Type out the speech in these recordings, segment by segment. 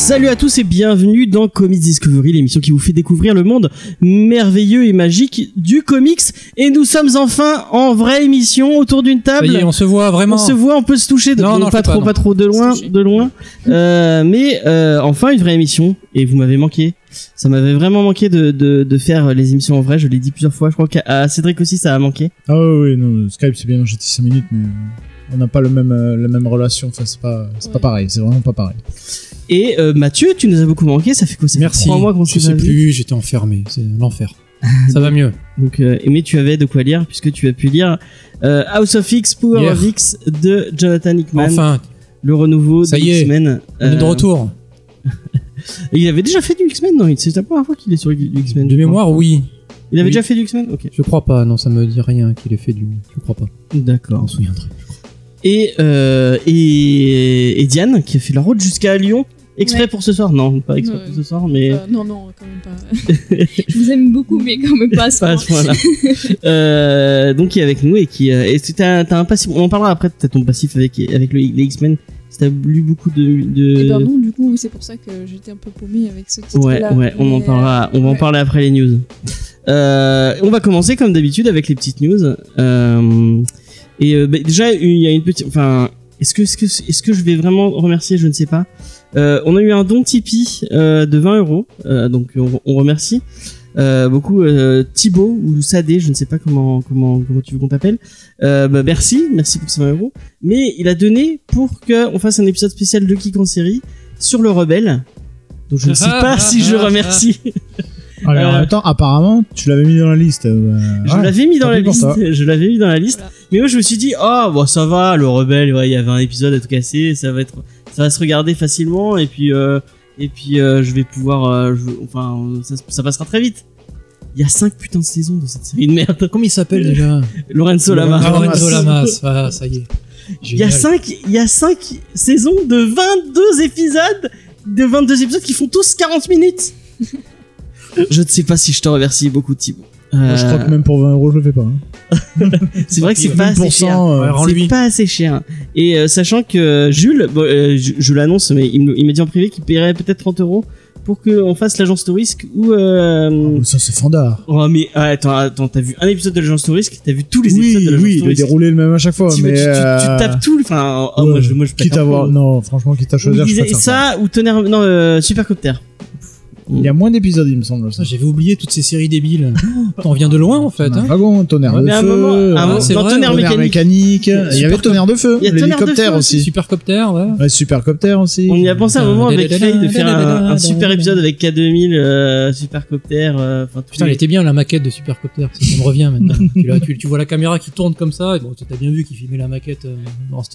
Salut à tous et bienvenue dans Comics Discovery, l'émission qui vous fait découvrir le monde merveilleux et magique du comics. Et nous sommes enfin en vraie émission autour d'une Ça table. y est, on se voit vraiment. On se voit, on peut se toucher, de, Non, non, pas trop, non. pas trop de loin, de loin. Euh, mais euh, enfin une vraie émission. Et vous m'avez manqué. Ça m'avait vraiment manqué de, de, de faire les émissions en vrai. Je l'ai dit plusieurs fois. Je crois qu'à à Cédric aussi ça a manqué. Ah oui, oui, non, Skype c'est bien, j'étais 5 minutes, mais on n'a pas le même, euh, la même relation, enfin c'est pas, c'est pas pareil, c'est vraiment pas pareil. Et euh, Mathieu, tu nous as beaucoup manqué. Ça fait quoi Ça fait Merci. trois mois qu'on Je sais pas vu. plus, j'étais enfermé. C'est l'enfer. Ça va mieux. Donc, euh, mais tu avais de quoi lire puisque tu as pu lire euh, House of X, Power Hier. of X de Jonathan Hickman, Enfin, le renouveau Ça de y est. X-Men. on est de Euh, retour. et il avait déjà fait du X-Men, non? C'est la première fois qu'il est sur du X-Men. De je crois. mémoire, oui. Il avait Oui. déjà fait du X-Men? Ok. Je crois pas. Non, ça me dit rien qu'il ait fait du. Je crois pas. Je D'accord. m'en souviendrai. Et, euh, et, et Diane, qui a fait la route jusqu'à Lyon, exprès Ouais. pour ce soir. Non, pas exprès Ouais. pour ce soir, mais Euh, non, non, quand même pas. je vous aime beaucoup, mais quand même pas à ce pas à ce euh, donc, qui est avec nous et qui. Euh, et t'as t'as un passif. On en parlera après, peut-être ton passif avec, avec le, les X-Men. Si t'as lu beaucoup de. de... Et ben non, du coup, c'est pour ça que j'étais un peu paumée avec ce Ouais, titre-là. ouais, on en parlera, on va en ouais. parler après les news. Euh, on va commencer comme d'habitude avec les petites news. Euh, et bah, déjà, il y a une petite, enfin, est-ce que, est-ce que, est-ce que je vais vraiment remercier Je ne sais pas. Euh, on a eu un don Tipeee euh, de 20 euros, euh, donc on, on remercie euh, beaucoup euh, Thibaut ou Sadé, je ne sais pas comment comment comment tu veux qu'on t'appelle. Euh, bah, merci, merci pour ces 20 euros. Mais il a donné pour que on fasse un épisode spécial de Geek en série sur le rebelle. Donc je ne sais pas si je remercie. Ah, mais en Euh, même temps, apparemment, tu l'avais mis dans la liste. euh, Je ouais. l'avais mis dans la liste. Je l'avais mis dans la liste. Voilà. Mais moi je me suis dit ah bon ça va le rebelle ouais il y avait un épisode à tout casser ça va être ça va se regarder facilement et puis euh, et puis euh, je vais pouvoir euh, je- enfin ça, ça passera très vite. Il y a 5 putains de saisons de cette série de merde. Comment il s'appelle déjà? Lorenzo Lamas. Ah. Lorenzo Lamas. Ah, ça y est. Il y a Génial. 5 il y a 5 saisons de 22 épisodes de 22 épisodes qui font tous 40 minutes. Je ne sais pas si je te remercie beaucoup Thibaut. Moi, je crois que même pour 20 euros, je le fais pas. hein. c'est vrai que c'est pas assez cher. 20%, euh, C'est pas assez cher. Et euh, sachant que Jules, bon, euh, je, je l'annonce, mais il m'a dit en privé qu'il paierait peut-être 30 euros pour qu'on fasse l'agence Tourisque ou. Euh... oh, ça c'est fandard. Oh mais ah, attends, attends, t'as vu un épisode de l'agence Tourisque, t'as vu tous les Oui, épisodes de l'agence oui, il est Tourisque. déroulé le même à chaque fois, Tu, mais tu, tu- tu tapes tout, enfin, oh, ouais, moi je, moi je quitte à voir, plomb. non, franchement, quitte à Ou choisir, je ça. ça ou tonnerre, non, euh, Supercopter. Il y a moins d'épisodes, il me semble. Ça. Ça, J'avais oublié toutes ces séries débiles. T'en viens de loin en fait. Hein dragon, tonnerre Ouais, de feu, moment- euh, c'est dans vrai, tonnerre tonnerre mécanique, mécanique. Il y avait Super- tonnerre de feu, Il l'hélicoptère aussi. Supercopter, ouais. Ouais, supercopter aussi. On y a pensé à un moment avec Faye de faire un, super épisode avec K2000, euh, Supercopter, euh, Putain, les- était bien la maquette de Supercopter. Ça, me revient maintenant. tu, vois la caméra qui tourne comme ça. Bon, t'as bien vu qu'il filmait la maquette.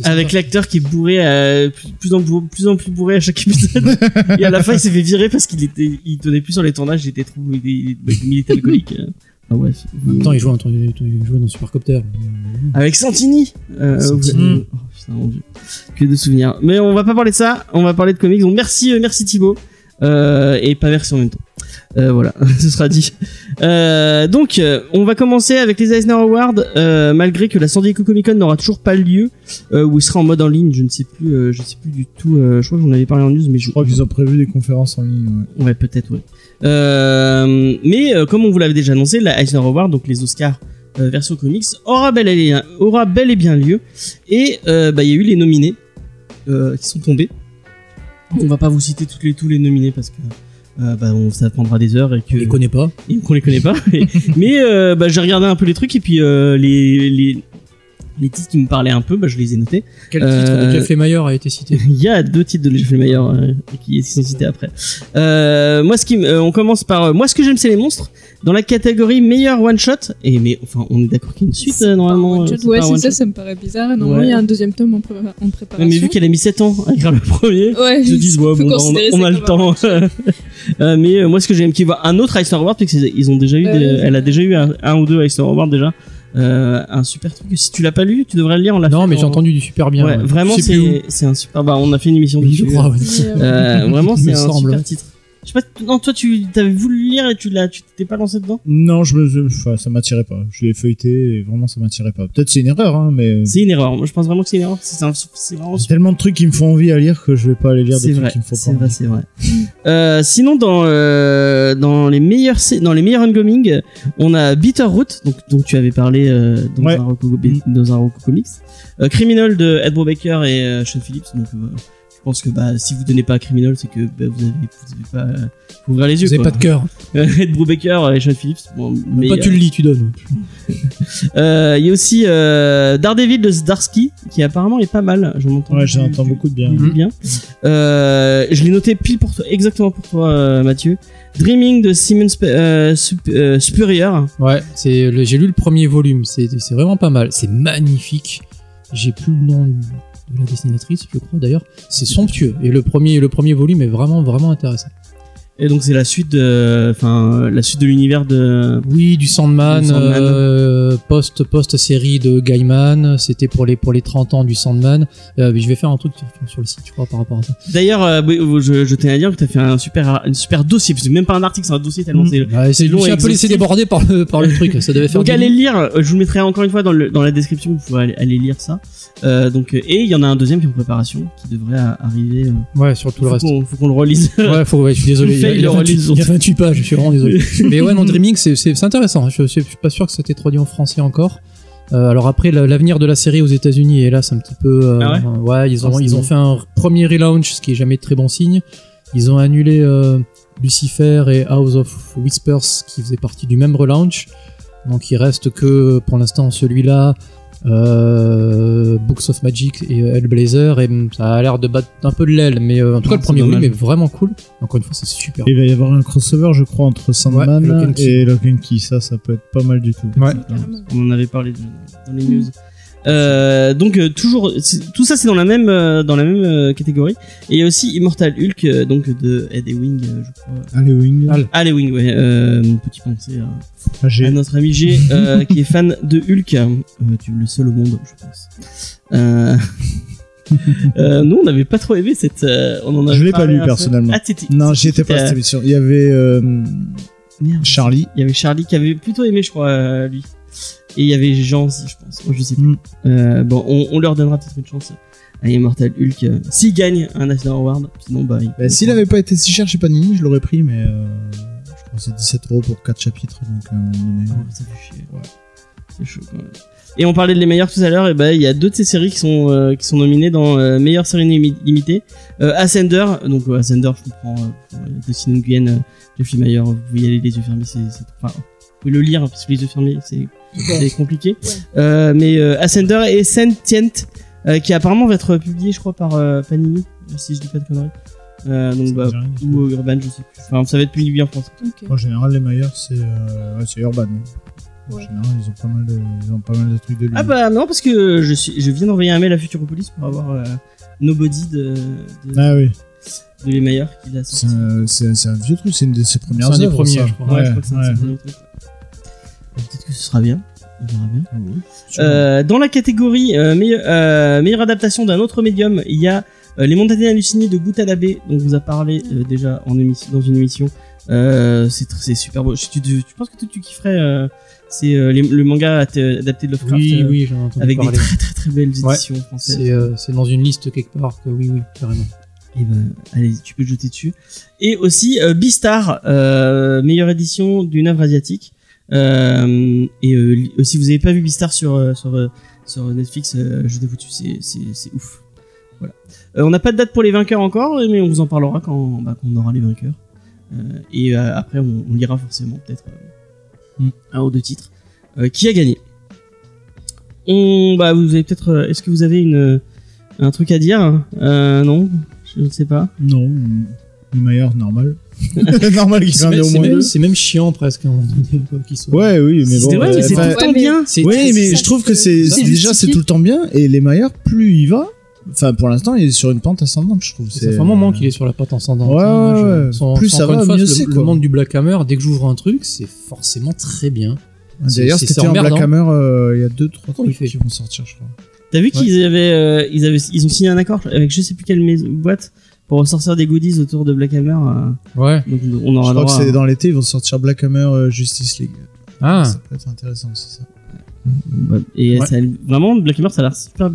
Avec l'acteur qui est bourré, plus, plus en, plus, plus en plus bourré à chaque épisode. et à la fin, il s'est fait virer parce qu'il était, il tenait plus sur les tournages, il était trop, il, il, il était alcoolique. Ah ouais. En même temps, il jouait, en- il jouait dans Supercopter. Avec Santini. Euh, Santini. vous- oh, putain, mon Dieu. Que de souvenirs. Mais on va pas parler de ça. On va parler de comics. Donc merci, euh, merci Thibaut. Euh, et pas merci en même temps. Euh, voilà, ce sera dit. Euh, donc, euh, on va commencer avec les Eisner Awards, malgré que la San Diego Comic Con n'aura toujours pas lieu, où il sera en mode en ligne. Je ne sais plus, je sais plus du tout. je crois que j'en avais parlé en news, mais Je crois qu'ils ont prévu des conférences en ligne. ouais. Ouais, peut-être, ouais. Mais comme on vous l'avait déjà annoncé, la Eisner Award, donc les Oscars version comics, aura bel et bien, aura bel et bien lieu. Et bah, il y a eu les nominés qui sont tombés. On va pas vous citer toutes les, tous les nominés parce que euh, bah, on- ça prendra des heures et que Je les connais pas. et qu'on les connaît pas. Mais euh, bah, j'ai regardé un peu les trucs et puis euh, les, les les titres qui me parlaient un peu, bah, je les ai notés. Quel Euh, titre de Jeff Lemire a été cité Il y a deux titres de Jeff Lemire euh, qui, qui sont cités après. Euh, moi, ce qui, me- euh, on commence par euh, moi, ce que j'aime, c'est les monstres. Dans la catégorie meilleur one shot. Et mais enfin, on est d'accord qu'il y a une suite euh, normalement. one euh, shot. Ouais, c'est ça, ça me paraît bizarre. Normalement, Ouais. il y a un deuxième tome en, pré- en Ouais, préparation. mais vu qu'elle a mis 7 ans à écrire le premier, Ouais, je dis ouais, on, a le temps. Euh, mais euh, moi, ce que j'aime, qui voit un autre Eisner Award, parce qu'ils ont déjà eu, des- elle a déjà eu un, un ou deux Eisner Awards déjà. Euh, un super truc. Si tu l'as pas lu, tu devrais le lire. On l'a Non, fait mais j'ai en- entendu du super bien. Ouais, ouais. vraiment, Je c'est un super. Bah, on a fait une émission Oui, je dessus. crois, ouais. Euh, vraiment, c'est un semble. super titre. Je sais pas. Non, toi, tu avais voulu lire et tu l'as, tu t'es pas lancé dedans. Non, je me, je- enfin, ça m'attirait pas. Je l'ai feuilleté et vraiment ça m'attirait pas. Peut-être c'est une erreur, hein, mais C'est une erreur. Moi, je pense vraiment que c'est une erreur. C'est un- c'est vraiment tellement de trucs qui me font envie à lire que je vais pas aller lire C'est des vrai, trucs qui me font c'est pas vrai, envie. c'est vrai. Euh, sinon, dans euh, dans les meilleurs dans les meilleurs ongoing, on a Bitterroot, donc dont tu avais parlé euh, dans, Ouais. un Roku, dans un Roku Comics, Criminal de Ed Brubaker et Sean Phillips. Donc, pense que bah si vous donnez pas à Criminal, c'est que bah, vous avez vous avez pas euh, faut ouvrir les yeux. Vous avez quoi. pas de cœur. Ed Brubaker et Sean Phillips. Bon, mais, pas tu le lis, tu donnes. euh, Il y a aussi euh, Daredevil de Zdarsky qui apparemment est pas mal. J'en entends. Ouais, j'en entends beaucoup de bien. Mhm. bien. Euh, je l'ai noté pile pour toi, exactement pour toi, euh, Mathieu. Dreaming de Simon Sp euh, Sup- euh, Spurrier. Ouais, c'est le- j'ai lu le premier volume, c'est c'est vraiment pas mal, c'est magnifique. J'ai plus le nom de la dessinatrice, je crois d'ailleurs. C'est somptueux et le premier le premier volume est vraiment vraiment intéressant. Et donc c'est la suite de, enfin la suite de l'univers de. Oui, du Sandman, Du Sandman. euh, post post série de Gaiman, c'était pour les pour les 30 ans du Sandman. Euh, je vais faire un truc sur, le site, je crois par rapport à ça. D'ailleurs, euh, je, je tenais à dire que t'as fait un super, un super dossier. parce que C'est même pas un article, c'est un dossier tellement Mm. c'est. Ouais, c'est long et J'ai un peu laissé déborder par le par le truc, ça devait faire. Donc allez le lire. Je vous le mettrai encore une fois dans, le, dans la description. Vous pouvez aller, aller lire ça. Donc et il y en a un deuxième qui est en préparation, qui devrait arriver. Ouais, sur tout le reste. faut qu'on le relise. Ouais, faut, ouais, je suis désolé. Il y a- Fail il y a le 28 release. il y a 28 pages, je suis vraiment désolé. Mais ouais, non, Dreaming, c'est- c'est c'est intéressant. Je, je suis pas sûr que ça t'ait traduit en français encore. Euh, alors après, la- l'avenir de la série aux États-Unis est là, c'est un petit peu. euh, Ah ouais ils ont ils ont fait un premier relaunch, ce qui est jamais de très bon signe. Ils ont annulé euh, Lucifer et House of Whispers, qui faisaient partie du même relaunch. Donc il reste que pour l'instant celui-là, euh, Books of Magic et euh, Hellblazer, et hum, ça a l'air de battre un peu de l'aile, mais euh, en tout cas le premier volume est vraiment cool. Encore une fois, c'est super. Et il va y avoir un crossover, je crois, entre Sandman Ouais, Lock and Key. et Lock and Key. Ça, ça peut être pas mal du tout. Ouais. On en avait parlé dans les news. Euh, donc euh, toujours tout ça c'est dans la même euh, dans la même euh, catégorie et il y a aussi Immortal Hulk euh, donc de Ed Ewing euh, je crois Allez, Wing. Al. les Wing ouais euh, petit pensée à, Ah, à notre ami G euh, qui est fan de Hulk euh, tu es le seul au monde je pense euh, euh, nous on n'avait pas trop aimé cette euh, on en avait Je l'ai pas lu, personnellement. ah t'étais Non, j'y étais pas à cette émission. Il y avait euh, merde. Charlie. il y avait Charlie qui avait plutôt aimé je crois euh, lui et il y avait Jean aussi je pense Moi, je sais plus Mm. Euh, bon, on, on leur donnera peut-être une chance à Immortal Hulk euh, s'il gagne un National Award. Sinon, bah, il Bah, S'il avait pas été si cher chez Panini, je l'aurais pris, mais euh, je crois que c'est 17 euros pour 4 chapitres. Donc, à un moment donné. Oh, ça fait chier. C'est chaud quand même. Et on parlait de les meilleurs tout à l'heure, et ben il y a deux de ces séries qui sont euh, qui sont nominées dans euh, meilleure série limi- limitée. Euh, Ascender, donc Ascender, je comprends, euh, de Simon Nguyen, Jeffrey Mayer, vous y aller les yeux fermés, c'est, enfin, pouvez le lire parce que les yeux fermés, c'est, c'est compliqué. Ouais. Euh, mais euh, Ascender et Sentient, euh, qui apparemment va être publié, je crois, par euh, Panini, si je dis pas de conneries. Euh, donc bah, ou euh, Urban, je sais plus. Enfin, ça va être publié en France. Ok. En général, les meilleurs, c'est euh, ouais, c'est Urban. En Ouais. général, ils ont pas mal de, ils ont pas mal de trucs de lui. Ah bah non parce que je suis je viens d'envoyer un mail à Futuropolis pour avoir euh, Nobody de, de, Ah oui, de les meilleurs qu'il a c'est sorti. un, c'est- un vieux truc, c'est une de ses premières C'est un des œuvres, premiers, ça. je crois. Ouais, Ouais, je crois que c'est un ouais. de ses premiers trucs. Peut-être que ce sera bien. On verra bien. Ah oui. Euh, dans la catégorie euh, meilleure, euh, meilleure adaptation d'un autre médium, il y a euh, Les Montagnards hallucinés de Gutanabe, dont vous a parlé euh, déjà en émission, dans une émission. Euh, c'est super beau. Je- Tu, tu, tu penses que tu, tu kifferais euh, C'est euh, le manga adapté de Lovecraft Oui, oui, j'en ai entendu avec des parler. très très très belles Ouais. éditions françaises. C'est euh, dans une liste quelque part que oui, oui, carrément. Et ben, allez, tu peux te jeter dessus. Et aussi euh, Beastar, euh, meilleure édition d'une œuvre asiatique. Euh, et euh, si vous n'avez pas vu Beastar sur euh, sur sur Netflix, jetez-vous dessus, c'est ouf. Voilà. On n'a pas de date pour les vainqueurs encore, mais on vous en parlera quand bah, quand on aura les vainqueurs. Et après, on, on lira forcément peut-être euh, Mm. un ou deux titres. Qui a gagné? On, bah, vous avez peut-être. Est-ce que vous avez une un truc à dire? Euh, Non, je ne sais pas. Non, le meilleur, normal. normal qu'il C'est en ait même, au c'est moins même- deux. c'est même chiant presque à un moment donné, quoi, qu'ils soient. Ouais, oui, mais bon. C'est vrai, mais c'est enfin, tout le temps Ouais, bien. C'est- Oui, c'est- mais je trouve que c'est c'est déjà c'est tout le temps bien et les meilleurs plus il va. Enfin, pour l'instant, il est sur une pente ascendante, je trouve. Fait un moment qu'il est sur la patte ascendante. Ouais, hein. Ouais, ouais. sans- Plus sans ça va, fois, mieux le- c'est, Le quoi. monde du Black Hammer, dès que j'ouvre un truc, c'est forcément très bien. C'est- D'ailleurs, c'est- c'était c'est en Black. Hammer, euh, il y a deux, trois trucs fait qui vont sortir, je crois. T'as vu qu'ils avaient, euh, ils avaient, ils ont signé un accord avec je sais plus quelle boîte pour ressortir des goodies autour de Black Hammer. euh, Ouais. donc on Je aura crois que c'est à- dans l'été, ils vont sortir Black Hammer euh, Justice League. Ah, Ça peut être intéressant aussi, ça. Et Ouais. ça, vraiment, Black Hammer, ça a l'air super.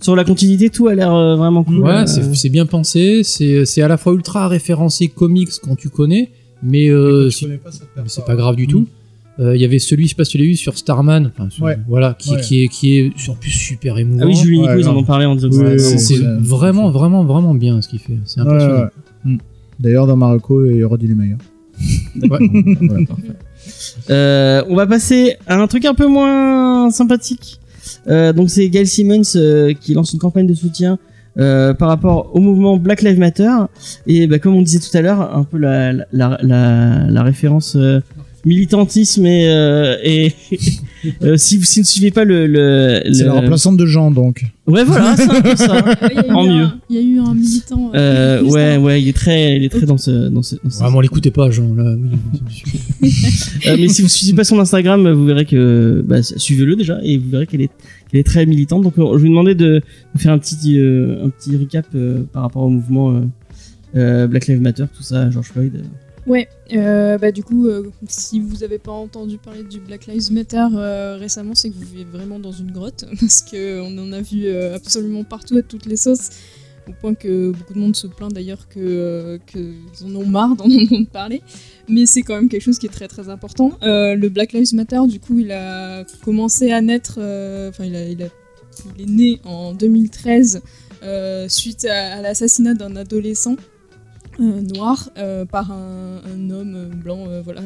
Sur la continuité, tout a l'air euh, vraiment cool. ouais, euh, c'est c'est bien pensé. C'est c'est à la fois ultra référencé comics quand tu connais, mais euh, Je si- connais pas, c'est pas grave du tout. Euh, Il y avait celui, je sais pas si tu l'as vu, sur Starman, enfin, sur- Ouais. voilà, qui, Ouais. qui est qui est en plus super émouvant. Ah oui, Julie Nico, Ouais, ils en ont parlé en disant que Oui, C'est vraiment vraiment, vraiment, bien ce qu'il fait. C'est impressionnant. ouais, ouais. Mm. D'ailleurs, dans Marocco, il y aura du meilleur. D'accord. voilà, parfait. Euh, on va passer à un truc un peu moins sympathique. Euh, donc c'est Gail Simmons euh, qui lance une campagne de soutien euh, par rapport au mouvement Black Lives Matter et bah, comme on disait tout à l'heure, un peu la la, la, la référence euh, militantisme et, euh, et euh, si vous si vous ne suivez pas le, le, C'est le- la remplaçante de Jean, donc. ouais voilà c'est un peu ça En mieux. Il y a eu un militant. euh, juste ouais ouais il est très il est très dans ce dans ce, dans ce- Vraiment, l'écoutez pas, Jean. Là, oui. Euh, mais si vous suivez pas son Instagram, vous verrez que bah, suivez-le déjà et vous verrez qu'elle est qu'elle est très militante. Donc euh, je vais demander de, faire un petit euh, un petit recap euh, par rapport au mouvement euh, euh, Black Lives Matter, tout ça, George Floyd. Ouais, euh, bah du coup, euh, si vous n'avez pas entendu parler du Black Lives Matter euh, récemment, c'est que vous vivez vraiment dans une grotte, parce que on en a vu absolument partout à toutes les sauces, au point que beaucoup de monde se plaint d'ailleurs qu'ils en ont marre d'en entendre parler. Mais c'est quand même quelque chose qui est très très important. Le Black Lives Matter, du coup, il a commencé à naître, enfin il, a, il, a- il est né en 2013 euh, suite à, à l'assassinat d'un adolescent euh, noir euh, par un, homme blanc, euh, voilà,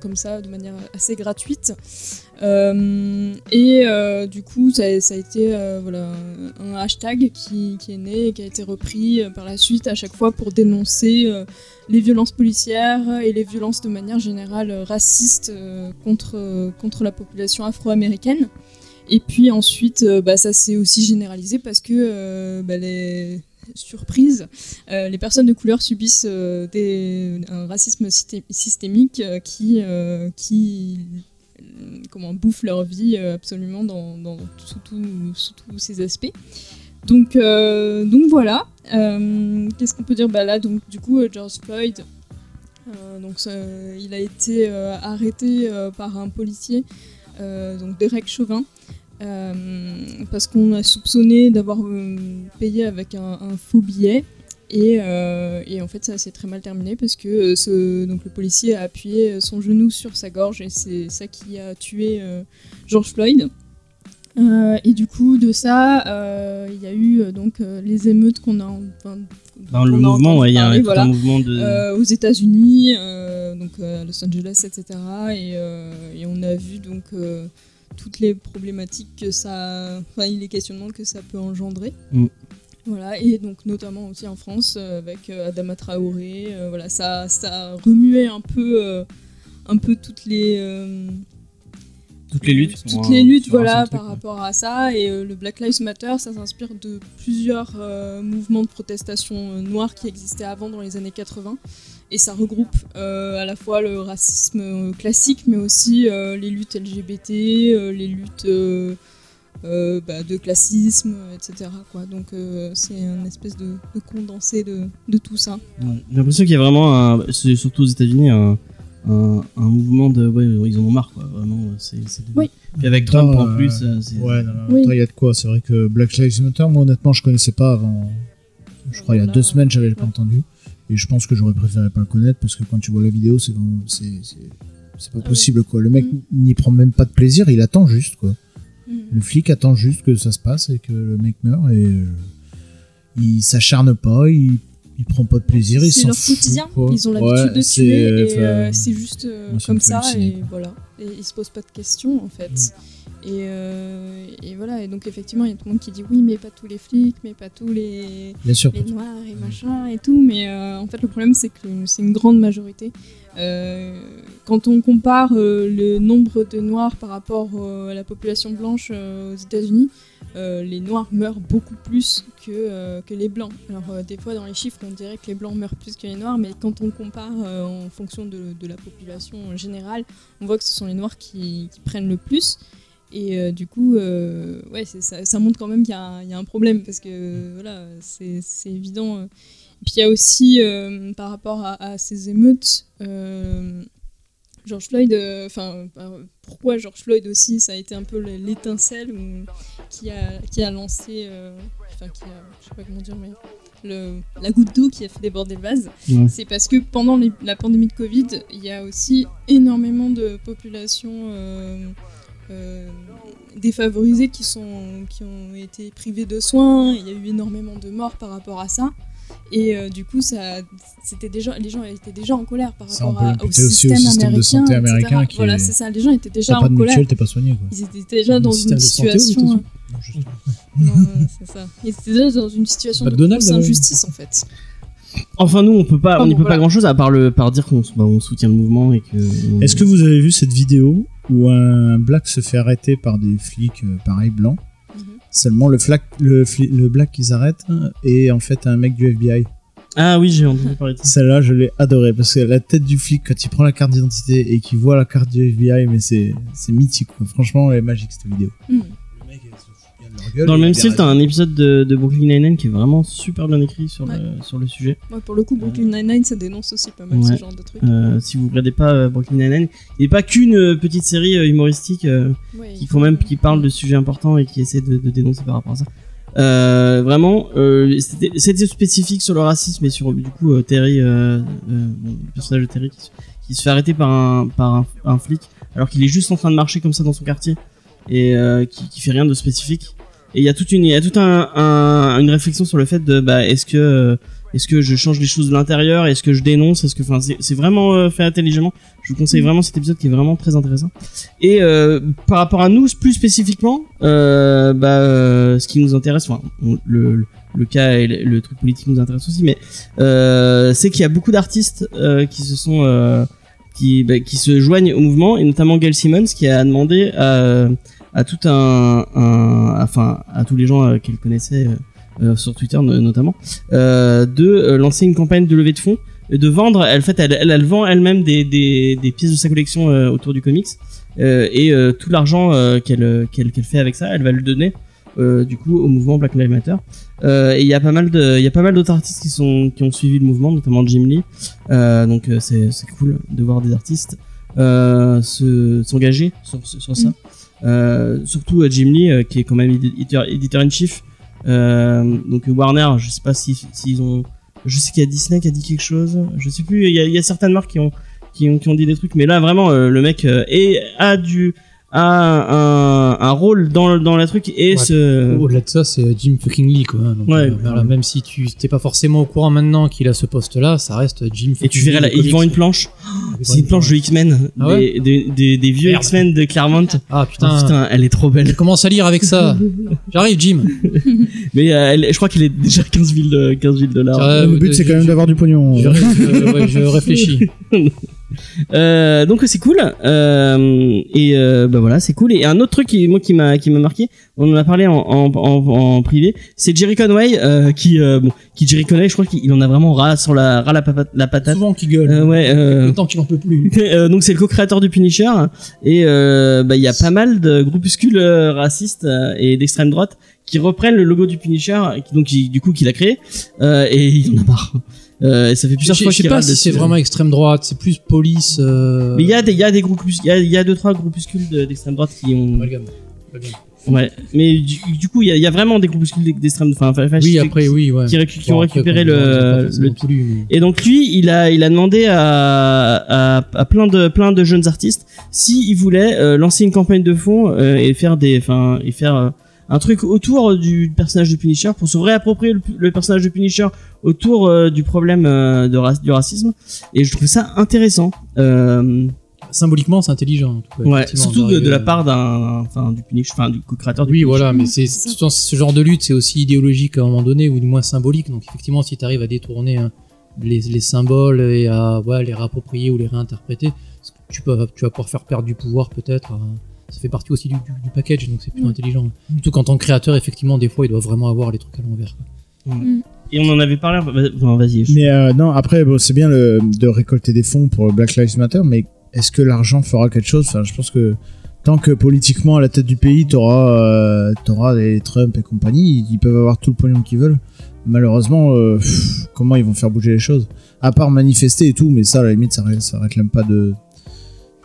comme ça, de manière assez gratuite. Et du coup, ça, a été voilà, un hashtag qui, est né et qui a été repris par la suite à chaque fois pour dénoncer les violences policières et les violences de manière générale racistes contre, contre la population afro-américaine. Et puis ensuite, bah, ça s'est aussi généralisé parce que bah, les surprises, euh, les personnes de couleur subissent euh, des, un racisme systé- systémique euh, qui, qui comment, bouffe leur vie absolument dans, dans, sous, sous tous ces aspects. Donc, donc voilà. Qu'est-ce qu'on peut dire? Bah Là, donc, du coup, George Floyd, donc, il a été arrêté par un policier, donc Derek Chauvin, parce qu'on a soupçonné d'avoir euh, payé avec un, un faux billet. Et, euh, et en fait, ça s'est très mal terminé parce que euh, ce, donc le policier a appuyé son genou sur sa gorge et c'est ça qui a tué euh, George Floyd. Euh, et du coup, de ça, euh, il y a eu euh, donc euh, les émeutes qu'on a, en- enfin, Dans le a mouvement, ouais, il y a un, voilà. mouvement de. Euh, aux États-Unis, euh, donc euh, à Los Angeles, etc. Et, euh, et on a vu donc euh, toutes les problématiques que ça, enfin les questionnements que ça peut engendrer. Mm. Voilà, et donc notamment aussi en France euh, avec euh, Adama Traoré, euh, voilà, ça, ça remué un peu, un peu toutes les, toutes les luttes. toutes les luttes voilà, truc, par ouais. rapport à ça. Et euh, le Black Lives Matter, ça s'inspire de plusieurs euh, mouvements de protestation euh, noirs qui existaient avant dans les années 80. Et ça regroupe euh, à la fois le racisme euh, classique, mais aussi euh, les luttes LGBT, euh, les luttes euh, euh, bah, de classisme, etc. Quoi. Donc euh, c'est un espèce de, de condensé de, de tout ça. Ouais. J'ai l'impression qu'il y a vraiment, un, c'est surtout aux États-Unis, un, un, un mouvement de. Ouais, ils en ont marre, quoi. Vraiment, c'est. c'est- Oui. Puis avec Trump en plus, euh, c'est. Ouais, non, non, Oui. attends, il y a de quoi. C'est vrai que Black Lives Matter, moi honnêtement, je connaissais pas avant. Je crois il y a deux semaines, j'avais pas Ouais. entendu. Et je pense que j'aurais préféré pas le connaître parce que quand tu vois la vidéo, c'est vraiment- c'est c'est pas Ah possible quoi. Le mec Mm. n'y prend même pas de plaisir, il attend juste quoi. Mhm. Le flic attend juste que ça se passe et que le mec meurt et euh, il s'acharne pas, il, il prend pas de plaisir, il C'est leur fout, quotidien. quoi. Ils ont l'habitude Ouais, de tuer et euh, c'est juste euh, moi, comme ça et voilà. Et ils se posent pas de questions en fait. Et, euh, et voilà, et donc effectivement, il y a tout le monde qui dit oui, mais pas tous les flics, mais pas tous les, Bien sûr. les noirs et machin et tout, mais en fait le problème c'est que c'est une grande majorité. Euh, quand on compare euh, le nombre de noirs par rapport euh, à la population blanche aux États-Unis, les noirs meurent beaucoup plus que, que les blancs. Alors des fois dans les chiffres on dirait que les blancs meurent plus que les noirs, mais quand on compare en fonction de, la population en général, on voit que ce sont les noirs qui, prennent le plus. Et du coup, ouais, ça, montre quand même qu'il y, y a un problème parce que voilà, c'est évident. Et puis il y a aussi, euh, par rapport à, à ces émeutes, euh, George Floyd, euh, enfin, euh, pourquoi George Floyd aussi, ça a été un peu le- l'étincelle qui a, qui a lancé, enfin, qui a, je sais pas comment dire, mais le, la goutte d'eau qui a fait déborder le vase. Ouais. C'est parce que pendant les- la pandémie de Covid, il y a aussi énormément de populations euh, défavorisées qui, sont, qui ont été privées de soins. Il y a eu énormément de morts par rapport à ça. Et euh, du coup, ça, c'était déjà, les gens étaient déjà en colère par Ça, on rapport à- au l'imputer aussi système, au système de américain. santé américain qui Voilà, est- c'est ça. Les gens étaient déjà en de colère. mutuelle, t'es pas soigné. Quoi. Ils étaient déjà dans système une santé situation. États-Unis. Non, juste- Non, ouais, c'est ça. Ils étaient déjà dans une situation Pas de grosse euh, injustice en fait. Enfin, nous, on peut pas, Enfin, on n'y bon, peut voilà. pas grand chose à part le, par dire qu'on bah, on soutient le mouvement et que. on- Est-ce que vous avez vu cette vidéo où un black se fait arrêter par des flics euh, pareil blancs. Seulement le, flac, le, le black qu'ils arrêtent est en fait un mec du FBI. Ah oui, j'ai entendu parler de ça. Celle-là, je l'ai adoré parce que la tête du flic quand il prend la carte d'identité et qu'il voit la carte du FBI, mais c'est c'est mythique. quoi. Franchement, elle est magique cette vidéo. Hmm. Leur Dans le même a style, t'as un épisode de, de Brooklyn Nine-Nine qui est vraiment super bien écrit sur, Ouais. le, sur le sujet. Ouais, pour le coup, Brooklyn Nine-Nine, ça dénonce aussi pas mal Ouais. ce genre de trucs. Euh, si vous regardez pas euh, Brooklyn Nine-Nine, il n'est pas qu'une euh, petite série euh, humoristique euh, Ouais, qui quand faut- même qui parle de sujets importants et qui essaie de, de dénoncer par rapport à ça. Euh, vraiment, euh, c'était spécifique sur le racisme et sur du coup euh, Terry, euh, euh, bon, le personnage de Terry qui, se- qui se fait arrêter par un par un, un flic alors qu'il est juste en train de marcher comme ça dans son quartier et euh, qui, qui fait rien de spécifique. Et il y a toute une il y a toute un, un- une réflexion sur le fait de bah est-ce que euh, est-ce que je change les choses de l'intérieur? Est-ce que je dénonce? Est-ce que, enfin, c'est vraiment euh, fait intelligemment. Je vous conseille vraiment cet épisode qui est vraiment très intéressant. Et euh, par rapport à nous, plus spécifiquement, euh, bah, euh, ce qui nous intéresse, enfin, le, le, cas et le, truc politique nous intéresse aussi, mais euh, c'est qu'il y a beaucoup d'artistes qui se sont qui, bah, qui se joignent au mouvement, et notamment Gail Simmons qui a demandé à, à tout un, enfin à tous les gens euh, qu'elle connaissait euh, euh, sur Twitter no- notamment, de lancer une campagne de levée de fonds, de vendre. Elle, en fait, elle, elle, vend elle-même des, des, pièces de sa collection autour du comics, et tout l'argent qu'elle qu'elle qu'elle fait avec ça, elle va le donner. du coup au mouvement Black Lives Matter et il y a pas mal de il y a pas mal d'autres artistes qui sont qui ont suivi le mouvement notamment Jim Lee donc c'est cool de voir des artistes se s'engager sur sur ça surtout euh, Jim Lee euh, qui est quand même éditeur éditeur in chief. Euh, donc Warner je sais pas si s'ils ont je sais qu'il y a Disney qui a dit quelque chose. Je sais plus il y y a certaines marques qui ont qui ont qui ont dit des trucs mais là vraiment euh, le mec euh, est a du a un, un rôle dans dans la truc et Ouais. ce Au-delà de ça, c'est Jim fucking Lee, quoi. hein. Donc, Ouais. euh, voilà, même si tu t'es pas forcément au courant maintenant qu'il a ce poste-là, ça reste Jim fucking et tu verrais Lee là il vend une planche Il c'est une planche de X-Men Ah ouais des, des, des, des vieux. X-Men de Claremont Ah putain, Ah, putain elle est trop belle je commence à lire avec ça. J'arrive, Jim. mais euh, elle, je crois qu'elle est déjà 15 000 de 15 000 dollars Euh, le but, euh, c'est quand même d'avoir du pognon. Je, je- ouais, je réfléchis. Euh, donc c'est cool euh, et euh, bah voilà c'est cool et un autre truc qui moi qui m'a qui m'a marqué on en a parlé en en, en, en privé c'est Jerry Conway euh, qui euh, bon qui Jerry Conway je crois qu'il en a vraiment ras sur la ras la, papa- la patate Souvent qui gueule. Euh, ouais euh, Le temps qu'il en peut plus. Euh, donc c'est le co-créateur du Punisher et euh, bah il y a pas mal de groupuscules euh, racistes euh, et d'extrême droite qui reprennent le logo du Punisher donc qui- du coup qui l'a créé euh, et il en a marre. Euh, et ça fait Je plusieurs je fois sais qu'il pas râle si c'est vraiment extrême droite, c'est plus police. Euh... Mais il y a des il y a des groupus il y a il y a deux trois groupuscules de- d'extrême droite qui ont Amalgame. Amalgame. ouais mais du, du coup il y a, il y a vraiment des groupuscules d'extrême enfin Oui, après, oui, ouais. qui, ont après, récupéré pas le, forcément le tout lu, mais- Et donc lui, il a, il a demandé à, à, à plein de, plein de jeunes artistes si ils voulaient euh, lancer une campagne de fond euh, et faire des, enfin, et faire un truc autour du personnage de Punisher pour se réapproprier le, le personnage de Punisher autour euh, du problème euh, de du racisme. Et je trouve ça intéressant. Euh, symboliquement, c'est intelligent. en tout cas, Ouais, surtout de, la part d'un, enfin, du Punish, enfin, du co-créateur Oui, voilà, mais c'est ce genre de lutte, c'est aussi idéologique à un moment donné, ou du moins symbolique. Donc effectivement, si tu arrives à détourner hein, les, les symboles et à ouais, les réapproprier ou les réinterpréter, tu peux, tu vas pouvoir faire perdre du pouvoir peut-être. Ça fait partie aussi du, du- du package, donc c'est plutôt Mm. intelligent. Surtout qu'en tant que créateur, effectivement, des fois, il doit vraiment avoir les trucs à l'envers. quoi. Et on en avait parlé, vas- enfin, vas-y. je- Mais euh, non, après, bon, c'est bien le, de récolter des fonds pour Black Lives Matter, mais est-ce que l'argent fera quelque chose? Enfin, je pense que tant que politiquement à la tête du pays, t'auras euh, t'auras des Trump et compagnie, ils peuvent avoir tout le pognon qu'ils veulent. Malheureusement, euh, pff, comment ils vont faire bouger les choses? À part manifester et tout, mais ça, à la limite, ça, ça réclame pas de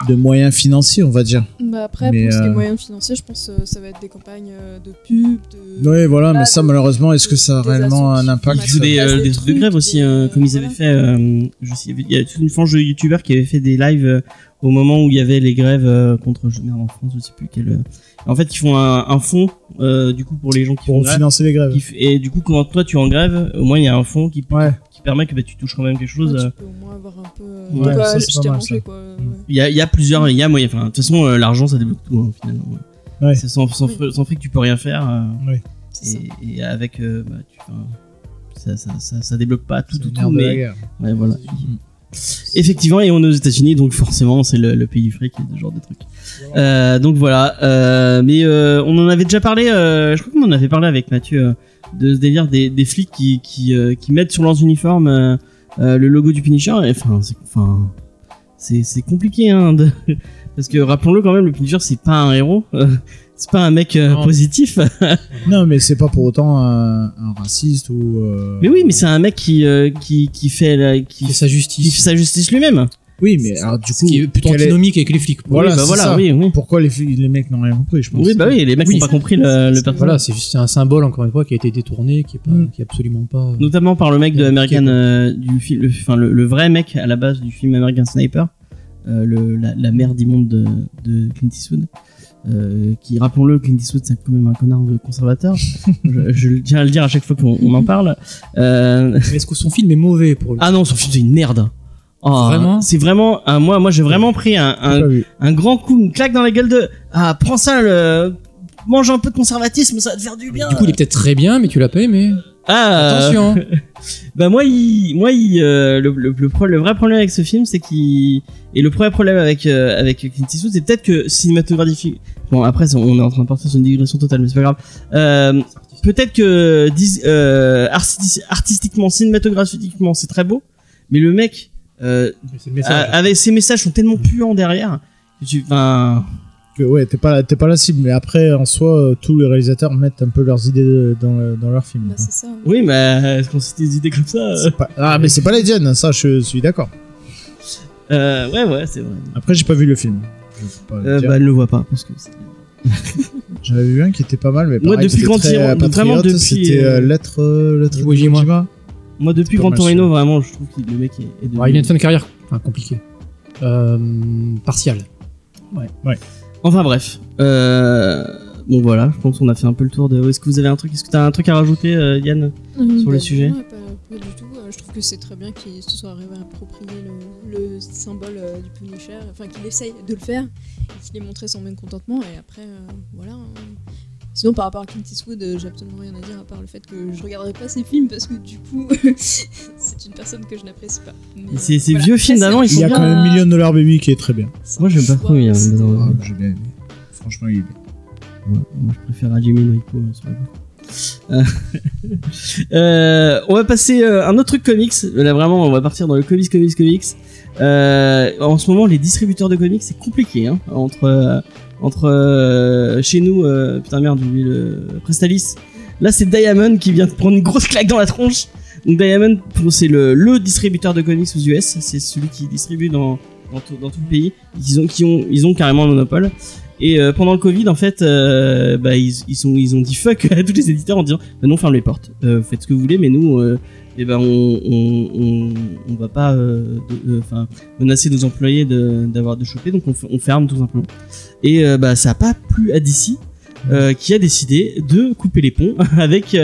de moyens financiers, on va dire. Bah après, Mais, pour ce qui est euh, moyens financiers, je pense que ça va être des campagnes euh, de pub, de... Oui, voilà, mais ça, de- malheureusement, est-ce que ça a réellement un impact Ils des, euh, des des trucs de grève aussi, des- euh, comme ils avaient voilà. fait. euh, je sais, il y a toute une frange de youtubeurs qui avait fait des lives euh, au moment où il y avait les grèves euh, contre. je- Merde, en France, je sais plus quel. euh, En fait, ils font un, un fonds, euh, du coup, pour les gens qui font pour grève. financer les grèves qui Et du coup, quand toi tu es en grève, au moins il y a un fonds qui, Ouais. Permet que bah, tu touches quand même quelque chose. Ouais, tu peux au moins avoir un peu... Ouais, de quoi ça, c'est acheter pas à mal, manger, ça. quoi. ouais. Il y a, il y a plusieurs, il y a moyen. Enfin, de toute façon, euh, l'argent ça débloque tout, hein, finalement. Ouais. C'est sans, sans, fr- sans fric, tu peux rien faire. euh, et, et avec. euh, bah, tu, ça, ça, ça, ça débloque pas tout, tout, tout, mais. Ouais, voilà. Effectivement, et on est aux États-Unis, donc forcément, c'est le, le pays du fric et ce genre de trucs. Euh, donc voilà. Euh, mais euh, on en avait déjà parlé. euh, je crois qu'on en avait parlé avec Mathieu euh, de ce délire des, des flics qui qui, euh, qui mettent sur leurs uniformes euh, euh, le logo du Punisher. Enfin, c'est enfin, c'est c'est compliqué, hein, de- parce que rappelons-le quand même, le Punisher c'est pas un héros. c'est pas un mec positif. Non, mais c'est pas pour autant un, un raciste ou. mais oui, mais c'est un mec qui qui qui fait la, qui, Qui fait sa qui justice. fait sa justice lui-même. Oui, mais alors du coup, qui est plutôt quel est- antinomique avec les flics. Voilà, oui, bah c'est voilà, ça. oui, oui. pourquoi les, filles- les mecs n'ont rien compris, je pense. Oui, bah oui, les mecs Oui. n'ont pas compris le, le personnage. Voilà, c'est juste un symbole, encore une fois, qui a été détourné, qui est, pas, Mm. qui est absolument pas. Notamment par le mec de American, euh, du film, le, enfin le, le vrai mec à la base du film American Sniper, euh, le, la, la mère d'immonde de, de Clint Eastwood, euh, qui, rappelons-le, Clint Eastwood c'est quand même un connard de conservateur. je, je tiens à le dire à chaque fois qu'on on en parle. Euh, Est-ce que son film est mauvais pour le ah non, son film c'est une merde. Oh, Vraiment C'est vraiment un, moi, moi j'ai vraiment pris un, un, un grand coup, une claque dans la gueule de ah prends ça le mange un peu de conservatisme, ça va te faire du bien. Du coup, il est peut-être très bien, mais tu l'as pas aimé. ah, Attention. Bah moi, il, moi, il, euh, le, le, le, pro- le vrai problème avec ce film, c'est qu'il et le premier problème avec euh, avec Clint Eastwood, c'est peut-être que cinématographique. Bon après, on est en train de partir sur une digression totale, mais c'est pas grave. Euh, peut-être que dis- euh, arti- artistiquement, cinématographiquement, c'est très beau, mais le mec euh, C'est a- avec ses messages sont tellement puants derrière. que tu- Enfin, Que, ouais, t'es pas, la- t'es pas la cible, mais après, en soi, euh, tous les réalisateurs mettent un peu leurs idées de- dans, dans leur film. Bah, c'est ça. oui, mais est-ce qu'on cite des idées comme ça euh, C'est pas- Ah, mais c'est pas les tiennes, ça, je suis d'accord. euh, Ouais, ouais, c'est vrai. Après, j'ai pas vu le film. Le Euh, bah, elle le voit pas parce que. c'est- J'avais vu un qui était pas mal, mais Moi, pareil, depuis c'était Grand très, euh, vraiment patriote, depuis, C'était euh, euh, lettre, euh, lettre Iwo Jima. Moi, depuis Grand Torino, vraiment, je trouve que le mec est, est devenu- Alors, il a une fin de carrière enfin, compliquée. Euh, partiale. Enfin bref. Euh... Bon voilà, je pense qu'on a fait un peu le tour de. Est-ce que vous avez un truc Est-ce que t'as un truc à rajouter, euh, Yann Euh, Sur le sujet non, pas, pas du tout. Je trouve que c'est très bien qu'il se soit arrivé à approprier le, le symbole euh, du Punisher, enfin qu'il essaye de le faire, et qu'il ait montré son mécontentement, et après, euh, voilà. hein. Sinon, par rapport à Clint Eastwood, euh, j'ai absolument rien à dire à part le fait que je regarderai pas ses films parce que du coup, c'est une personne que je n'apprécie pas. Mais, Ces- euh, ces voilà. vieux films d'avant, Il y a quand même Million Dollar Baby qui est très bien. c'est Moi, j'aime pas trop, de- Ouais. Ah, j'ai bien aimé. Franchement, il est bien. Ouais, moi, je préfère à Jimmy Noiko. euh. Euh, euh, on va passer euh, un autre truc comics. Là, vraiment, on va partir dans le comics, comics, comics. Euh, en ce moment, les distributeurs de comics, c'est compliqué. Hein, entre euh, entre euh, chez nous, euh, putain merde, j'ai le Prestalis. Là, c'est Diamond qui vient de prendre une grosse claque dans la tronche. Donc Diamond, c'est le, le distributeur de comics aux US. C'est celui qui distribue dans dans tout, dans tout le pays. Ils ont qui ont ils ont carrément un monopole. Et euh, pendant le Covid, en fait, euh, bah, ils, ils, sont, ils ont dit fuck à tous les éditeurs en disant bah, non, ferme les portes. Euh, faites ce que vous voulez, mais nous, eh ben, on, on, va pas euh, euh, menacer nos employés d'avoir de, choper, donc on, ferme tout simplement. Et euh, bah, ça a pas plu à DC. qui a décidé de couper les ponts avec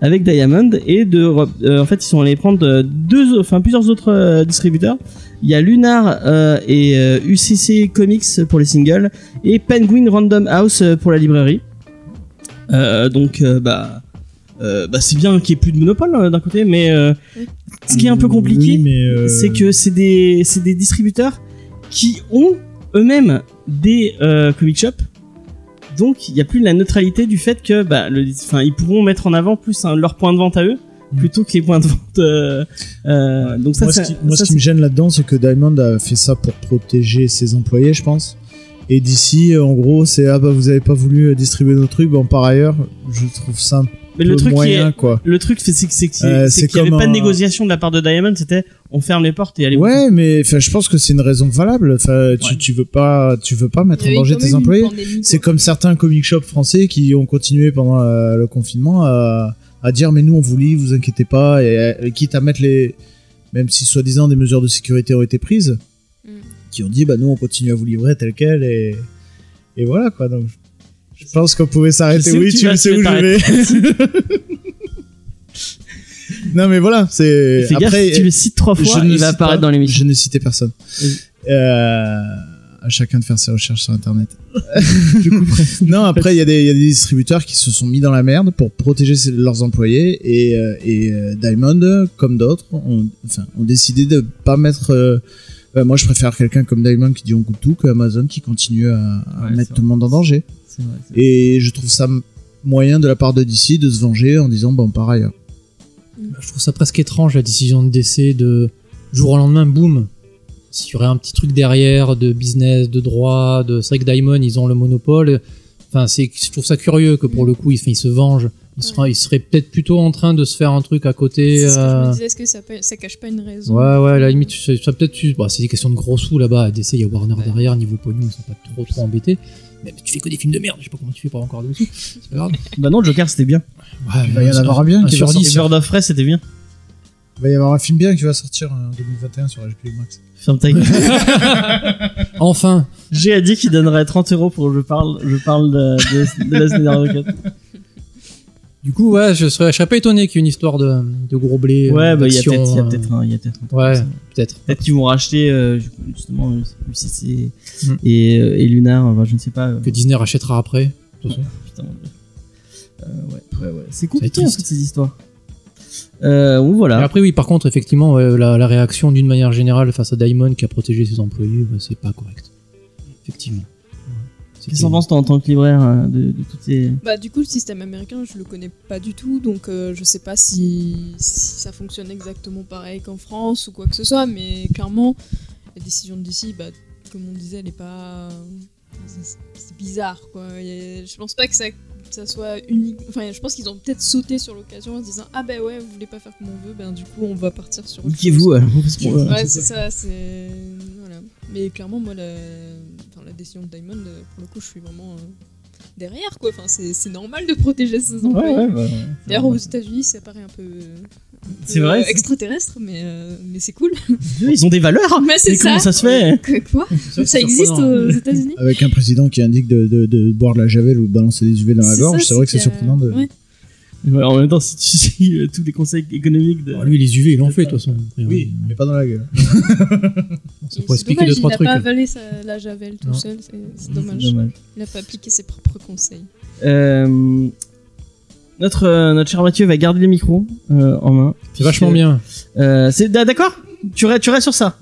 avec Diamond et de en fait ils sont allés prendre deux plusieurs autres distributeurs il y a Lunar et UCC Comics pour les singles et Penguin Random House pour la librairie donc bah bah c'est bien qu'il y ait plus de monopole euh, d'un côté mais euh, Oui. ce qui est un peu compliqué Oui, euh, c'est que c'est des, distributeurs qui ont eux-mêmes des euh, comic shops. Donc il n'y a plus la neutralité du fait que bah, le, ils pourront mettre en avant plus hein, leurs points de vente à eux Mm. plutôt que les points de vente. euh, euh, donc ça, moi, ce qui, moi, ça, ce qui me gêne là-dedans, c'est que Diamond a fait ça pour protéger ses employés, je pense. Et d'ici, en gros, c'est ah bah vous avez pas voulu euh, distribuer nos trucs. Bon, par ailleurs, je trouve ça mais peu le truc qui moyen, est, quoi. le truc c'est c'est que c'est que- Euh, qu'il n'y avait pas de négociation de la part de Diamond. C'était on ferme les portes et allez. Ouais, mais je pense que c'est une raison valable. Enfin, tu, Ouais. tu veux pas, tu veux pas mettre en danger tes employés. C'est comme certains comic shops français qui ont continué pendant euh, le confinement à, à dire mais nous on vous lit, vous inquiétez pas, et, et quitte à mettre les, même si soi-disant des mesures de sécurité ont été prises, Mm. qui ont dit bah nous on continue à vous livrer tel quel et et voilà quoi. Donc je pense qu'on pouvait s'arrêter. Oui, tu sais où je vais. non mais voilà, c'est Fais gaffe, après si tu le cites trois je fois, ne il va apparaître pas- dans l'émission. Je ne citais personne. Euh, à chacun de faire ses recherches sur internet. non, après, il y, a des- il y a des distributeurs qui se sont mis dans la merde pour protéger leurs employés et, euh, et euh, Diamond, comme d'autres, ont, enfin, ont décidé de pas mettre. euh, euh, moi, je préfère quelqu'un comme Diamond qui dit on coupe tout que Amazon qui continue à, à Ouais, mettre tout le monde en danger. Vrai. Et je trouve ça moyen de la part de DC de se venger en disant bon, par ailleurs. Je trouve ça presque étrange la décision de DC de jour au lendemain, boum. S'il y aurait un petit truc derrière de business, de droit, de c'est vrai que Diamond ils ont le monopole. Enfin, c'est, je trouve ça curieux que pour le coup ils, enfin, ils se vengent. Ils seraient peut-être plutôt en train de se faire un truc à côté. C'est ce que je euh, me disais, est-ce que ça, peut- ça cache pas une raison Ouais, ouais, à la limite, ça ça peut-être, bah, c'est des questions de gros sous là-bas. À DC, il y a Warner derrière, niveau pognon, ils sont pas trop trop embêtés. Mais tu fais que des films de merde, je sais pas comment tu fais pour avoir encore des sous. C'est pas grave. Bah non, Joker c'était bien. Ouais, Il va y en avoir un bien qui sur va 10. Et Bird of Prey c'était bien. Il va y avoir un film bien qui va sortir en 2021 sur HBO Max. Ferme ta gueule. Enfin, J'ai a dit qu'il donnerait 30 euros pour que je parle, je parle de, de, de la. Du coup, ouais, je serais, je serais pas étonné qu'il y ait une histoire de, de gros blé. Ouais, euh, bah il y a d'action, peut-être, il y a euh, peut-être un, y a peut-être un Ouais, peut-être. Peut-être qu'ils vont racheter euh, justement UCC Mm. et, et Lunar, enfin, je ne sais pas. Que Disney rachètera après. de toute façon. putain, ouais, ouais, ouais. C'est compliqué fait ces histoires. Euh, Et voilà. après, oui, par contre, effectivement, ouais, la, la réaction d'une manière générale face à Diamond qui a protégé ses employés, bah, c'est pas correct. Effectivement. Qu'est-ce que penses en tant que libraire euh, de, de toutes ces. Bah du coup le système américain je le connais pas du tout donc euh, je sais pas si, si ça fonctionne exactement pareil qu'en France ou quoi que ce soit mais clairement la décision de DC bah comme on disait elle est pas c'est bizarre quoi je pense pas que ça, ça soit unique enfin je pense qu'ils ont peut-être sauté sur l'occasion en se disant ah bah ouais vous voulez pas faire comme on veut ben du coup on va partir sur. Niquez-vous, euh, euh, Ouais, c'est ça, c'est. Mais clairement, moi, la, enfin, la décision de Diamond, euh, pour le coup, je suis vraiment euh, derrière, quoi. Enfin, c'est normal de protéger ses Ouais, employés. ouais, bah. D'ailleurs, aux États-Unis, ça paraît un peu. vrai, euh, extraterrestre, mais, euh, mais c'est cool. Ils ont des valeurs mais c'est ça. comment ça se fait Que- Quoi Ça existe aux États-Unis Avec un président qui indique de, de, de boire de la javel ou de balancer des UV dans la gorge, c'est vrai que c'est surprenant de. Ouais. Ouais, En même temps, si tu euh, tous les conseils économiques de. Bon, lui, les UV, il en fait, de toute façon. Oui, mais pas dans la gueule. Ça pourrait expliquer deux, trois il a trucs. pas avalé sa- la javel tout Non. seul, c'est dommage. dommage. Il a pas appliqué ses propres conseils. Euh, notre, euh, notre cher Mathieu va garder les micros euh, en main. C'est vachement bien. Euh, c'est d'accord tu, restes- tu restes sur ça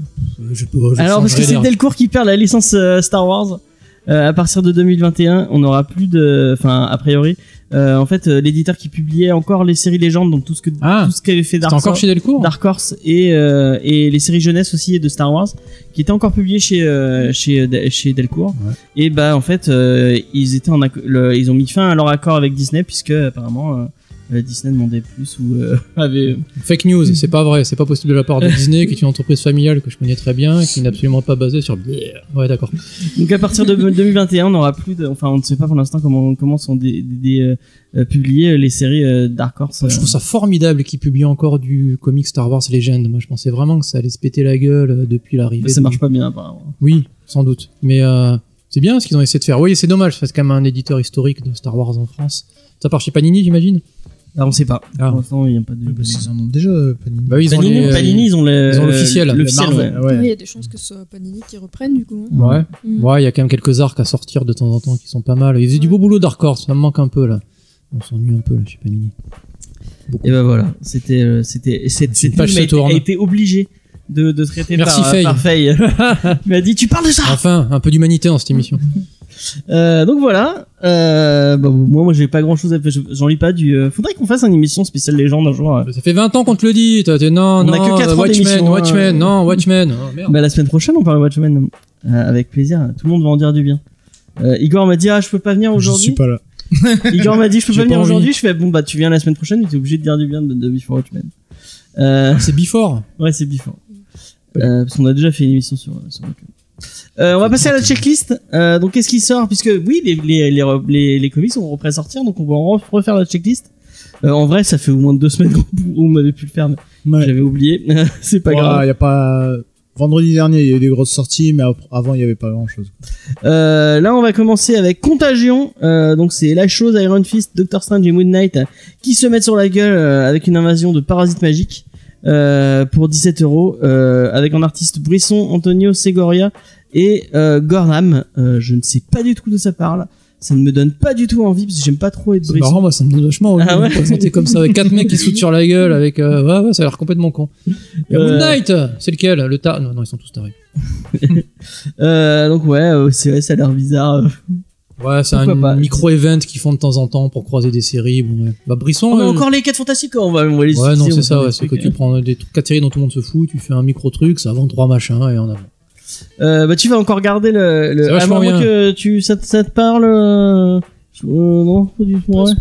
Je, oh, je Alors parce que c'est. Delcourt qui perd la licence euh, Star Wars. Euh, à partir de 2021, on n'aura plus de, enfin a priori, euh, en fait, euh, l'éditeur qui publiait encore les séries légendes, donc tout ce que Ah, tout ce qu'avait fait Dark, encore Horse- chez Delcourt? Dark Horse et euh, et les séries jeunesse aussi de Star Wars, qui étaient encore publiées chez euh, chez chez Delcourt. Ouais. Et bah en fait, euh, ils étaient en acc- le- ils ont mis fin à leur accord avec Disney puisque apparemment. Euh, euh, Disney demandait plus ou euh, avait Fake news, c'est pas vrai, c'est pas possible de la part de Disney, qui est une entreprise familiale que je connais très bien, qui n'est absolument pas basée sur. Ouais, d'accord. Donc à partir de 2021, on n'aura plus de, enfin on ne sait pas pour l'instant comment comment sont des, des- euh, euh, publiées les séries euh, Dark Horse. Je trouve ça formidable qu'ils publient encore du comic Star Wars Legend. Moi, je pensais vraiment que ça allait se péter la gueule euh, depuis l'arrivée. Mais ça de- marche pas bien apparemment. Oui, sans doute. Mais euh, C'est bien ce qu'ils ont essayé de faire. Oui, c'est dommage, c'est quand même un éditeur historique de Star Wars en France. Ça part chez Panini, j'imagine? Ah, on sait pas. Ah. Pour l'instant, il n'y a pas de. Parce qu'ils en ont déjà, euh, Panini. Bah ils ont Panini, les- Panini, ils ont ils ont l'officiel. L'officiel, Le ouais. Il ouais. y a des chances que ce soit Panini qui reprenne du coup. hein. Ouais. Mm. Ouais, il y a quand même quelques arcs à sortir de temps en temps qui sont pas mal. Ils faisaient du beau boulot Dark Horse, ça me manque un peu là. On s'ennuie un peu là chez Panini. Et ben voilà, c'était euh, c'était cette page a été, tourne. a été obligé de, de traiter Merci, par, Faye. par Faye. Il m'a dit tu parles de ça. Enfin, un peu d'humanité dans cette émission. Euh, donc voilà. Euh, bah, moi moi j'ai pas grand chose à faire. J'en lis pas du. euh, faudrait qu'on fasse une émission spéciale légende un jour. euh. Ça fait 20 ans qu'on te le dit. Toi, t'es non, On non, a que quatre euh, ans Watchmen, d'émission, hein. Watchmen, non, Watchmen. Oh, merde. Bah la semaine prochaine on parle de Watchmen Euh, avec plaisir. Tout le monde va en dire du bien. Euh, Igor m'a dit ah je peux pas venir Je suis aujourd'hui. pas là. Igor m'a dit je peux pas venir aujourd'hui. Je fais bon bah tu viens la semaine prochaine. mais t'es obligé de dire du bien de, de Before Watchmen. Euh, C'est Before. Ouais, c'est Before. Euh, parce qu'on a déjà fait une émission sur, sur Watchmen. Euh, on va passer à la checklist. Euh, donc, qu'est-ce qui sort? Puisque, oui, les, les, les, les, les comics sont prêts à sortir, donc on va en refaire la checklist. Euh, en vrai, ça fait au moins deux semaines où on avait pu le faire, mais Ouais. j'avais oublié. c'est pas Ouais, grave. y a pas. Vendredi dernier, il y a eu des grosses sorties, mais avant, il y avait pas grand chose. Euh, là, on va commencer avec Contagion. Euh, donc, c'est la chose Iron Fist, Doctor Strange et Moon Knight euh, qui se mettent sur la gueule euh, avec une invasion de parasites magiques pour 17 euros, euh, avec un artiste Brisson, Antonio Segoria et euh, Gorham. Euh, je ne sais pas du tout de ça parle. Ça ne me donne pas du tout envie parce que j'aime pas trop être C'est Brisson. marrant, moi, ça me donne vachement envie Ah ouais présenter comme ça avec quatre mecs qui se foutent sur la gueule avec. euh, ouais, ouais, ça a l'air complètement con. Et Euh, Moon Knight, c'est lequel Le tas Non, non, ils sont tous tarés. Euh, donc ouais, euh, c'est vrai, ça a l'air bizarre. Euh. Ouais, c'est un micro-event qu'ils font de temps en temps pour croiser des séries. Bon, ouais. Bah, Brisson. On a euh, encore les 4 fantastiques, on va, on va les Ouais, non, c'est ça, ouais. C'est que tu prends des trucs quatre séries dont tout le monde se fout, tu fais un micro-truc, ça vend trois machins et en avant. Euh, bah tu vas encore garder le. le... C'est vachement à moins bien. que tu ça, te- ça te parle. euh, euh, non, pas du tout. Pas ouais.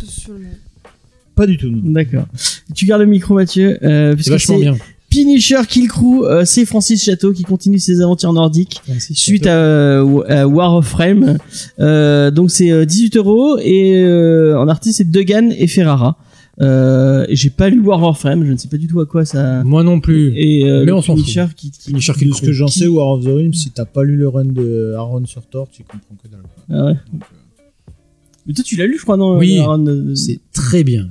Pas du tout, non. D'accord. Tu gardes le micro, Mathieu. Euh, vachement bien. Punisher Kill Crew, euh, c'est Francis Chateau qui continue ses aventures nordiques suite à, euh, à War of Frame. Euh, donc c'est euh, 18 euros et euh, en artiste c'est Degan et Ferrara. Euh, et j'ai pas lu War of Frame, je ne sais pas du tout à quoi ça. Moi non plus. Et euh, Mais on s'en Punisher qui, qui- Punisher De Kill ce que j'en sais, War of the Realms, si t'as pas lu le run de Aaron sur Thor, tu comprends que dalle. Ah ouais. Mais toi tu l'as lu je crois non Oui, de- C'est très bien.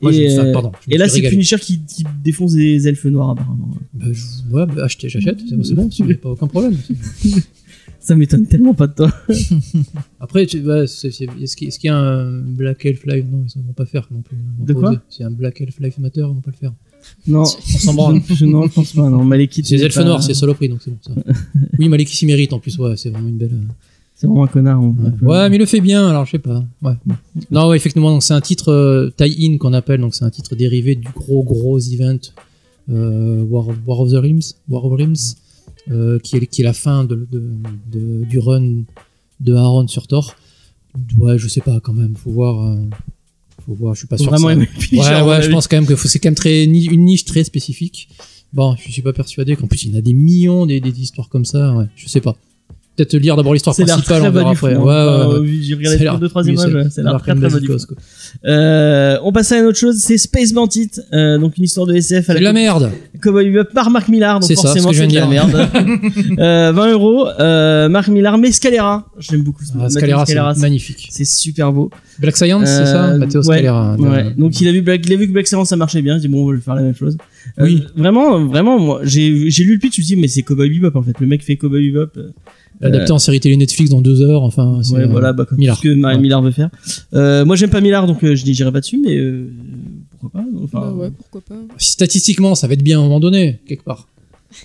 Moi, Et, j'ai- enfin, euh, pardon, Et là c'est. Punisher qui, qui défonce des elfes noirs apparemment. Bah, je- ouais, bah, j'achète, c'est c'est bon, c'est pas aucun problème. Ça m'étonne tellement pas de toi. Après, bah, est-ce qu'il y a un Black Elf Live Non, ils vont pas faire non plus. Vont De quoi? C'est un Black Elf Live Matter, ils vont pas le faire. Non, On s'en branle. je, non, je pense pas. Non, Malekith. C'est les elfes pas- noirs, c'est saloperie, donc c'est bon ça. oui, Malekith s'y mérite en plus, ouais, c'est vraiment une belle. euh, C'est vraiment un connard. on- Ouais. Ouais, mais il le fait bien, alors je sais pas. Ouais. Non, ouais, effectivement, donc c'est un titre euh, tie-in qu'on appelle, donc c'est un titre dérivé du gros gros event euh, War, of, War of the Realms, War of Realms, euh, qui, est, qui est la fin de, de- de- du run de Aaron sur Thor. Ouais, je sais pas quand même, faut voir. faut voir, je suis pas sûr. vraiment ça- Ouais, ouais, je pense quand même que c'est quand même très une niche très spécifique. Bon, je suis pas persuadé qu'en plus il y en a des millions des, des histoires comme ça. Ouais, je sais pas. Peut-être lire d'abord l'histoire C'est principale, on verra après. hein. Ouais, ouais, ouais. J'ai regardé deux, troisième ça a l'air très très bas du. Zikos, quoi. Euh, on passe à une autre chose, c'est Space Bandit, euh, donc une histoire de SF à C'est de la merde. Cowboy Bebop par Marc Millard, donc C'est forcément c'est de la de merde. euh, 20 euros, euh, Marc Millard, mais Scalera, j'aime beaucoup. Ah, Scalera, c'est magnifique. c'est super beau. Black Science, c'est ça Euh, Matteo Scalera. Ouais. Donc il a vu Black, il a vu que Black Silence ça marchait bien. Il dit bon, on va faire la même chose. Euh, Oui. vraiment, vraiment, moi, j'ai, j'ai lu le pitch. Je me suis dit mais c'est Cowboy Bebop en fait. Le mec fait Cowboy Bebop. Euh, Adapté en série télé Netflix dans deux heures. Enfin, c'est, Ouais, euh, voilà, bah, comme Millard. tout ce que Marie Ouais. Millard veut faire. Euh, moi j'aime pas Millard donc euh, je n'y j'irai pas dessus, mais euh, pourquoi pas. Enfin, Bah ouais, pourquoi pas. Statistiquement, ça va être bien à un moment donné, quelque part.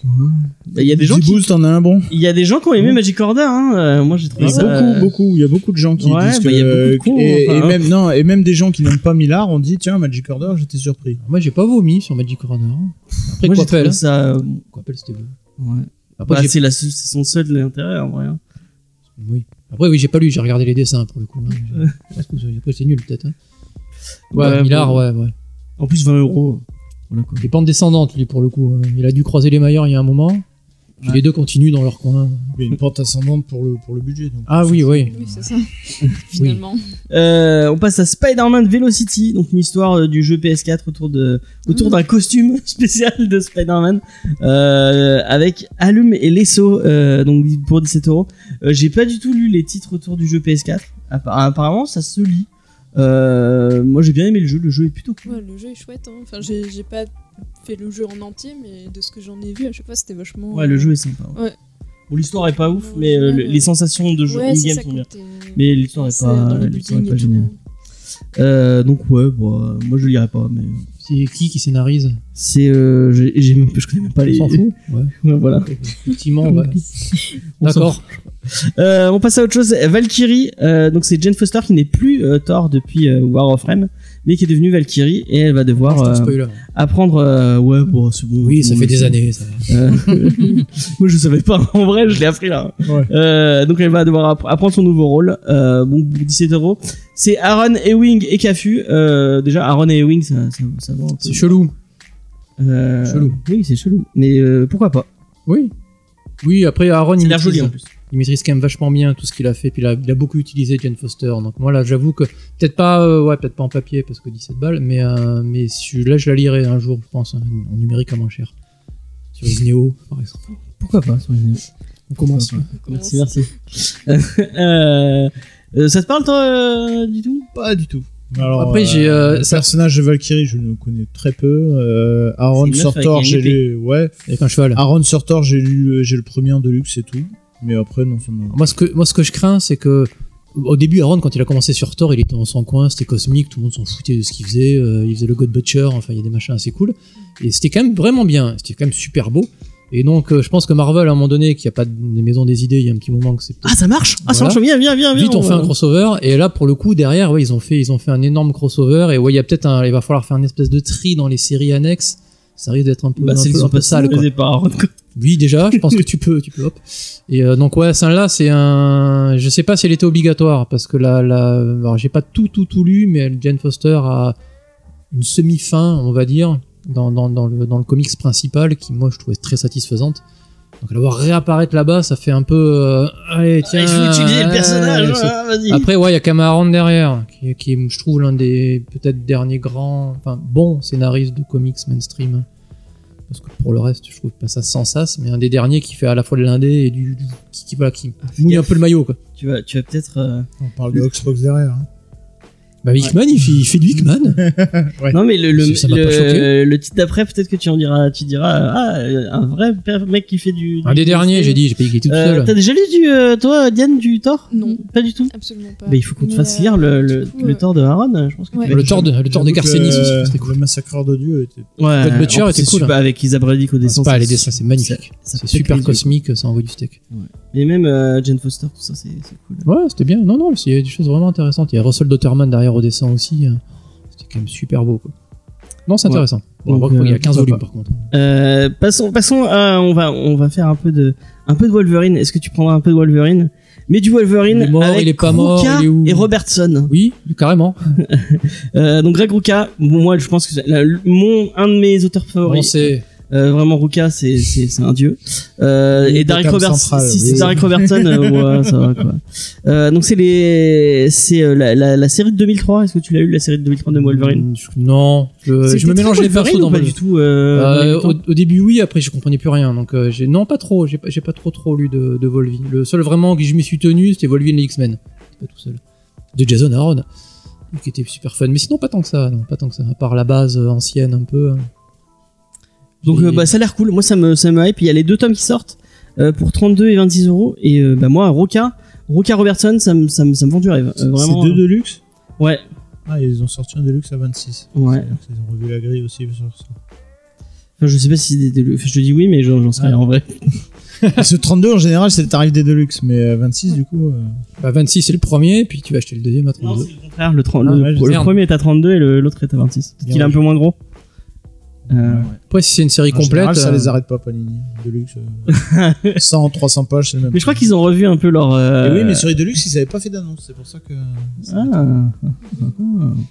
bah, il y a des gens qui, boost, t'en as un bon. il y a des gens qui ont aimé Magic Order. Hein. Euh, moi j'ai trouvé a ça. beaucoup, euh, beaucoup. Il y a beaucoup de gens qui Ouais, disent bah, que. il y a beaucoup de et, enfin, et hein. même, non, et même des gens qui n'aiment pas Millard ont dit tiens, Magic Order, j'étais surpris. Moi, j'ai pas vomi sur Magic Runner. Après, moi j'ai Coppel. trouvé ça. euh, Coppel, c'était ouais. Après, Bah, c'est la seule- c'est son seul intérêt en vrai. hein. oui. Après, oui, j'ai pas lu, j'ai regardé les dessins pour le coup. hein. Parce que Après, c'est nul, peut-être. hein. Ouais, Ouais, Millard, bon. ouais, ouais. En plus 20 euros. Voilà quoi. Les pentes descendantes, lui, pour le coup. Il a dû croiser les maillots il y a un moment. Puis les deux continuent dans leur coin. Il y a une pente ascendante pour le, pour le budget. donc. Ah oui, oui. Oui, c'est ça. Finalement. Euh, on passe à Spider-Man Velocity, donc une histoire euh, du jeu PS4 autour de autour d'un costume spécial de Spider-Man euh, avec Allume et Lesso, euh, donc pour 17 euros. J'ai pas du tout lu les titres autour du jeu PS4. Appa- Apparemment, ça se lit. Euh, moi, j'ai bien aimé le jeu. Le jeu est plutôt cool. Ouais, le jeu est chouette. hein. Enfin, j'ai j'ai pas fait le jeu en entier, mais de ce que j'en ai vu, à chaque fois, c'était vachement. Ouais, le jeu est sympa. Ouais. Bon, l'histoire est pas ouf, Ouais, mais euh, les sensations de jeu in-game sont bien. Mais l'histoire est c'est pas, est pas géniale. Euh, donc ouais, bon, euh, moi je lirai pas, mais C'est qui qui scénarise c'est, euh, j'ai, j'ai même, je connais même pas On les. s'en fout Ouais. Ouais, voilà. Effectivement, ouais. On D'accord. Euh, on passe à autre chose. Valkyrie, euh, donc c'est Jane Foster qui n'est plus euh, Thor depuis War of Rem, mais qui est devenue Valkyrie et elle va devoir euh, apprendre. euh, ouais, bon, c'est bon. Oui, ça fait des années. Ça. Euh, moi je savais pas. En vrai, je l'ai appris là. Ouais. Euh, donc elle va devoir app- apprendre son nouveau rôle. Euh, bon, 17 euros. C'est Aaron Ewing et Cafu. Euh, déjà Aaron et Ewing, ça, ça, ça va un peu. C'est chelou. Euh, chelou. Oui, c'est chelou. Mais euh, pourquoi pas? Oui. Oui, après Aaron, il l'air joli en plus. Il maîtrise quand même vachement bien tout ce qu'il a fait. Puis il a, il a beaucoup utilisé Jane Foster. Donc moi là, j'avoue que peut-être pas, euh, ouais, peut-être pas en papier parce que 17 balles, mais euh, mais si- là je la lirai un jour, je pense, hein, en numérique à moins cher. Sur Isneo, par exemple. Pourquoi pas sur les- On commence. Pas. Merci, merci. euh, euh, ça te parle toi euh, du tout? Pas du tout. Alors, Après, j'ai, euh, le ça- personnage de Valkyrie, je le connais très peu. Euh, Aaron Sortor, j'ai lu. Ouais. Avec un cheval. Aaron Sortor, j'ai lu, j'ai le premier en deluxe et tout. Mais après, non, ça. Moi, ce que, moi, ce que je crains, c'est que au début, Aaron, quand il a commencé sur Thor, il était dans son coin, c'était cosmique, tout le monde s'en foutait de ce qu'il faisait. euh, il faisait le God Butcher, enfin, il y a des machins assez cool. Et c'était quand même vraiment bien, c'était quand même super beau. Et donc, euh, je pense que Marvel, à un moment donné, qu'il n'y a pas des maisons des idées, il y a un petit moment que c'est. Ah ça marche Ah ça marche Viens viens viens viens. Vite, on fait un crossover. Et là, pour le coup, derrière, ouais, ils ont fait, ils ont fait un énorme crossover. Et ouais, il y a peut-être un, il va falloir faire une espèce de tri dans les séries annexes. Ça risque d'être un peu, Bah un c'est peu, un peu sale, quoi. sales par Aaron, quoi. Oui, déjà, je pense que tu peux, tu peux, hop. Et euh, donc ouais, celle-là, c'est un, je sais pas si elle était obligatoire parce que la, alors j'ai pas tout, tout, tout lu, mais Jane Foster a une semi-fin, on va dire, dans, dans, dans le, dans le comics principal, qui moi je trouvais très satisfaisante. Donc la voir réapparaître là-bas, ça fait un peu, euh, allez Ah, tiens. il faut utiliser le ouais, personnage. Vas-y. Après, ouais, il y a Cameron derrière, qui, qui est, je trouve, l'un des peut-être derniers grands, enfin, bons scénaristes de comics mainstream. Parce que pour le reste, je trouve pas ça sans sas, mais un des derniers qui fait à la fois de l'indé et du. du- qui, qui, voilà, qui mouille un peu le maillot, quoi. Tu vas tu vas peut-être. euh, On parle de Xbox derrière. hein. Bah, Hickman, il, fait, il fait du Hickman. Non mais le le, Ça le, le titre d'après peut-être que tu en diras tu diras ah euh, un vrai mec qui fait du. un du- des derniers, j'ai dit, j'ai était tout Euh, seul. T'as déjà lu du euh, toi Diane du Thor? Non. Pas du tout? Absolument pas. Mais il faut qu'on te fasse lire le, le, coup, le Thor de Aaron. Je pense que Ouais. le Thor de, le Thor de Garcenis aussi, euh, c'était cool. Le massacreur de Dieu était. Ouais. God Butcher était c'est cool. super avec Isabelle au dessin. C'est pas les dessins, c'est magnifique. C'est super cosmique, ça envoie du steak. quoi. Et même euh, Jane Foster tout ça c'est cool. Ouais, c'était bien. Non, non, il y a des choses vraiment intéressantes. Il y a Russell Dotterman derrière au dessin aussi. euh, C'était quand même super beau, quoi. Non, c'est Ouais. intéressant. Bon, Donc, il y euh, a 15 pourquoi volumes pas. par contre. Euh, passons, passons à, on va, on va faire un peu de, un peu de Wolverine. Est-ce que tu prendras un peu de Wolverine? Mais du Wolverine Il est mort, avec il est pas mort, il est où? et Robertson. Oui, carrément. Euh, donc Greg Rucka, bon, moi je pense que c'est mon, un de mes auteurs favoris. Euh, vraiment Ruka c'est un dieu euh, Oui, et Derek Robertson si oui. c'est Derek Robertson euh, ouais, ça va quoi euh, donc c'est les c'est euh, la, la, la série de 2003 est-ce que tu l'as eu la série de 2003 de Wolverine? Je- Non, je, me mélange les Wolverine persos dans pas du tout euh, Euh, au, au début, oui, après, je comprenais plus rien. Donc, euh, j'ai non, pas trop. J'ai pas, j'ai pas trop trop lu de, de Volvi. Le seul vraiment que je m'y suis tenu, c'était Volvi et les X-Men. Pas tout seul. De Jason Aaron, qui était super fun. Mais sinon, pas tant que ça. Non, pas tant que ça. À part la base euh, ancienne, un peu. hein. Donc Et- euh, bah, ça a l'air cool moi ça me ça me hype il y a les deux tomes qui sortent euh, pour 32 et 26 euros et euh, bah moi Ruka Ruka Robertson ça me ça me ça me vend du rêve Euh, vraiment C'est deux Deluxe ouais Ah, ils ont sorti un Deluxe à 26. Ouais. Qu'ils ont revu la grille aussi sur ça. enfin, je sais pas si c'est des, des- je te dis oui mais j'en sais Ah. rien en vrai Parce que 32 en général c'est le tarif des Deluxe, mais euh, 26 du coup. euh, Bah, 26, c'est le premier, puis tu vas acheter le deuxième à non 32. c'est le contraire le, 30 Ah, le, ouais, premier est à 32 et l'autre est à 26 peut-être Bien qu'il est un peu moins gros Euh, Après, si c'est une série En général, complète, ça euh, les arrête pas, Panini. Deluxe. euh, 100, 300 pages, c'est le même. Mais je crois qu'ils ont revu un peu leur. euh, Et oui, mais sur les Deluxe, ils avaient pas fait d'annonce. C'est pour ça que. Ah,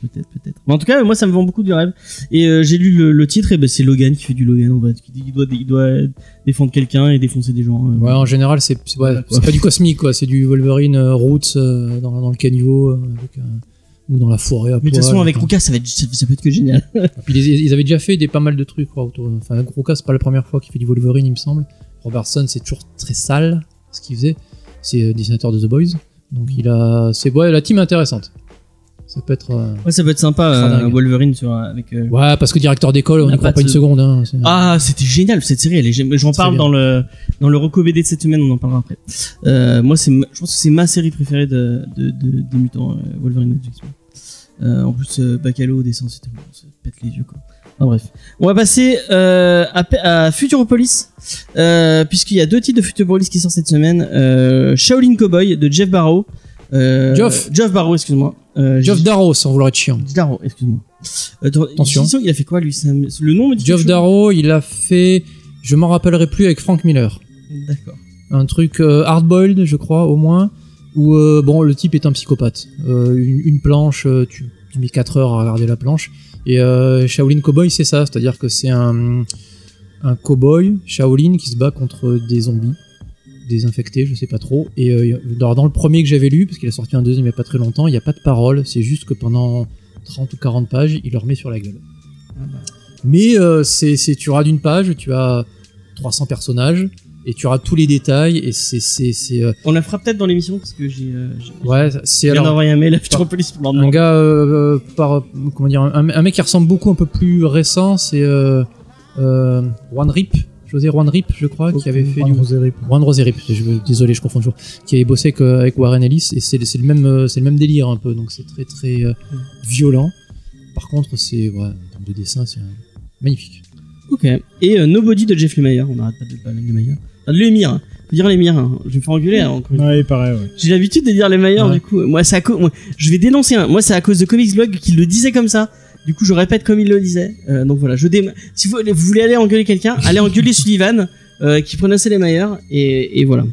peut-être, peut-être. Mais en tout cas, moi, ça me vend beaucoup du rêve. Et euh, j'ai lu le, le titre, et ben c'est Logan qui fait du Logan. En fait, qui dit qu'il doit, il doit défendre quelqu'un et défoncer des gens. euh. Ouais, en général, c'est ouais, pas du cosmique, quoi. C'est du Wolverine euh, Roots euh, dans, dans le caniveau, euh, avec, euh, ou dans la forêt. À Mais de toute façon, avec. Lucas, ça, va être, ça, ça peut être que génial. Puis ils, ils avaient déjà fait des pas mal de trucs, quoi. Autour, enfin, Roca, c'est pas la première fois qu'il fait du Wolverine, il me semble. Robertson, c'est toujours très sale ce qu'il faisait. C'est euh, dessinateur de The Boys, donc il a, c'est ouais, la team est intéressante. Ça peut être. euh, Ouais, ça peut être sympa, euh. Wolverine sur, avec. euh, Ouais, parce que directeur d'école, on n'y croit pas une seconde. Hein. Ah, c'était génial cette série. Elle est, j'en parle dans le dans le reco BD de cette semaine. On en parlera après. Moi, c'est, je pense que c'est ma série préférée de, de, de- des mutants Wolverine en plus, Bacalo dessin, c'était bon, ça pète les yeux quoi. Enfin, bref, on va passer à, à Futuropolis, puisqu'il y a deux titres de Futuropolis qui sortent cette semaine. Shaolin Cowboy de Jeff Barrow. Euh, Geoff. Geoff Barrow, excuse-moi. Euh, Geoff Darrow, sans vouloir être chiant. Darrow, excuse-moi. Attends, Attention. Il a fait quoi lui? Ça me- Le nom me dit Geoff quelque chose Darrow, il a fait, je m'en rappellerai plus avec Frank Miller. D'accord. un truc euh, hardboiled, je crois, au moins, où euh, bon, le type est un psychopathe. Euh, une, une planche, euh, tu, tu mets 4 heures à regarder la planche. Et euh, Shaolin Cowboy, c'est ça, c'est-à-dire que c'est un, un cowboy Shaolin qui se bat contre des zombies, des infectés, je sais pas trop. Et euh, dans, dans le premier que j'avais lu, parce qu'il a sorti un deuxième il y a pas très longtemps, il n'y a pas de parole, c'est juste que pendant 30 ou 40 pages, il leur met sur la gueule. Mais euh, c'est, tu auras d'une page, tu as 300 personnages, et tu auras tous les détails, et c'est. euh, On la fera peut-être dans l'émission parce que j'ai. Ouais, c'est alors. un mail à pour Un gars, par, comment dire, un, un mec qui ressemble beaucoup, un peu plus récent, c'est Juan Rip, José Juan Rip, je crois, qui avait fait du. Juan Rosé Rip, je, désolé, je confonds toujours, qui avait bossé avec, euh, avec Warren Ellis, et c'est le même, euh, le même délire un peu, donc c'est très très euh, violent. Par contre, c'est ouais, en termes de dessin, c'est euh, magnifique. Ok. Et euh, Nobody de Jeff Lemire. On n'arrête pas de parler de Lemire. Ah, de Lemire. hein. Faut dire Lemire. hein. Je vais me faire engueuler hein, encore une fois. Ouais, pareil, ouais. J'ai l'habitude de dire Lemire Ouais. du coup. Moi, c'est à cause. moi, je vais dénoncer. un. Moi, c'est à cause de Comics Blog qui le disait comme ça. Du coup, je répète comme il le disait. Euh, donc voilà. Je. Si vous, vous voulez aller engueuler quelqu'un, allez engueuler Sullivan euh, qui prononçait les meilleurs. Et, et voilà.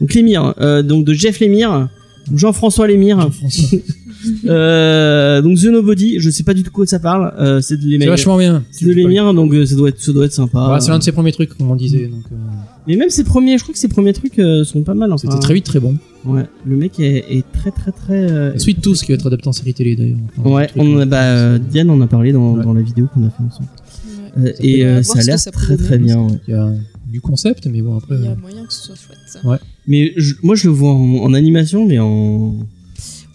Donc Lemire. Euh, donc de Jeff Lemire. Jean-François Lemire. François. Euh, donc The Nobody. Je sais pas du tout quoi ça parle. Euh, c'est de C'est Lemire. vachement bien. C'est de Lemire. Donc euh, ça doit être, ça doit être sympa. Ouais, c'est l'un de ses premiers trucs, comme on disait. Donc, euh, Mais même ses premiers, je crois que ses premiers trucs euh, sont pas mal. Enfin, c'était très vite, très bon. Ouais, le mec est, est très très très. euh, Sweet Tooth qui va être adapté en série télé d'ailleurs. Enfin, Ouais, on a, bah, euh, Diane en a parlé dans, Ouais. dans la vidéo qu'on a fait ensemble. Ouais. Euh, et euh, ça a ce l'air ça très très bien. Ouais. Il y a du concept, mais bon, après. Il y a moyen que ce soit chouette. Mais je- moi je le vois en, en animation, mais en.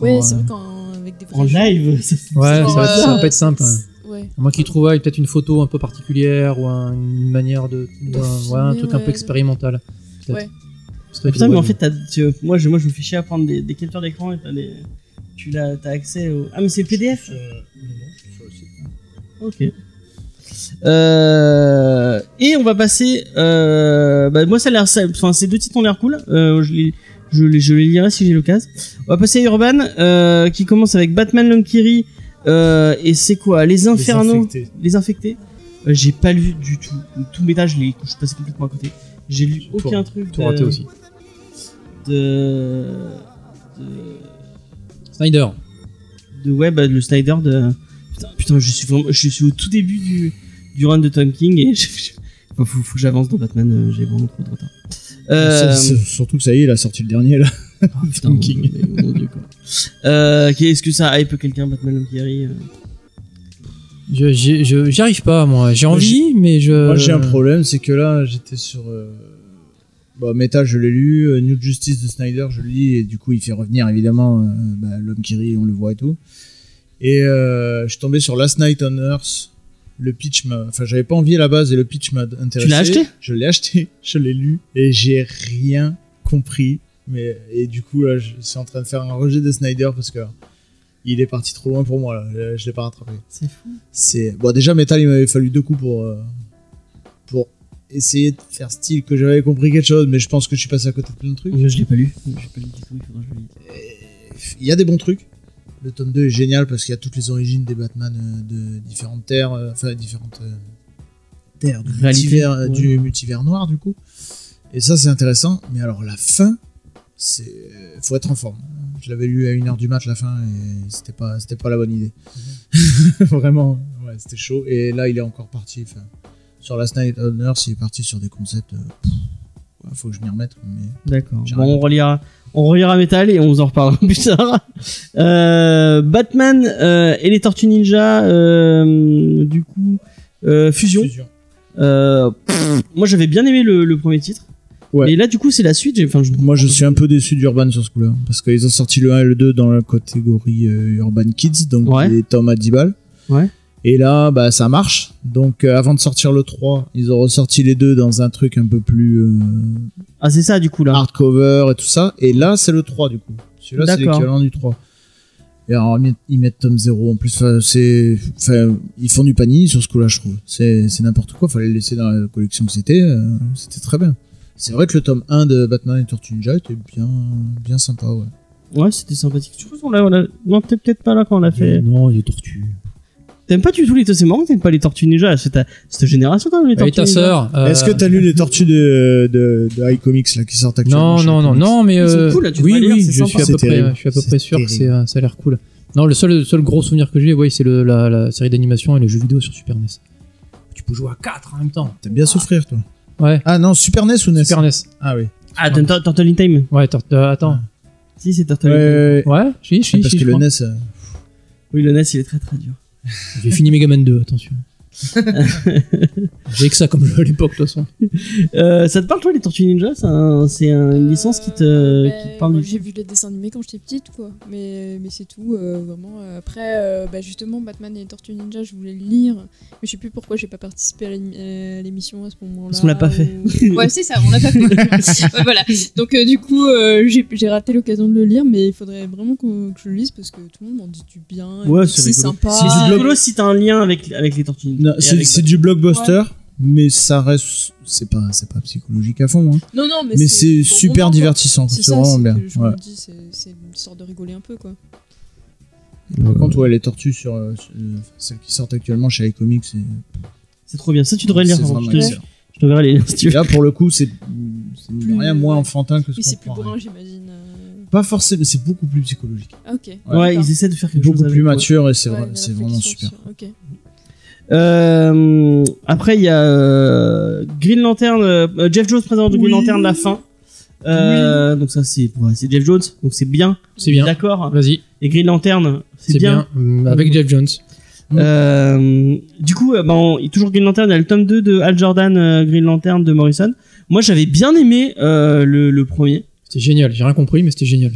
Ouais, en, c'est euh, vrai qu'avec des En live. ça- Ouais, ça va, être, ça va euh, pas être simple. Ouais. À moins qu'il trouve ouais, peut-être une photo un peu particulière ou un- une manière de. De un, ouais, un truc un peu expérimental. Ouais. Putain, mais en fait, tu- moi, je, moi je me fais chier à prendre des, des captures d'écran et des. Tu t'as accès au. Ah, mais c'est PDF Ok. Euh, et on va passer. Euh, bah, moi, ça a l'air. ça- Enfin, ces deux titres ont l'air cool. Euh, je les, je les, je les lirai si j'ai l'occasion. On va passer à Urban, euh, qui commence avec Batman Lumpkiri. Euh, et c'est quoi? Les Infernaux infectés. Les Infectés Euh, J'ai pas lu du tout. Tout mes je, l'ai- je suis passé complètement à côté. J'ai lu Tout- aucun truc. Tout de- raté aussi. De. De. Snyder. de ouais bah, le Snyder de putain, putain je suis vraiment je suis au tout début du du run de Tom King et je, je- faut, faut, faut que j'avance dans Batman euh, j'ai vraiment trop de retard euh, Surtout que ça y est, il a sorti le dernier là. ah, putain, Tom mon, King. mais mon dieu quoi euh, ok, est-ce que ça hype quelqu'un Batman euh Je- j'ai- je- J'y arrive pas, moi. J'ai envie, mais je. Moi j'ai un problème, c'est que là j'étais sur. Euh... Bah, Metal, je l'ai lu. euh, New Justice de Snyder, je le lis. Et du coup, il fait revenir évidemment euh, bah, l'homme qui rit, on le voit et tout. Et euh, je suis tombé sur Last Night on Earth. Le pitch m'a. Enfin, j'avais pas envie à la base et le pitch m'a intéressé. l'as acheté? Je l'ai acheté, je l'ai lu. Et j'ai rien compris. Mais, et du coup, là, je suis en train de faire un rejet de Snyder parce que. Il est parti trop loin pour moi là, je- je l'ai pas rattrapé. c'est fou C'est bon déjà Metal il m'avait fallu deux coups pour euh, pour essayer de faire style que j'avais compris quelque chose mais je pense que je suis passé à côté de plein de trucs. je l'ai pas lu j'ai pas lu du tout il faudra que je le lise Il y a des bons trucs. Le tome 2 est génial parce qu'il y a toutes les origines des Batman euh, de différentes terres, euh, enfin différentes euh, terre, du Réalité, multivers, ouais. du multivers noir du coup. Et ça c'est intéressant. Mais alors la fin, c'est faut être en forme. Je l'avais lu à 1h du mat la fin et c'était pas c'était pas la bonne idée. Vraiment, ouais, c'était chaud. Et là il est encore parti. enfin, Sur la Night Honor, il est parti sur des concepts. euh, faut que je m'y remette. Mais... D'accord. Bon, on relira, on relira Metal et on vous en reparlera plus tard. Euh, Batman euh, et les Tortues Ninja, euh, du coup, euh, fusion. Euh, pff, moi, j'avais bien aimé le, le premier titre. Ouais. Mais là, du coup, c'est la suite. j'ai- Enfin, je... Moi, je suis un peu déçu d'Urban sur ce coup-là. Parce qu'ils ont sorti le 1 et le 2 dans la catégorie euh, Urban Kids, donc Ouais. les tomes à 10 balles. Ouais. Et là, bah, ça marche. Donc, euh, avant de sortir le 3, ils ont ressorti les deux dans un truc un peu plus euh, Ah, c'est ça, du coup, là. hardcover et tout ça. Et là, c'est le 3, du coup. Celui-là, c'est D'accord. l'équivalent du 3. Et alors, ils mettent- ils mettent tome 0 en plus. Enfin, c'est, enfin, ils font du panier sur ce coup-là, je trouve. C'est, c'est n'importe quoi. Fallait le laisser dans la collection que c'était. euh, c'était très bien. C'est vrai que le tome 1 de Batman et Tortue Ninja était bien, bien sympa, ouais. Ouais, c'était sympathique. Je crois qu'on l'a- on l'a- Non, peut-être peut-être pas là quand on l'a fait. Non, il est tortue. T'aimes pas du tout les C'est marrant que t'aimes pas les Tortues Ninja. C'est ta... cette génération quand même, les Et Tortues ta Ninja. sœur euh, Est-ce que t'as lu les tortues de, de, de iComics là qui sortent actuellement Non, non, non, non, mais euh, cool, là, tu oui, lire, oui, c'est je suis peu près, je suis à peu près sûr que c'est, euh, ça a l'air cool. Non, le seul, le seul gros souvenir que j'ai, ouais, c'est le, la, la série d'animation et les jeux vidéo sur Super NES. Tu peux jouer à 4 en même temps. T'aimes bien souffrir, toi. Ouais. Ah non, Super NES ou NES Super NES. Ah oui. Ah, Tur- Tur- Turtle in Time. Ouais, euh, attends. Si, c'est Turtle Ouais, in Time. ouais, ouais. Ouais, je suis, je suis, parce que le NES. euh, Oui, le NES, il est très très dur. J'ai fini Mega Man 2, attention. J'ai que ça comme jeu à l'époque, de toute façon. Euh, ça te parle, toi, les Tortues Ninja? C'est un- c'est un- une licence qui te, Euh, qui te bah, parle moi, du J'ai vu les dessins animés quand j'étais petite, quoi. Mais, mais c'est tout, euh, vraiment. Euh, Après, euh, bah, justement, Batman et les Tortues Ninja, je voulais le lire. Mais je sais plus pourquoi j'ai pas participé à l'émi- à l'émission à ce moment-là. Parce qu'on l'a pas fait. ou- Ouais, c'est ça, on l'a pas fait. Ouais, voilà. Donc, euh, du coup, euh, j'ai j'ai raté l'occasion de le lire, mais il faudrait vraiment qu'on- que je le lise parce que tout le monde m'en dit du bien. et Ouais, que c'est c'est rigolo. sympa. C'est du et- rigolo si t'as un lien avec, avec les Tortues Ninja. C'est avec c'est du blockbuster, mais ça reste. C'est pas, c'est pas psychologique à fond, hein. Non, non, mais, mais c'est super moment, divertissant. C'est C'est ça, vraiment c'est bien. que je Ouais. me dis, c'est c'est une sorte de rigoler un peu, quoi. Par contre, ouais, les tortues sur, euh, sur- euh, celles qui sortent actuellement chez iComics, c'est C'est trop bien. Ça, tu devrais lire. contre. Je te- excellent. je te verrai les liens si tu Et veux. là, pour le coup, c'est c'est Plus- rien moins enfantin que ce qu'on c'est plus bourrin, j'imagine. euh. Pas forcément, c'est beaucoup plus psychologique. Ah, ok. Ouais, Ouais, ils essaient de faire quelque Beaucoup chose. plus avec, ouais. mature et c'est Ouais, vrai- la c'est vraiment super. sur- Ok. Euh, après, il y a euh, Green Lantern. euh, Jeff Jones présente Green Oui. Lantern la fin. Euh, Donc ça c'est ouais, c'est Jeff Jones, donc c'est bien. C'est bien. D'accord. Vas-y, Et Green Lantern, c'est bien. bien. Hum, Avec Jeff Jones. Euh, du coup, bah, on- toujours Green Lantern, il y a le tome 2 de Al Jordan, euh, Green Lantern de Morrison. Moi j'avais bien aimé le, le premier. C'était génial. J'ai rien compris, mais c'était génial.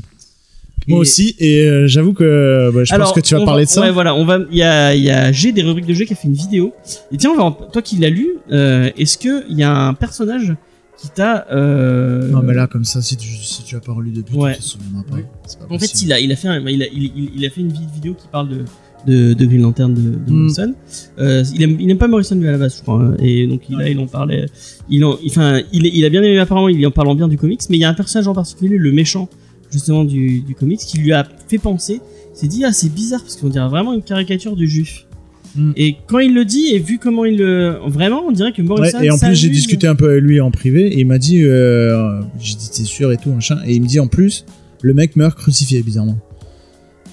Moi Et- aussi, et euh, j'avoue que bah, je Alors, pense que tu vas parler va- de ça. Ouais, voilà, on va. Il y a, y a G des rubriques de jeu qui a fait une vidéo. Et tiens, on va en- toi qui l'as lu, euh, est-ce que il y a un personnage qui t'a. Euh... Non, mais là, comme ça, si tu, si tu as pas relu depuis, Ouais. tu te souviendras pas. Pas En fait, il a, il a fait, un- il a, il, il- il a fait une vid- vidéo qui parle de, de, de Green Lantern de, de Mm. Morrison. Euh, il, aime, il aime pas Morrison lui à la base, je crois. hein. Et donc il, là, il en parlait. Il, en, enfin, il, il a bien aimé apparemment. Il en parlant bien du comics, mais il y a un personnage en particulier, le méchant justement du, du comics, qui lui a fait penser. S'est dit ah c'est bizarre parce qu'on dirait vraiment une caricature du juif. Mm. Et quand il le dit et vu comment il le, vraiment, on dirait que Ouais, Morrison. et en plus, j'ai discuté un peu avec lui en privé et il m'a dit, euh, j'ai dit t'es sûr et tout machin, et il me dit en plus, le mec meurt crucifié bizarrement,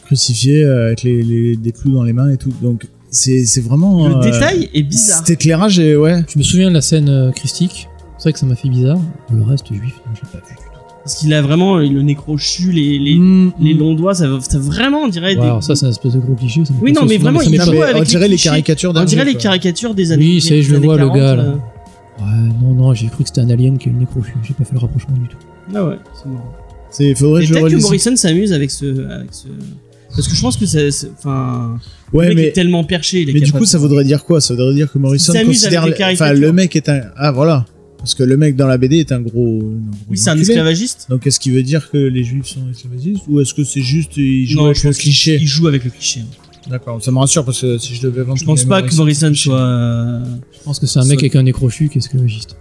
crucifié euh, avec les, les- des clous dans les mains et tout. Donc c'est c'est vraiment Le euh, détail est bizarre. Cet éclairage est ouais. Je me souviens de la scène euh, christique. C'est vrai que ça m'a fait bizarre. Le reste juif, non, j'ai pas vu du tout. Parce qu'il a vraiment le nez crochu, les, les, Mm, les mm. longs doigts, ça, ça vraiment on dirait des. alors ça, c'est un espèce de gros cliché. ça Oui, non, mais vraiment, ça il joue mais avec on dirait les caricatures On dirait les caricatures des années. Oui, ça y est, je le vois, le gars, 40, là. Ouais, non, non, j'ai cru que c'était un alien qui a le nez crochu. J'ai pas fait le rapprochement du tout. euh. Ah ouais, c'est marrant. C'est faudrait que je le peut-être que. Morrison s'amuse avec ce, avec ce. Parce que je pense que c'est. Enfin. le Ouais, mec mais est tellement perché. Il est mais du coup, ça voudrait dire quoi? Ça voudrait dire que Morrison considère, enfin, le mec est un ah voilà, parce que le mec dans la BD est un gros. un gros Oui, c'est un esclavagiste. Donc est-ce qu'il veut dire que les juifs sont esclavagistes ou est-ce que c'est juste il joue Non, avec je le pense qu'il cliché il joue avec le cliché. D'accord, ça me rassure parce que si je devais vendre Je pense pas que Morrison soit. euh, Je pense que c'est un mec avec un nez crochu qui est esclavagiste.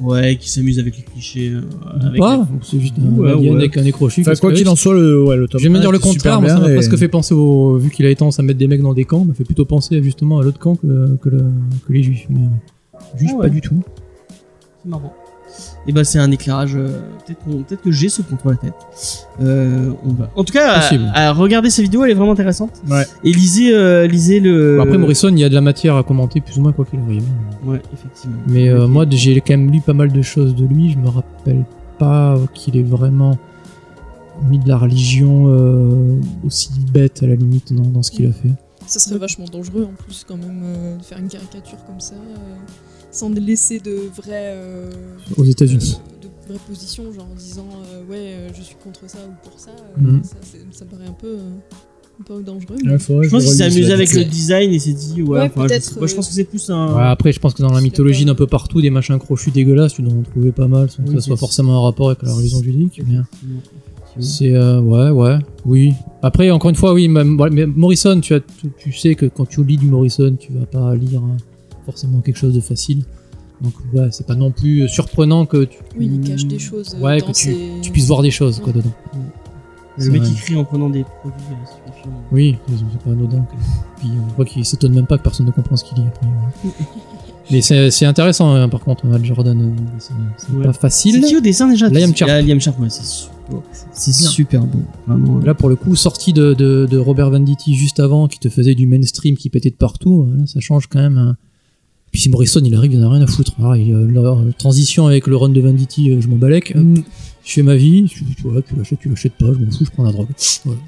Ouais, qui s'amuse avec les clichés. euh, avec Pas, les- c'est juste un ouais. avec un nez crochu. Enfin, parce quoi qu'il en soit, le, ouais, le top Je vais même 1 dire le contraire, moi, ça m'a et- presque fait penser au. Vu qu'il avait tendance à mettre des mecs dans des camps, m'a fait plutôt penser justement à l'autre camp que, que, le- que les juifs. Mais Ah ouais. pas du tout. C'est marrant. Et bah c'est un éclairage. euh, Peut-être qu'on- peut-être que j'ai ce contre la tête. Euh, on va. En tout cas, Possible. à, à regarder ces vidéos, elle est vraiment intéressante. Ouais. Et lisez, euh, lisez le. Bon, après, Morrison, il y a de la matière à commenter plus ou moins quoi qu'il arrive. Ouais, effectivement. Mais euh, moi, j'ai quand même lu pas mal de choses de lui. Je me rappelle pas qu'il ait vraiment mis de la religion euh, aussi bête à la limite dans, dans ce qu'il a fait. Ça serait vachement dangereux en plus quand même euh, de faire une caricature comme ça, euh, sans laisser de vraies, euh, Aux États-Unis. de vraies positions, genre en disant euh, ouais euh, je suis contre ça ou pour ça. euh, Mhm. ça, ça paraît un peu, euh, un peu dangereux. Ouais, faudrait Je pense qu'il s'est amusé avec le design et s'est dit ouais. Ouais, enfin, je, pense que c'est plus un. Ouais, après, je pense que dans la mythologie d'un peu partout, des machins crochus dégueulasses, tu dois en trouver pas mal, sans que ça soit forcément en rapport avec la religion judaïque. Mais... Effectivement, effectivement. C'est euh, ouais, ouais, oui. Après, encore une fois, oui, même- ouais, mais Morrison, tu, as, tu, tu sais que quand tu lis du Morrison, tu vas pas lire hein, forcément quelque chose de facile. Donc ouais, c'est pas non plus surprenant que tu, Oui, il cache des choses. euh, Ouais, dans que tu, ses- tu puisses voir des choses quoi dedans. Le C'est mec vrai. qui crie en prenant des produits euh, stupéfiants. Oui, c'est pas anodin. Puis euh, on voit qu'il s'étonne même pas que personne ne comprend ce qu'il dit après. ouais. Mais c'est c'est intéressant, hein, par contre, Al Jordan, euh, c'est c'est Ouais. pas C'est facile. qui au dessin déjà? Liam Sharp. Liam Sharp, ouais, c'est super. C'est super beau. Vraiment. Là, pour le coup, sorti de, de, de Robert Venditti juste avant, qui te faisait du mainstream qui pétait de partout, là, ça change quand même. hein. Puis si Morrison, il arrive, il en a rien à foutre. Alors, il, euh, la euh, transition avec le run de Venditti, euh, je m'en balèque. Mm. Je fais ma vie. Tu, tu, vois, tu l'achètes, tu l'achètes pas, je m'en fous, je prends la drogue. Voilà.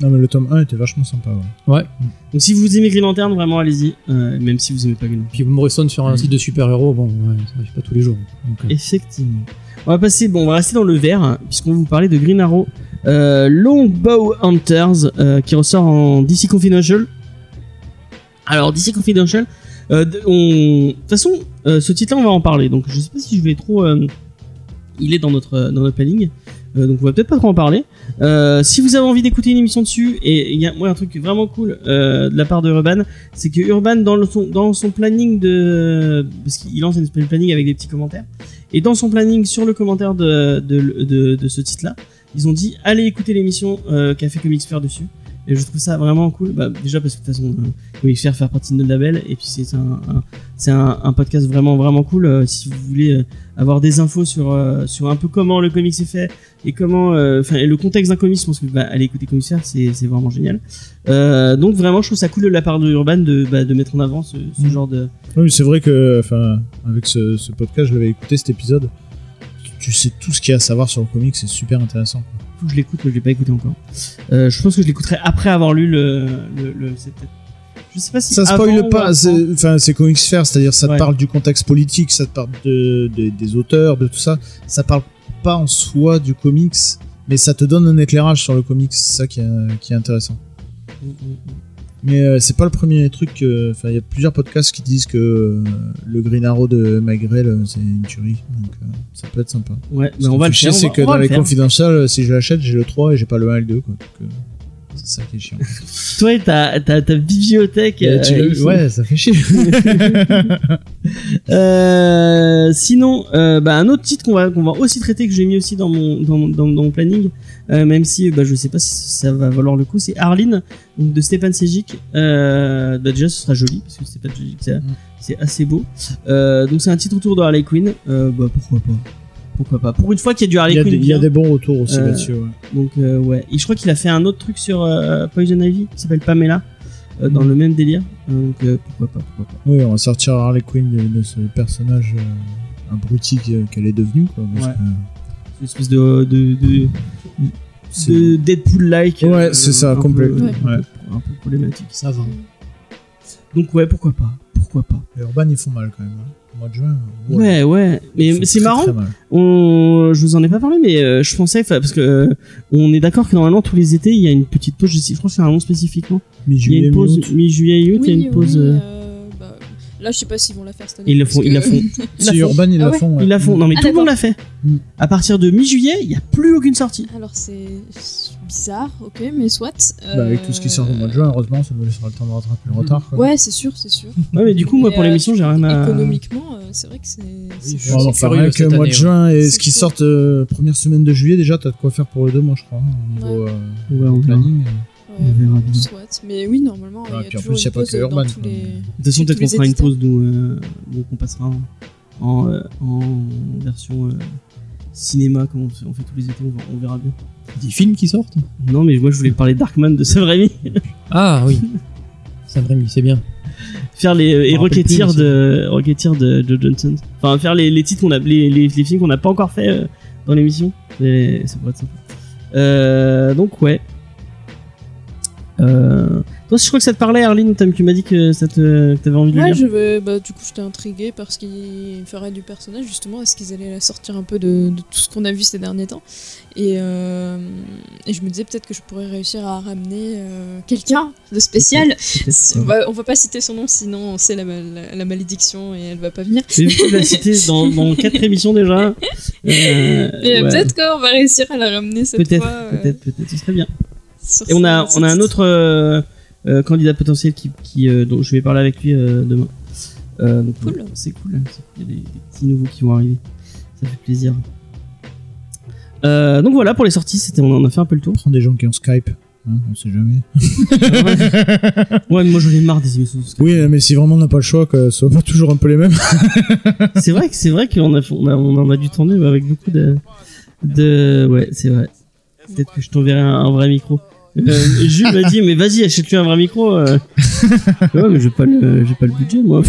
Non, mais le tome 1 était vachement sympa. Ouais. Ouais. Donc si vous aimez Green Lantern, vraiment allez-y. Euh, même si vous aimez pas Green Lantern. Puis Morrison sur un site de super-héros, bon, ouais, ça arrive pas tous les jours. Donc, euh, Effectivement. On va passer, bon, on va rester dans le vert, hein, puisqu'on va vous parler de Green Arrow euh, Longbow Hunters, euh, qui ressort en DC Confidential. Alors, DC Confidential, euh, de toute façon, euh, ce titre-là, on va en parler, donc je sais pas si je vais trop. Il est dans notre, dans notre planning. Donc on va peut-être pas trop en parler. Si vous avez envie d'écouter une émission dessus, et il y a moi un truc vraiment cool de la part de Urban, c'est que Urban dans, son, dans son planning de, parce qu'il lance une planning avec des petits commentaires, et dans son planning sur le commentaire de, ce titre-là, ils ont dit allez écouter l'émission euh, qu'a fait Comics Faire dessus. Et je trouve ça vraiment cool. Bah, déjà parce que de toute façon, euh, Comics Faire partie de notre label, et puis c'est un, un- c'est un, un podcast vraiment vraiment cool. euh, si vous voulez euh, avoir des infos sur euh, sur un peu comment le comics est fait et comment, enfin le contexte d'un comics, je pense que bah, allez écouter Comics Faire, c'est c'est vraiment génial. Donc vraiment, je trouve ça cool de la part de Urban de bah, de mettre en avant ce, ce Mm. genre de Oui, c'est vrai que, enfin, avec ce, ce podcast, je l'avais écouté cet épisode. Tu sais tout ce qu'il y a à savoir sur le comic, c'est super intéressant. quoi. Faut que je l'écoute, mais je l'ai pas écouté encore. Euh, je pense que je l'écouterai après avoir lu le. le, le je sais pas si. Ça avant spoil ou pas, enfin, c'est comics faire, c'est-à-dire ça te parle du contexte politique, ça te parle de, de- des auteurs, de tout ça. Ça parle pas en soi du comics, mais ça te donne un éclairage sur le comics, c'est ça qui est, qui est intéressant. Mm, mm, mm. Mais euh, c'est pas le premier truc. Enfin, il y a plusieurs podcasts qui disent que euh, le Green Arrow de Magrel, euh, c'est une tuerie. Donc ça peut être sympa. Ouais, mais on va le chier, faire. C'est que dans le les confidentiels, si je l'achète, j'ai le 3 et j'ai pas le 1 et le 2. Quoi. Donc, c'est ça qui est chiant. Toi ta, ta, ta bibliothèque. Euh, ouais, ça fait chier. Euh, sinon, bah, un autre titre qu'on va, qu'on va aussi traiter, que j'ai mis aussi dans mon, dans, dans, dans mon planning, euh, même si bah, je sais pas si ça va valoir le coup, c'est Arline, donc de Stéphane Sejic. Euh, bah, déjà, ce sera joli, parce que Stéphane Sejic, c'est, c'est assez beau. Euh, donc, c'est un titre autour de Harley Quinn. Euh, bah, pourquoi pas Pourquoi pas Pour une fois qu'il y a du Harley Quinn. il y a des bons retours aussi là-dessus. Ouais. Donc ouais, et je crois qu'il a fait un autre truc sur Poison Ivy qui s'appelle Pamela, euh, dans Mhm. le même délire. Donc euh, pourquoi pas, pourquoi pas. Oui, on va sortir Harley Quinn de, de ce personnage euh, abruti que- qu'elle est devenue. Quoi, parce Ouais. que, Une espèce de de, de, c'est- de Deadpool-like. Ouais, euh, c'est ça, un peu- complet. Ouais. un, Ouais. peu, un peu problématique. ça va. Donc ouais, pourquoi pas, pourquoi pas. Les Urban, ils font mal quand même. hein. Au mois de juin. Ouais, ouais, font mais c'est marrant. très mal. On, je vous en ai pas parlé, mais euh, je pensais, parce que euh, on est d'accord que normalement tous les étés il y a une petite pause. Je, sais, je crois que c'est un nom spécifiquement. Mi-juillet, une pause mi-août. mi-juillet, août, il y a une pause. oui, euh, euh, Là, je sais pas s'ils vont la faire cette année. Ils le font, ils la font. Ils la Si font. Urban, ils Ah la ouais. font. ouais. Ils la font. Non, mais Ah, tout le monde l'a fait. Mm. À partir de mi-juillet, il n'y a plus aucune sortie. Alors, c'est bizarre, ok, mais soit. Bah, avec tout ce qui sort au mois de juin, heureusement, ça nous laissera le temps de rattraper le retard. quoi. Ouais, c'est sûr, c'est sûr. Ouais, mais du coup, moi, pour euh, l'émission, j'ai rien à. Économiquement, euh, c'est vrai que c'est. Bon, c'est enfin, rien que mois de année, juin et ce qui euh, première semaine de juillet, déjà, t'as de quoi faire pour les deux mois, je crois, au niveau euh, planning. On verra bien. soit. Mais oui, normalement, il y a puis en plus, une pas pause que dans Urban, tous les. De toute façon, peut-être qu'on fera une pause d'où euh, donc on passera en, en, euh, en version euh, cinéma, comme on fait, on fait tous les étés, on, on verra bien. Des films qui sortent Non, mais moi je voulais parler Darkman de Sam Raimi, Ah oui. Sam Raimi, c'est bien. faire les euh, et Rocketeer plus, de Rocketeer de, de Johnson. Enfin, faire les, les titres qu'on a, les, les, les films qu'on n'a pas encore fait euh, dans l'émission. Ça pourrait être sympa. Euh, donc ouais. Euh, toi, je crois que ça te parlait, Arline. Tu m'as dit que ça te, que t'avais envie de le Ouais, lire. je vais, bah, du coup, j'étais intriguée parce qu'ils feraient du personnage, justement. Est-ce qu'ils allaient la sortir un peu de, de tout ce qu'on a vu ces derniers temps? Et, euh, et je me disais peut-être que je pourrais réussir à ramener euh, quelqu'un de spécial. On va, on va pas citer son nom, sinon c'est la, la, la malédiction et elle va pas venir. Que tu l'as cité dans, dans quatre émissions déjà. Euh, Et ouais. peut-être qu'on va réussir à la ramener cette Peut-être, fois. euh, peut-être, peut-être, ce serait bien. Et on a, on a un autre euh, euh, candidat potentiel qui, qui euh, dont je vais parler avec lui euh, demain. Euh, donc, Cool. ouais, c'est cool. Il y a des, des petits nouveaux qui vont arriver. Ça fait plaisir. Euh, donc voilà pour les sorties, c'était on en a fait un peu le tour. Prends des gens qui ont Skype. hein, on sait jamais. ouais, mais moi j'en ai marre des émissions. Oui, mais si vraiment on n'a pas le choix, que ce soit pas toujours un peu les mêmes. C'est vrai que c'est vrai qu'on a, on a on en a dû tourner mais avec beaucoup de de ouais c'est vrai. Peut-être que je t'enverrai un, un vrai micro. Euh, Jules m'a dit mais vas-y achète-lui un vrai micro. euh. ouais mais j'ai pas le j'ai pas le budget moi.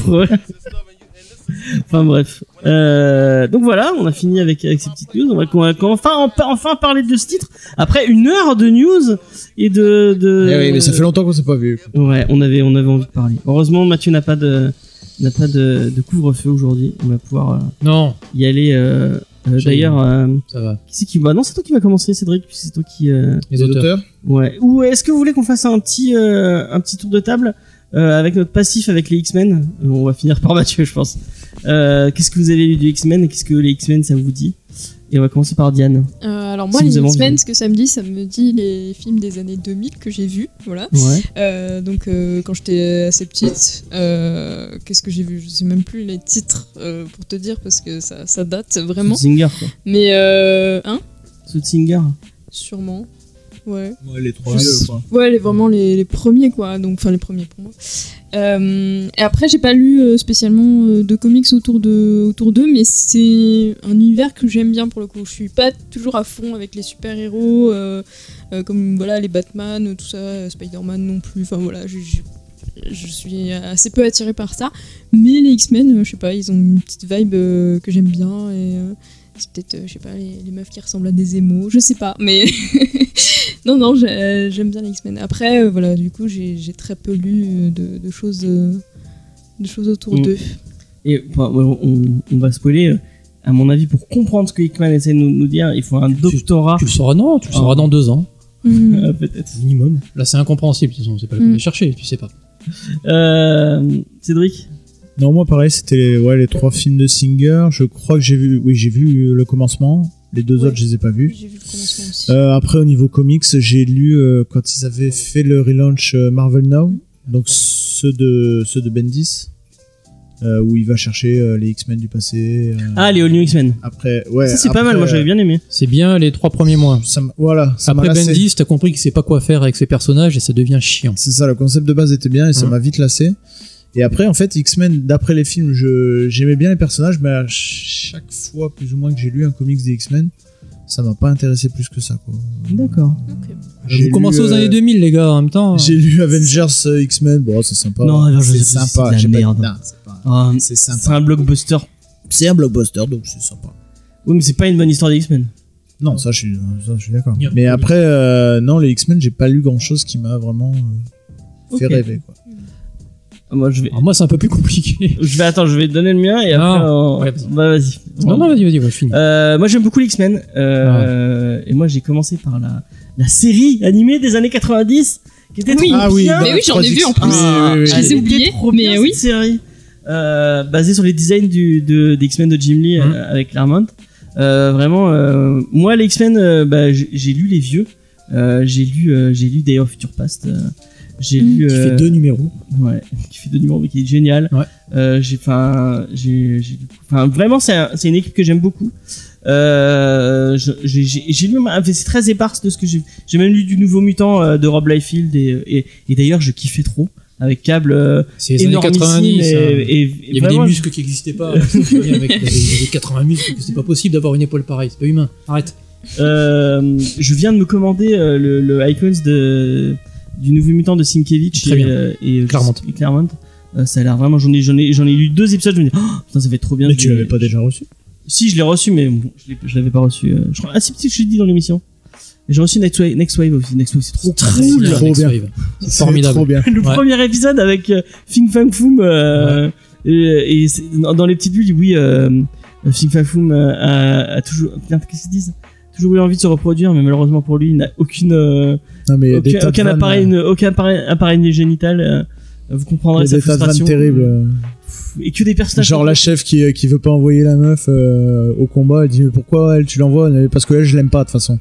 enfin bref. Euh, donc voilà on a fini avec avec ces petites news. On va, on va enfin enfin parler de ce titre après une heure de news et de de. Eh oui, mais ça fait longtemps qu'on s'est pas vu. Ouais, on avait, on avait envie de parler. Heureusement, Mathieu n'a pas de, n'a pas de, de couvre-feu aujourd'hui. On va pouvoir euh, Non, y aller. euh, euh, D'ailleurs, euh, ça va. qui c'est qui va? Non, c'est toi qui va commencer, Cédric. puis C'est toi qui. euh, Les auteurs. Ouais. Ou est-ce que vous voulez qu'on fasse un petit, euh, un petit tour de table euh, avec notre passif avec les X-Men? On va finir par Mathieu, je pense. Qu'est-ce que vous avez lu du X-Men et qu'est-ce que les X-Men ça vous dit? Et on va commencer par Diane. Euh, alors moi, Si les. X-Men, ce que ça me dit, ça me dit les films des années 2000 que j'ai vus, voilà. Ouais. Euh, donc euh, quand j'étais assez petite, qu'est-ce que j'ai vu? Je sais même plus les titres pour te dire parce que ça, ça date vraiment. Singer, quoi. Mais euh, hein? Singer. Sûrement. Ouais. Ouais, les trois Je- vieux, quoi. Ouais, les, vraiment les, les premiers quoi. Donc enfin les premiers pour moi. Euh, et après j'ai pas lu euh, spécialement euh, de comics autour de autour d'eux, mais c'est un univers que j'aime bien pour le coup. Je suis pas toujours à fond avec les super héros comme voilà les Batman, tout ça, Spider-Man non plus. Enfin voilà, je, je- suis assez peu attirée par ça. Mais les X-Men, je sais pas, ils ont une petite vibe euh, que j'aime bien et euh, c'est peut-être, euh, je sais pas, les, les meufs qui ressemblent à des émos, je sais pas, mais non, non, j'ai- j'aime bien les X-Men. Après, euh, voilà, du coup, j'ai très peu lu euh, de, de choses, euh, de choses autour Mm. d'eux. Et enfin, on, on va spoiler. euh, À mon avis, pour comprendre ce que Hickman essaie de nous, nous dire, il faut un doctorat. Tu le sauras, non, tu le sauras Ah. dans deux ans, Mm. Euh, Peut-être. minimum. Là, c'est incompréhensible, de toute façon, c'est pas la peine Mm. de chercher, tu sais pas. Euh, Cédric? Non, moi pareil, c'était les, ouais, les trois films de Singer. Je crois que j'ai vu, oui, j'ai vu le commencement. Les deux Ouais. autres, je les ai pas vus. J'ai vu le commencement aussi. Euh, après, au niveau comics, j'ai lu euh, quand ils avaient fait le relaunch euh, Marvel Now, donc ceux de ceux de Bendis, euh, où il va chercher euh, les X-Men du passé. euh, Ah, les All New X-Men. Après, ouais. ça, c'est pas mal, moi j'avais bien aimé. C'est bien les trois premiers mois. Ça voilà. Ça Après. Bendis, t'as compris qu'il sait pas quoi faire avec ses personnages et ça devient chiant. C'est ça, le concept de base était bien et ça Hein. m'a vite lassé. Et après, en fait, X-Men, d'après les films, je j'aimais bien les personnages, mais à chaque fois, plus ou moins, que j'ai lu un comics des X-Men, ça m'a pas intéressé plus que ça. Quoi. D'accord. Vous commencez lu, aux euh, années 2000, les gars, en même temps. J'ai lu Avengers euh, X-Men, bon, c'est sympa. Non, Avengers c'est X-Men, c'est de sympa. la j'ai pas- merde. non, c'est pas- C'est c'est sympa. un blockbuster. C'est un blockbuster, donc c'est sympa. Oui, mais c'est pas une bonne histoire des X-Men. Non, ça, je suis, ça, je suis d'accord. Mais après, euh, non, les X-Men, j'ai pas lu grand chose qui m'a vraiment euh, fait rêver. Quoi. Ah, Moi, je vais. Alors moi, c'est un peu plus compliqué. Je vais attends, je vais te donner le mien et Non. après. on- Ouais, vas-y. bah, vas-y. non, non, vas-y, vas-y, ouais, finis. Euh, moi j'aime beaucoup les X-Men euh, et moi j'ai commencé par la, la série animée des années 90 qui était Oui. trop Ah oui, bien. bah, Mais oui, j'en ai vu en plus. Oui, oui, oui, Je les ai oubliés, trop mais oui. série. euh, basé sur les designs du, de, des X-Men de Jim Lee Mhm. euh, avec Claremont. Euh, vraiment, euh, moi les X-Men, euh, bah, j'ai j'ai lu les vieux. Euh, j'ai lu, euh, j'ai lu Day of Future Past. Euh, j'ai Mhm. lu. Qui euh, fait deux numéros. Ouais, qui fait deux numéros, mais qui est génial. Ouais. Euh, j'ai, enfin, j'ai, j'ai- enfin, vraiment, c'est, un- c'est une équipe que j'aime beaucoup. Euh, je- j'ai, j'ai, j'ai lu, c'est très éparse de ce que j'ai. J'ai même lu du Nouveau Mutant euh, de Rob Liefeld et, et, et d'ailleurs, je kiffais trop avec câble euh, C'est les années énormissime 90. et, et- et Il y avait des muscles qui n'existaient pas. Y avait 80 muscles, c'est pas possible d'avoir une épaule pareille. C'est pas humain. Arrête. Euh, je viens de me commander euh, le, le Icons de du Nouveau Mutant de Sienkiewicz Très et, euh, et Claremont. et Claremont. Euh, ça a l'air vraiment. J'en ai, j'en ai, j'en ai lu deux épisodes. Je me dis, oh, putain, ça fait trop bien. Mais tu vais- l'avais pas déjà reçu Si, je l'ai reçu, mais bon, je l'ai- je l'avais pas reçu. euh, je crois, ah, si, petit, je l'ai dit dans l'émission. Et J'ai reçu Next Wave, Next Wave aussi. Next Wave, c'est trop cool. bien, trop bien. Wave. C'est formidable. Trop bien. Le Ouais. premier épisode avec euh, Fing Fang Foom. Euh, Et, et c'est- dans, dans les petites bulles, oui, euh, Fing Fang Foom euh, a, a toujours. Putain, qu'est-ce qu'ils disent? Toujours eu envie de se reproduire, mais malheureusement pour lui, il n'a aucune. euh, Non, mais des aucun, vannes, appareil, ne- aucun appareil, appareil génital. euh, vous comprendrez sa des frustration. terribles. euh. Et que des personnages. Genre la chef qui, qui veut pas envoyer la meuf euh, au combat, elle dit mais pourquoi elle tu l'envoies? Parce que elle je l'aime pas de toute façon.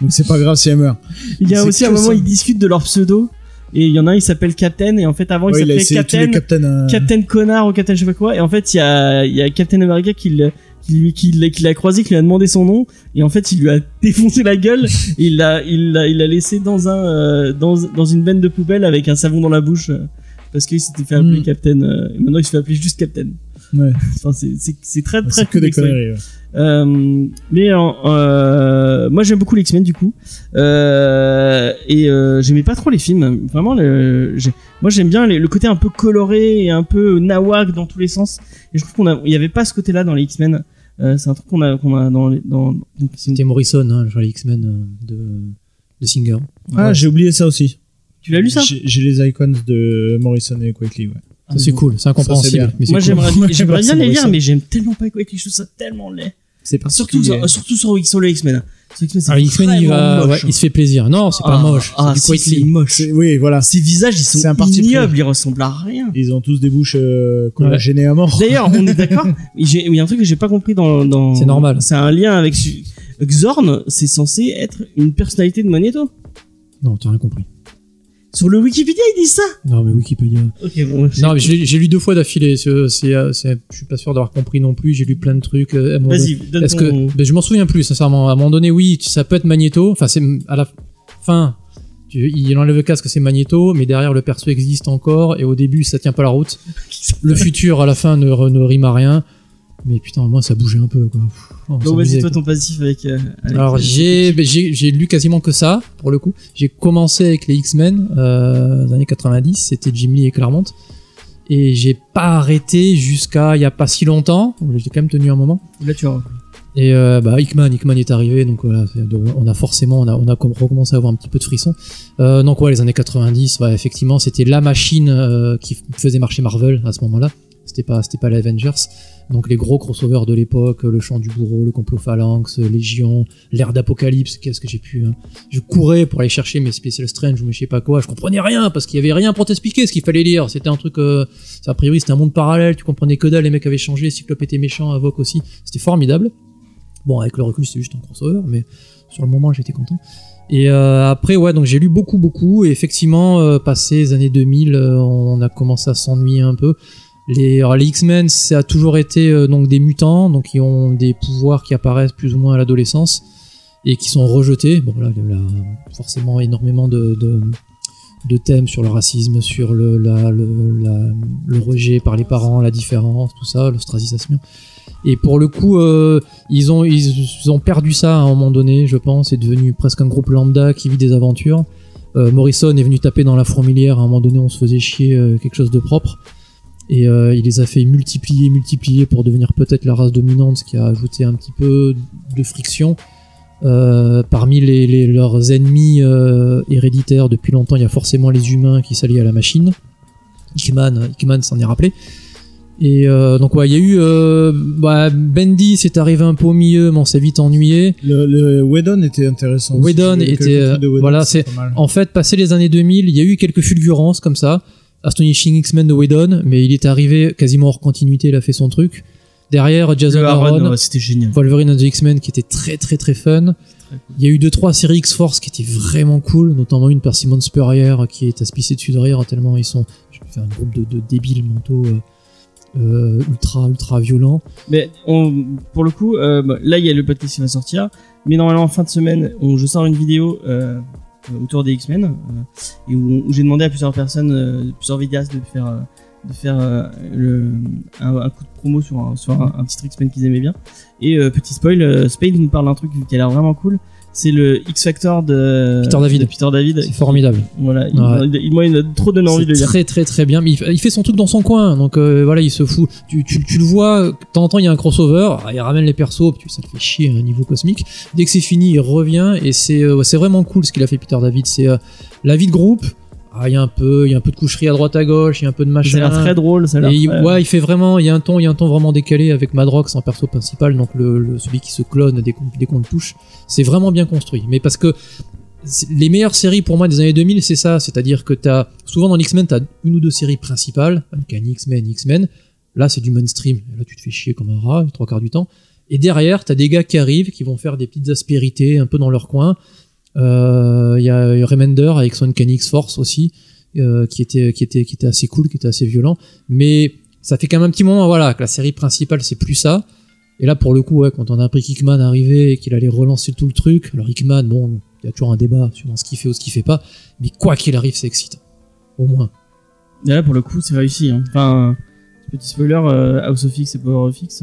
Donc c'est pas grave si elle meurt. Il y a aussi un moment, ça. ils discutent de leur pseudo. Et il y en a un, il s'appelle Captain. Et en fait, avant, Ouais, il s'appelait Captain. Captain. euh, Captain Connard ou Captain je sais pas quoi. Et en fait, il y a, il y a Captain America qui le- qui lui, qui l'a qui l'a croisé, qui lui a demandé son nom. Et en fait, il lui a défoncé la gueule. et il l'a, il l'a, il l'a laissé dans un, euh, dans, dans une benne de poubelle avec un savon dans la bouche. euh, parce qu'il s'était fait appeler Mm. Captain. euh, et maintenant, il se fait appeler juste Captain. Ouais, Enfin, c'est, très, très que des conneries. ouais. Euh, mais euh, moi j'aime beaucoup les X-Men du coup et j'aimais pas trop les films vraiment le, moi j'aime bien les- le côté un peu coloré et un peu nawak dans tous les sens et je trouve qu'on il y avait pas ce côté là dans les X-Men Euh, c'est un truc qu'on a qu'on a dans les dans, dans- C'était Morrison, hein, genre les X-Men euh, de, de Singer. Ah, Ouais. j'ai oublié ça aussi. tu l'as lu ça J'ai les icons de Morrison et Quickly, ouais. C'est cool, c'est incompréhensible. mais moi cool. j'aimerais bah, bien les lire mais j'aime tellement pas Quick je trouve ça tellement laid C'est surtout surtout sur, sur les X-Men Alors, X-Men, il, va, ouais, il se fait plaisir. Non, c'est pas Ah, moche. ah, c'est si, Quietly. c'est moche Oui, voilà. Ces visages, ils C'est sont un parti ignobles, ils ressemblent à rien. Ils ont tous des bouches euh, collagénées à mort. D'ailleurs, on est d'accord. j'ai- Il y a un truc que j'ai pas compris dans. dans C'est normal. C'est un lien avec Xorn. C'est censé être une personnalité de Magneto. Non, t'as rien compris. Sur le Wikipédia, ils disent ça. Non, mais Wikipédia. Ok, bon. Non, mais j'ai lu deux fois d'affilée. c'est- c'est, euh, c'est- Je suis pas sûr d'avoir compris non plus. J'ai lu plein de trucs. euh, Vas-y, donne Est-ce ton- que ben, je m'en souviens plus sincèrement. À un moment donné, oui, ça peut être Magneto. Enfin, c'est à la fin. tu- Il enlève le casque, c'est Magneto, mais derrière le perso existe encore et au début ça tient pas la route. Le futur à la fin ne, ne rime à rien. Mais putain, au moins ça bougeait un peu quoi. Donc, vas-y, toi, ton passif avec. euh, avec- Alors j'ai ben, j'ai lu quasiment que ça pour le coup. J'ai commencé avec les X-Men euh, les années 90, c'était Jim Lee et Claremont. Et j'ai pas arrêté jusqu'à il y a pas si longtemps. J'ai quand même tenu un moment. Là, tu vois. Et euh, bah, Hickman, Hickman est arrivé, donc voilà, on a forcément, on a, on a com- recommencé à avoir un petit peu de frisson. Euh, donc ouais, les années 90, ouais, effectivement, c'était la machine euh, qui faisait marcher Marvel à ce moment-là. C'était pas, c'était pas les Avengers. Donc les gros crossovers de l'époque, le chant du bourreau, le complot phalanx, Légion, l'ère d'Apocalypse, qu'est-ce que j'ai pu... hein. Je courais pour aller chercher mes Special Strange ou mes je sais pas quoi, je comprenais rien parce qu'il y avait rien pour t'expliquer ce qu'il fallait lire. C'était un truc... Euh, a priori c'était un monde parallèle, tu comprenais que dalle, les mecs avaient changé, Cyclope était méchant, Avoc aussi. C'était formidable. Bon, avec le recul, c'était juste un crossover, mais sur le moment, j'étais content. Et euh, après, ouais, donc j'ai lu beaucoup, beaucoup, et effectivement, euh, passé les années 2000, euh, on a commencé à s'ennuyer un peu. Les, X-Men, ça a toujours été euh, donc des mutants, donc qui ont des pouvoirs qui apparaissent plus ou moins à l'adolescence et qui sont rejetés. Bon, là, il y a forcément énormément de, thèmes sur le racisme, sur le, rejet par les parents, la différence, tout ça, l'ostracisation. Et pour le coup, euh, ils, ont, ils, ont perdu ça à un moment donné, je pense. C'est devenu presque un groupe lambda qui vit des aventures. Euh, Morrison est venu taper dans la fourmilière. À un moment donné, on se faisait chier quelque chose de propre. Et euh, il les a fait multiplier, multiplier pour devenir peut-être la race dominante, ce qui a ajouté un petit peu de friction. Euh, parmi les, les- leurs ennemis euh, héréditaires depuis longtemps, il y a forcément les humains qui s'allient à la machine. Hickman, Hickman s'en est rappelé. Et euh, donc ouais, il y a eu euh, bah, Bendy, c'est arrivé un peu au milieu, mais on s'est vite ennuyé. Le, le Whedon était intéressant. Whedon était, Whedon, voilà, c'est. En fait, passé les années 2000, il y a eu quelques fulgurances comme ça, Astonishing X-Men de Whedon, mais il est arrivé quasiment hors continuité, il a fait son truc. Derrière, Jason Aaron, ouais, c'était génial. Wolverine and the X-Men qui était très très très fun. Il y a eu deux trois séries X-Force qui étaient vraiment cool, notamment une par Simon Spurrier qui est à se pisser dessus de rire tellement ils sont un groupe de, de débiles mentaux euh, euh, ultra ultra violents. Mais on, pour le coup, euh, bah, là il y a le podcast qui va sortir, mais normalement en fin de semaine, on, je sors une vidéo euh, autour des X-Men euh, et où, j'ai demandé à plusieurs personnes, euh, plusieurs vidéastes de faire euh, de faire euh, un, coup de promo sur un, sur un, un titre X-Men qu'ils aimaient bien. Et euh, petit spoil, euh, Spade nous parle d'un truc qui a l'air vraiment cool. C'est le X Factor de Peter David. de Peter David. C'est formidable. Voilà, il, Ouais. il- il- moi il m'a trop donné envie de le lire. très très très bien. Mais il, fait- son truc dans son coin, donc euh, voilà, il se fout. Tu, tu, tu le vois, de temps en temps il y a un crossover, ah, il ramène les persos, puis ça te fait chier à un niveau cosmique. Dès que c'est fini, il revient et c'est euh, c'est vraiment cool ce qu'il a fait Peter David. C'est euh, la vie de groupe. Ah, il y a un peu, il y a un peu de coucherie à droite à gauche, il y a un peu de Ça machin. a l'air très drôle, ça Et il, ouais, il fait vraiment, il y a un ton, il y a un ton vraiment décalé avec Madrox en perso principal, donc le, le- celui qui se clone dès qu'on dès qu'on le touche. C'est vraiment bien construit. Mais parce que c'est- les meilleures séries pour moi des années 2000, c'est ça, c'est-à-dire que t'as souvent dans l'X-Men, t'as une ou deux séries principales, Uncanny X-Men, X-Men. Là, c'est du mainstream. Là, tu te fais chier comme un rat les trois quarts du temps. Et derrière, t'as des gars qui arrivent, qui vont faire des petites aspérités un peu dans leur coin. Euh, Il y a Remender avec son Uncanny X-Force aussi, euh, qui était qui était qui était assez cool, qui était assez violent. Mais ça fait quand même un petit moment, voilà, que la série principale c'est plus ça. Et là, pour le coup, ouais, quand on a appris qu'Hickman arrivait et qu'il allait relancer tout le truc, alors Hickman, bon, il y a toujours un débat sur ce qu'il fait ou ce qu'il fait pas, mais quoi qu'il arrive, c'est excitant. Au moins. Et là pour le coup, c'est réussi. Hein. Enfin, petit spoiler, euh, House of X et Power of X.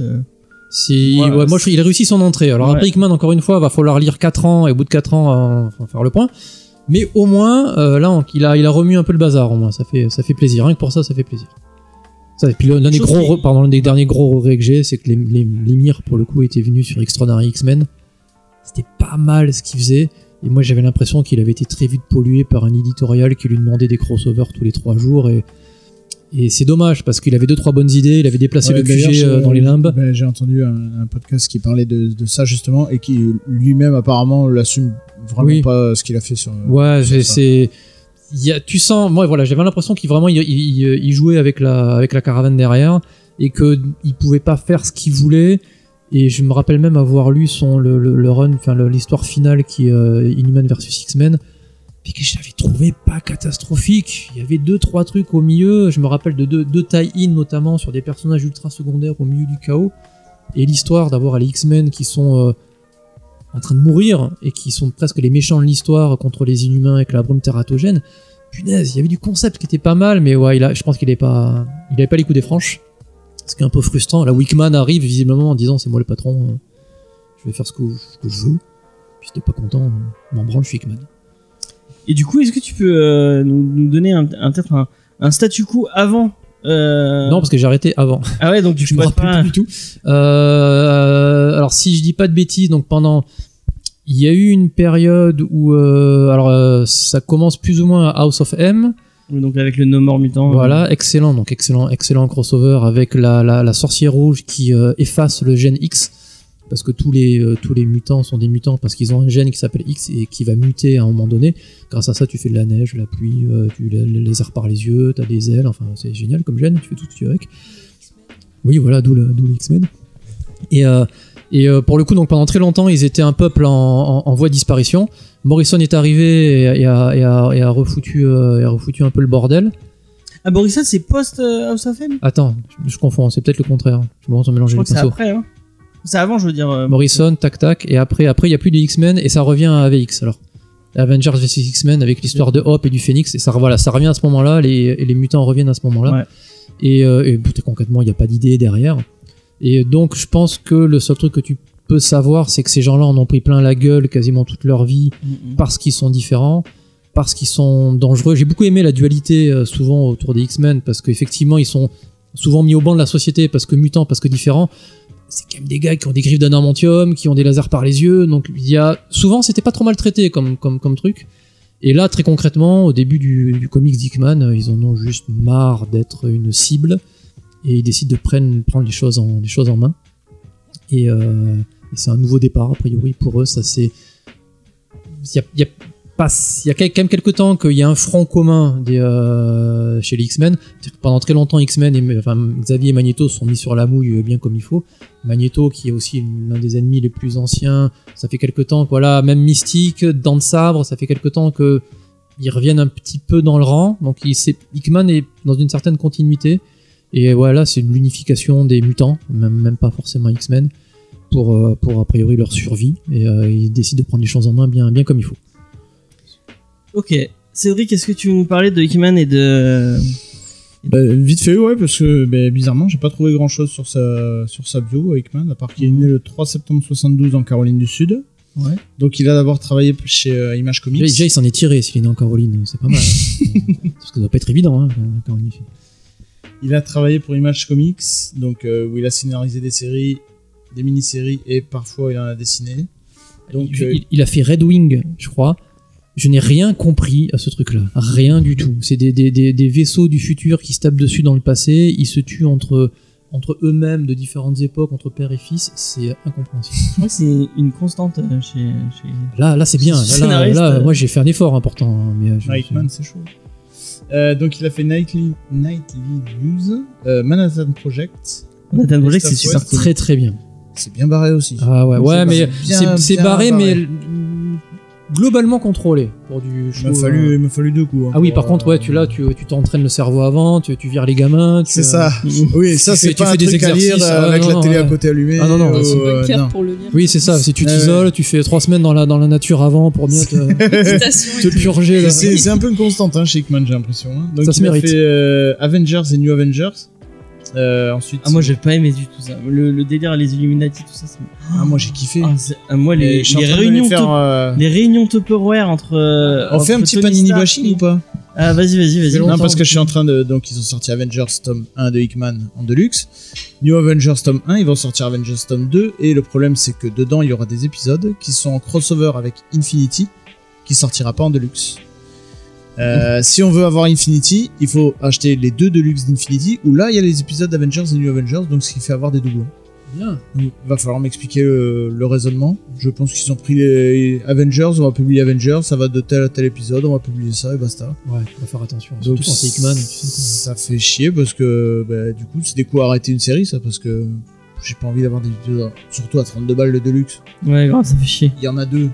Si, Ouais, ouais, moi, je, il a réussi son entrée. Alors Ouais. après Hickman, encore une fois, va falloir lire 4 ans et au bout de 4 ans, euh, faire le point. Mais au moins, euh, là, on- il a, il a remis un peu le bazar. Au moins, ça fait, ça fait plaisir. Rien que pour ça, ça fait plaisir. Ça, et puis l'un des gros, qui- pardon, l'un des derniers gros regrets que j'ai, c'est que les, les, pour le coup, était venu sur Extraordinary X-Men. C'était pas mal ce qu'il faisait. Et moi, j'avais l'impression qu'il avait été très vite pollué par un éditorial qui lui demandait des crossovers tous les 3 jours. Et, et c'est dommage parce qu'il avait deux trois bonnes idées. Il avait déplacé Ouais, le QG euh, dans les limbes. ben, J'ai entendu un, un podcast qui parlait de, de ça justement et qui lui-même apparemment l'assume vraiment Oui. pas ce qu'il a fait sur. Ouais, c'est. tu sens, moi voilà, j'avais l'impression qu'il vraiment il, il- il jouait avec la, avec la caravane derrière et que il pouvait pas faire ce qu'il voulait. Et je me rappelle même avoir lu son le, le, le run, enfin l'histoire finale qui est euh, Inhuman versus X-Men, puis que je l'avais trouvé pas catastrophique. Il y avait deux trois trucs au milieu. Je me rappelle de deux, deux tie-in notamment sur des personnages ultra secondaires au milieu du chaos et l'histoire d'avoir les X-Men qui sont euh, en train de mourir et qui sont presque les méchants de l'histoire contre les inhumains avec la brume tératogène. Punaise, il y avait du concept qui était pas mal, mais ouais, je pense qu'il est pas, il pas les coups des franches. Ce qui est un peu frustrant. La Wickman arrive visiblement en disant c'est moi le patron, euh, je vais faire ce que, je veux. Puis si t'es pas content, euh, m'en branle, je suis Hickman. Et du coup, est-ce que tu peux euh, nous, nous donner un, un- peut-être un, un statu quo avant euh... Non, parce que j'ai arrêté avant. Ah ouais, donc tu je me rappelle pas. plus du tout. Euh, alors si je dis pas de bêtises, donc pendant il y a eu une période où euh, alors euh, ça commence plus ou moins à House of M. Donc avec le No More Mutant. Voilà, excellent, donc excellent, excellent crossover avec la, la, la sorcière rouge qui euh, efface le gène X parce que tous les euh, tous les mutants sont des mutants parce qu'ils ont un gène qui s'appelle X et qui va muter à un moment donné. Grâce à ça, tu fais de la neige, la pluie, euh, tu les le laser par les yeux, t'as des ailes, enfin c'est génial comme gène, tu fais tout ce que tu veux avec. Oui, voilà, d'où le, le X-Men. Et euh, et pour le coup, donc pendant très longtemps, ils étaient un peuple en, en, en voie de disparition. Morrison est arrivé et, et a, et a, et a refoutu, et a refoutu un peu le bordel. Ah Boris, c'est post euh, House of M? Attends, je, je confonds, c'est peut-être le contraire. Je me mélanger crois les pinceaux. après. Hein. C'est avant, je veux dire. euh, Morrison, tac tac, et après, après il y a plus de X-Men et ça revient à AVX alors. Avengers vs X-Men avec l'histoire de Hop et du Phoenix et ça voilà, ça revient à ce moment-là, les, et les mutants reviennent à ce moment-là. Ouais. Et, euh, et concrètement, il n'y a pas d'idée derrière. Et donc, je pense que le seul truc que tu peux savoir, c'est que ces gens-là en ont pris plein la gueule quasiment toute leur vie mm, mm. parce qu'ils sont différents, parce qu'ils sont dangereux. J'ai beaucoup aimé la dualité euh, souvent autour des X-Men parce qu'effectivement ils sont souvent mis au banc de la société parce que mutants, parce que différents. C'est quand même des gars qui ont des griffes d'adamantium, qui ont des lasers par les yeux, donc il y a souvent c'était pas trop maltraité comme comme comme truc. Et là très concrètement au début du, du comics Dickman, euh, ils en ont juste marre d'être une cible et ils décident de prendre prendre les choses en les choses en main. Et, euh, c'est un nouveau départ a priori pour eux, ça c'est y Il y a quand même quelques temps qu'il y a un front commun euh, chez les X-Men. Pendant très longtemps, X-Men et Xavier et Magneto sont mis sur la mouille euh, bien comme il faut. Magneto, qui est aussi l'un des ennemis les plus anciens, ça fait quelques temps que voilà, même Mystique, Dents de Sabre, ça fait quelques temps que ils reviennent un petit peu dans le rang. Donc il, c'est- Hickman est dans une certaine continuité. Et voilà, c'est l'unification des mutants, même, pas forcément X-Men, pour, euh, pour a priori leur survie. Et ils décident de prendre les choses en main bien comme il faut. Ok. Cédric, est-ce que tu veux nous parler de Hickman et de. Bah, vite fait, ouais, parce que bah, bizarrement, j'ai pas trouvé grand chose sur sa, sur sa bio, Hickman, à part qu'il est né le 3 septembre 72 en Caroline du Sud. Ouais. Donc il a d'abord travaillé chez euh, Image Comics. Déjà, déjà, il s'en est tiré s'il est né en Caroline, c'est pas mal. hein. Parce que ça doit pas être évident, hein, Caroline. Il a travaillé pour Image Comics, donc euh, où il a scénarisé des séries, des mini-séries et parfois il en a dessiné. Donc il, euh, il- il a fait Red Wing, je crois. Je n'ai rien compris à ce truc-là. Rien du tout. C'est des, des, des, des vaisseaux du futur qui se tapent dessus dans le passé. Ils se tuent entre, entre eux-mêmes de différentes époques, entre père et fils. C'est incompréhensible. Que c'est une constante euh, chez. chez... Là, là c'est bien. Là, là, Scénariste, là, euh. moi, j'ai fait un effort important. hein, Mais, euh, je- Hickman, c'est chaud. Euh, donc il a fait Nightly, Nightly News, euh, Manhattan Project. Nathan Project, c'est super cool. très très bien. C'est bien barré aussi. Ah ouais, ouais, mais c'est barré, barré. mais globalement contrôlé pour du il show. m'a fallu, euh. il m'a fallu deux coups. hein, Ah oui, pour, par contre, euh, ouais, tu là, tu tu t'entraînes le cerveau avant, tu, tu vires les gamins. tu, C'est euh, ça. Oui, ça tu c'est fais- tu pas fais un des truc à lire exercices, euh, ah, avec non, la non, télé à ouais. côté allumée. Ah, non, non, ou, dans Son euh, bunker non. pour le lire. Oui, c'est ça. Si tu Ouais, t'isoles, tu fais trois semaines dans la, dans la nature avant pour bien te, Citation et te tout. purger. Là. C'est c'est un peu une constante hein, chez Hickman, j'ai l'impression. hein. Donc Ça se il a mérite. fait euh, Avengers et New Avengers. Euh, ensuite. Ah, moi, j'ai pas aimé du tout ça. Le, le délire, les Illuminati, tout ça, c'est. Ah, moi j'ai kiffé. Ah, ah, moi, les, les réunions. les faire, top- euh, Les réunions Tupperware entre. euh, On fait un petit panini bashing et- ou pas Ah, vas-y, vas-y, vas-y. Non, parce que je suis en train de. Donc, ils ont sorti Avengers tome 1 de Hickman en deluxe. New Avengers tome 1, ils vont sortir Avengers tome 2. Et le problème, c'est que dedans, il y aura des épisodes qui sont en crossover avec Infinity, qui sortira pas en deluxe. Euh, si on veut avoir Infinity, il faut acheter les deux deluxe d'Infinity, où là, il y a les épisodes d'Avengers et New Avengers, donc ce qui fait avoir des doublons. Bien. Donc, il va falloir m'expliquer le, le raisonnement. Je pense qu'ils ont pris les Avengers, on va publier Avengers, ça va de tel à tel épisode, on va publier ça et basta. Ouais, tu vas faire attention. Donc quand c'est Hickman. Tu sais, ça fait chier parce que bah, du coup c'est des coups à arrêter une série ça parce que j'ai pas envie d'avoir des épisodes surtout à 32 balles le deluxe. Ouais, grave, ça fait chier. Il y en a deux.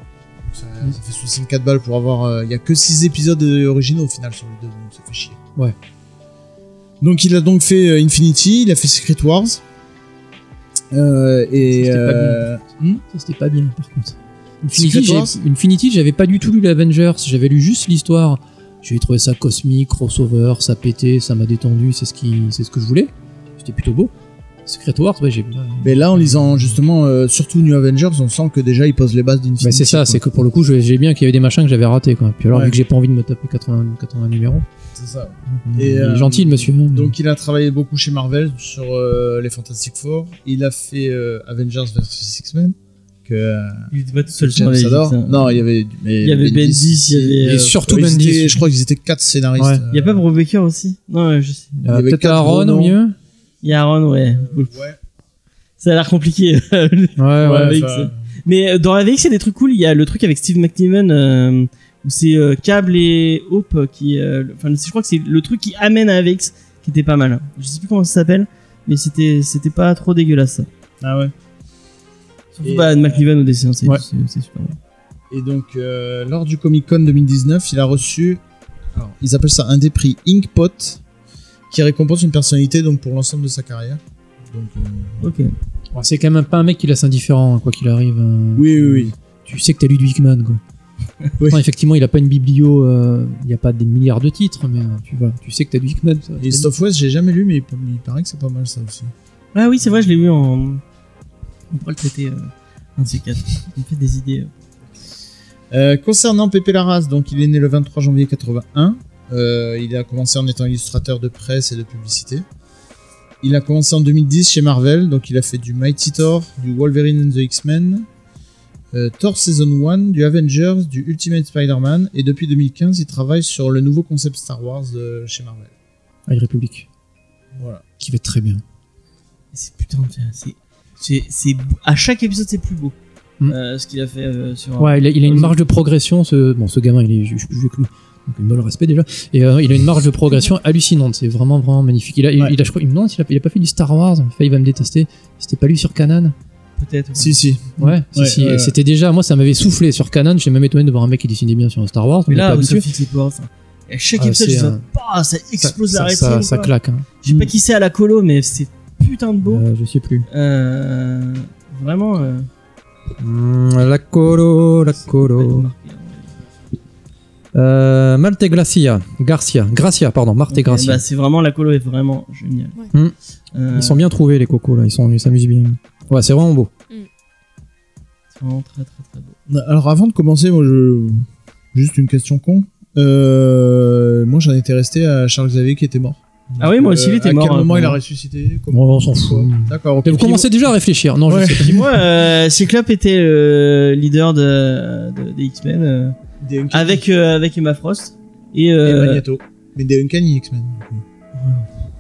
Ça, ça fait 64 balles pour avoir. euh, Il y a que 6 épisodes originaux au final sur les deux donc ça fait chier. Ouais. Donc il a donc fait euh, Infinity, il a fait Secret Wars. Euh, et C'était pas euh, hmm? Ça, c'était pas bien, par contre. Infinity, Infinity, j'avais pas du tout lu l'Avengers, j'avais lu juste l'histoire. J'ai trouvé ça cosmique, crossover, ça pétait, ça m'a détendu, c'est ce, qui, c'est ce que je voulais. C'était plutôt beau. Secret Wars, ouais, j'ai. mais là en lisant justement euh, surtout New Avengers on sent que déjà il pose les bases d'Infinity. Bah, c'est ça, c'est que pour le coup, j'ai bien qu'il y avait des machins que j'avais ratés, quoi. Puis alors, Ouais. vu que j'ai pas envie de me taper 80, 80 numéros. C'est ça. il Et, est euh, gentil, le monsieur. mais- Donc il a travaillé beaucoup chez Marvel sur euh, les Fantastic Four. Il a fait euh, Avengers vs X-Men. Que Il était pas tout seul sur les hein. Non, il y avait, mais Il y avait Bendis, il y avait. Et surtout ils Bendis. étaient- je crois qu'ils étaient quatre scénaristes. Ouais. euh, Il y a pas Bob Baker aussi? Non, ouais, je sais. Il y il avait peut-être quatre Aaron au mieux. Il y a Aaron, ouais. Ouais. Ça a l'air compliqué. Ouais, ouais. ça. Mais euh, dans la VX, il y a des trucs cool. Il y a le truc avec Steve McNiven euh, où c'est euh, Cable et Hope qui. euh, Enfin, je crois que c'est le truc qui amène à VX qui était pas mal. Je sais plus comment ça s'appelle, mais c'était c'était pas trop dégueulasse. Ça. Ah ouais. Surtout bah, McNiven au dessin, c'est Ouais. super. bon. Et donc, euh, lors du Comic Con 2019, il a reçu, alors, ils appellent ça un des prix Inkpot, qui récompense une personnalité donc pour l'ensemble de sa carrière. Donc, euh, Ok. C'est quand même pas un mec qui laisse indifférent, quoi qu'il arrive. hein. oui, oui, oui. Tu sais que t'as lu du Hickman, quoi. Oui. Enfin, effectivement, il a pas une biblio, euh, il y a pas des milliards de titres, mais euh, tu vois, tu sais que t'as du Hickman. ça. Et Stuff West, j'ai jamais lu, mais il, il paraît que c'est pas mal ça aussi. Ah oui, c'est vrai, je l'ai vu en. On pourrait le traiter euh, un de ces quatre. Me fait des idées. euh. Euh, concernant Pepe Larraz, donc il est né le 23 janvier 81. Euh, il a commencé en étant illustrateur de presse et de publicité. Il a commencé en 2010 chez Marvel, donc il a fait du Mighty Thor, du Wolverine and the X-Men, euh, Thor Season 1, du Avengers, du Ultimate Spider-Man, et depuis 2015, il travaille sur le nouveau concept Star Wars de chez Marvel. High Republic, Voilà. qui va être très bien. C'est putain, de- c'est. C'est, c'est, à chaque épisode, c'est plus beau. Mm. euh, ce qu'il a fait euh, sur. Ouais, il a, il a une marge de progression. Ce, bon, ce gamin, il est, je suis plus vieux que lui. Donc, il me doit le respect déjà. Et euh, il a une marge de progression hallucinante. C'est vraiment, vraiment magnifique. Il a, il- Ouais. il a, je crois, il me demande s'il a, il a pas fait du Star Wars. Enfin, il va me détester. C'était pas lui sur Canon. Peut-être. Si, si. Ouais, si, Ouais, si. ouais, ouais. C'était déjà, moi, ça m'avait soufflé sur Canon. J'ai même étonné de voir un mec qui dessinait bien sur un Star Wars. Mais là, pas c'est pas. Enfin, à chaque Ah, épisode, euh, bah, ça explose ça, la ça, rétine. ça claque. hein. Je sais pas qui c'est à la colo, mais c'est putain de beau. Euh, je sais plus. Euh, vraiment. Euh, la colo, la ça Euh, Malte Gracia, Garcia, Gracia, pardon, Marte Ok, Gracia. bah, c'est vraiment la colo est vraiment géniale. Ouais. Hmm. Euh, Ils sont bien trouvés les cocos là, ils sont, ils s'amusent bien. Ouais, c'est vraiment beau. c'est vraiment très très très beau. Alors avant de commencer, moi je juste une question con. Euh, moi j'en étais resté à Charles Xavier qui était mort. Ah oui, moi aussi, il était à mort, quel euh, moment il a ressuscité Bon, on s'en fout. D'accord. ok. Mais vous commencez déjà à réfléchir. Non, Ouais. je sais pas. Puis moi, euh, Cyclope était le leader de, de- des X-Men euh, Des Uncanny avec euh, avec Emma Frost et, et euh, Magneto. Mais des Uncanny X-Men.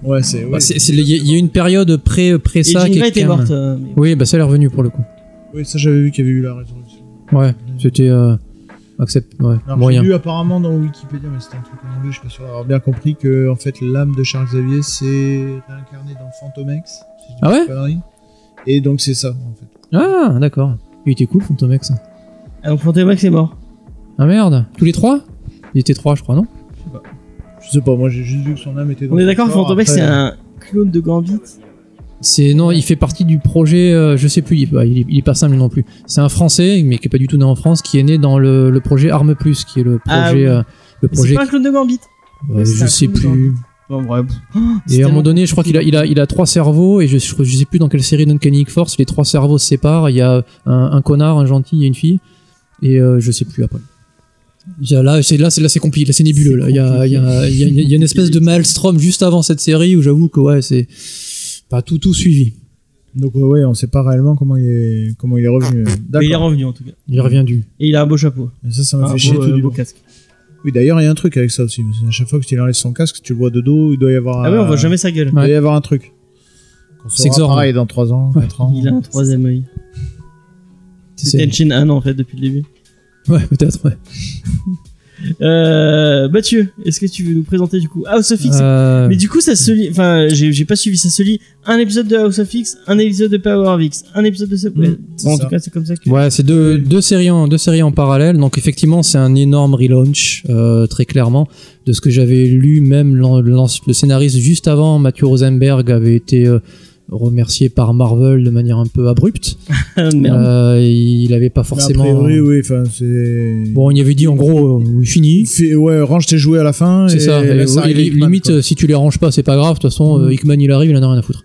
Ouais, c'est. Bah, Ouais, c'est- c'est- Il y, y a une période pré, pré et ça Jean qui Grey est était morte. euh, mais- Oui, bah ça elle est revenu pour le coup. Oui, ça j'avais vu qu'il y avait eu la résurrection. Ouais, c'était euh, accept, ouais, Alors, moyen. J'ai lu apparemment dans Wikipédia, mais c'était un truc en anglais, je suis pas sûr d'avoir bien compris que en fait l'âme de Charles Xavier c'est réincarné dans Fantomex. si je dis Ah pas de ouais conneries. Et donc c'est ça en fait. Ah, d'accord. Il était cool, Fantomex. Ah, donc Fantomex est mort. Ah merde, tous les trois? Il était trois, je crois, non? Je sais pas, moi j'ai juste vu que son âme était dans On est d'accord que c'est un clone de Gambit? C'est non, il fait partie du projet. euh, je sais plus, il, bah, il est, il est pas simple non plus. C'est un Français, mais qui est pas du tout né en France, qui est né dans le, le projet Arme Plus, qui est le projet, Ah oui. euh, le C'est projet. pas un clone de Gambit? Je sais plus. Bon, bref. Et à un moment donné, je crois qu'il a, il a, il a trois cerveaux, et je, je, je sais plus dans quelle série d'Uncanny Force, les trois cerveaux se séparent. Il y a un, un connard, un gentil et une fille, et euh, je sais plus après. Là, c'est là, c'est là, c'est compliqué. Là, c'est nébuleux. Là, il y a, il y, a, il y, a, y a une espèce de maelstrom juste avant cette série où j'avoue que ouais, c'est pas tout tout suivi. Donc ouais, on sait pas réellement comment il est, comment il est revenu. Mais il est revenu en tout cas. Il revient du. Et il a un beau chapeau. Et ça, ça m'a Un fait chier beau, tout euh, du beau long. casque. Oui, d'ailleurs, il y a un truc avec ça aussi. À chaque fois que tu enlèves son casque, tu le vois de dos, il doit y avoir. Ah oui, on un- voit jamais sa gueule. Il doit y avoir un truc. C'est pareil dans 3 ans, 4 ans. Il a un troisième œil. C'est- Tenshin Han en fait depuis le début. Ouais, peut-être. Ouais. Euh, Mathieu, est-ce que tu veux nous présenter du coup House of X? Euh, Mais du coup, ça se lit. Enfin, j'ai pas suivi. Ça se lit un épisode de House of X, un épisode de Power of X, un épisode de. Mm, bon, en ça. tout cas, c'est comme ça que. Ouais, c'est deux, deux, séries en, deux séries en parallèle. Donc effectivement, c'est un énorme relaunch, euh, très clairement. De ce que j'avais lu, même le scénariste juste avant, Mathieu Rosenberg, avait été euh, remercié par Marvel de manière un peu abrupte. Merde. Euh, il avait pas a forcément... priori, oui, enfin, c'est. Bon, il avait dit en gros, euh, oui, fini. Fais- ouais, range tes jouets à la fin. C'est et ça. Et, limite, quoi. si tu les ranges pas, c'est pas grave. De toute façon, euh, Hickman il arrive, il en a rien à foutre.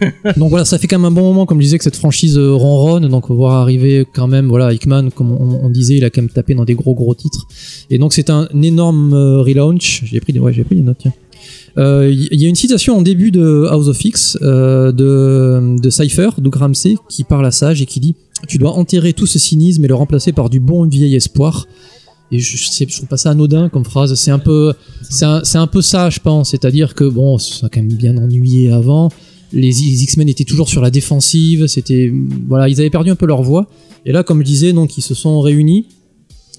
donc voilà, ça fait quand même un bon moment, comme je disais, que cette franchise euh, ronronne. Donc voir arriver quand même, voilà, Hickman, comme on, on disait, il a quand même tapé dans des gros gros titres. Et donc c'est un énorme euh, relaunch. J'ai pris des, ouais, j'ai pris des notes. tiens. Euh, Il y a une citation en début de House of X euh, de, de Cypher, Doug Ramsey, qui parle à Sage et qui dit Tu dois enterrer tout ce cynisme et le remplacer par du bon vieil espoir. Et je, je, trouve pas ça anodin comme phrase. C'est un peu, c'est un, peu ça, je pense. C'est-à-dire que bon, ça a quand même bien ennuyé avant. Les, les X-Men étaient toujours sur la défensive. C'était, voilà, ils avaient perdu un peu leur voix. Et là, comme je disais, donc ils se sont réunis.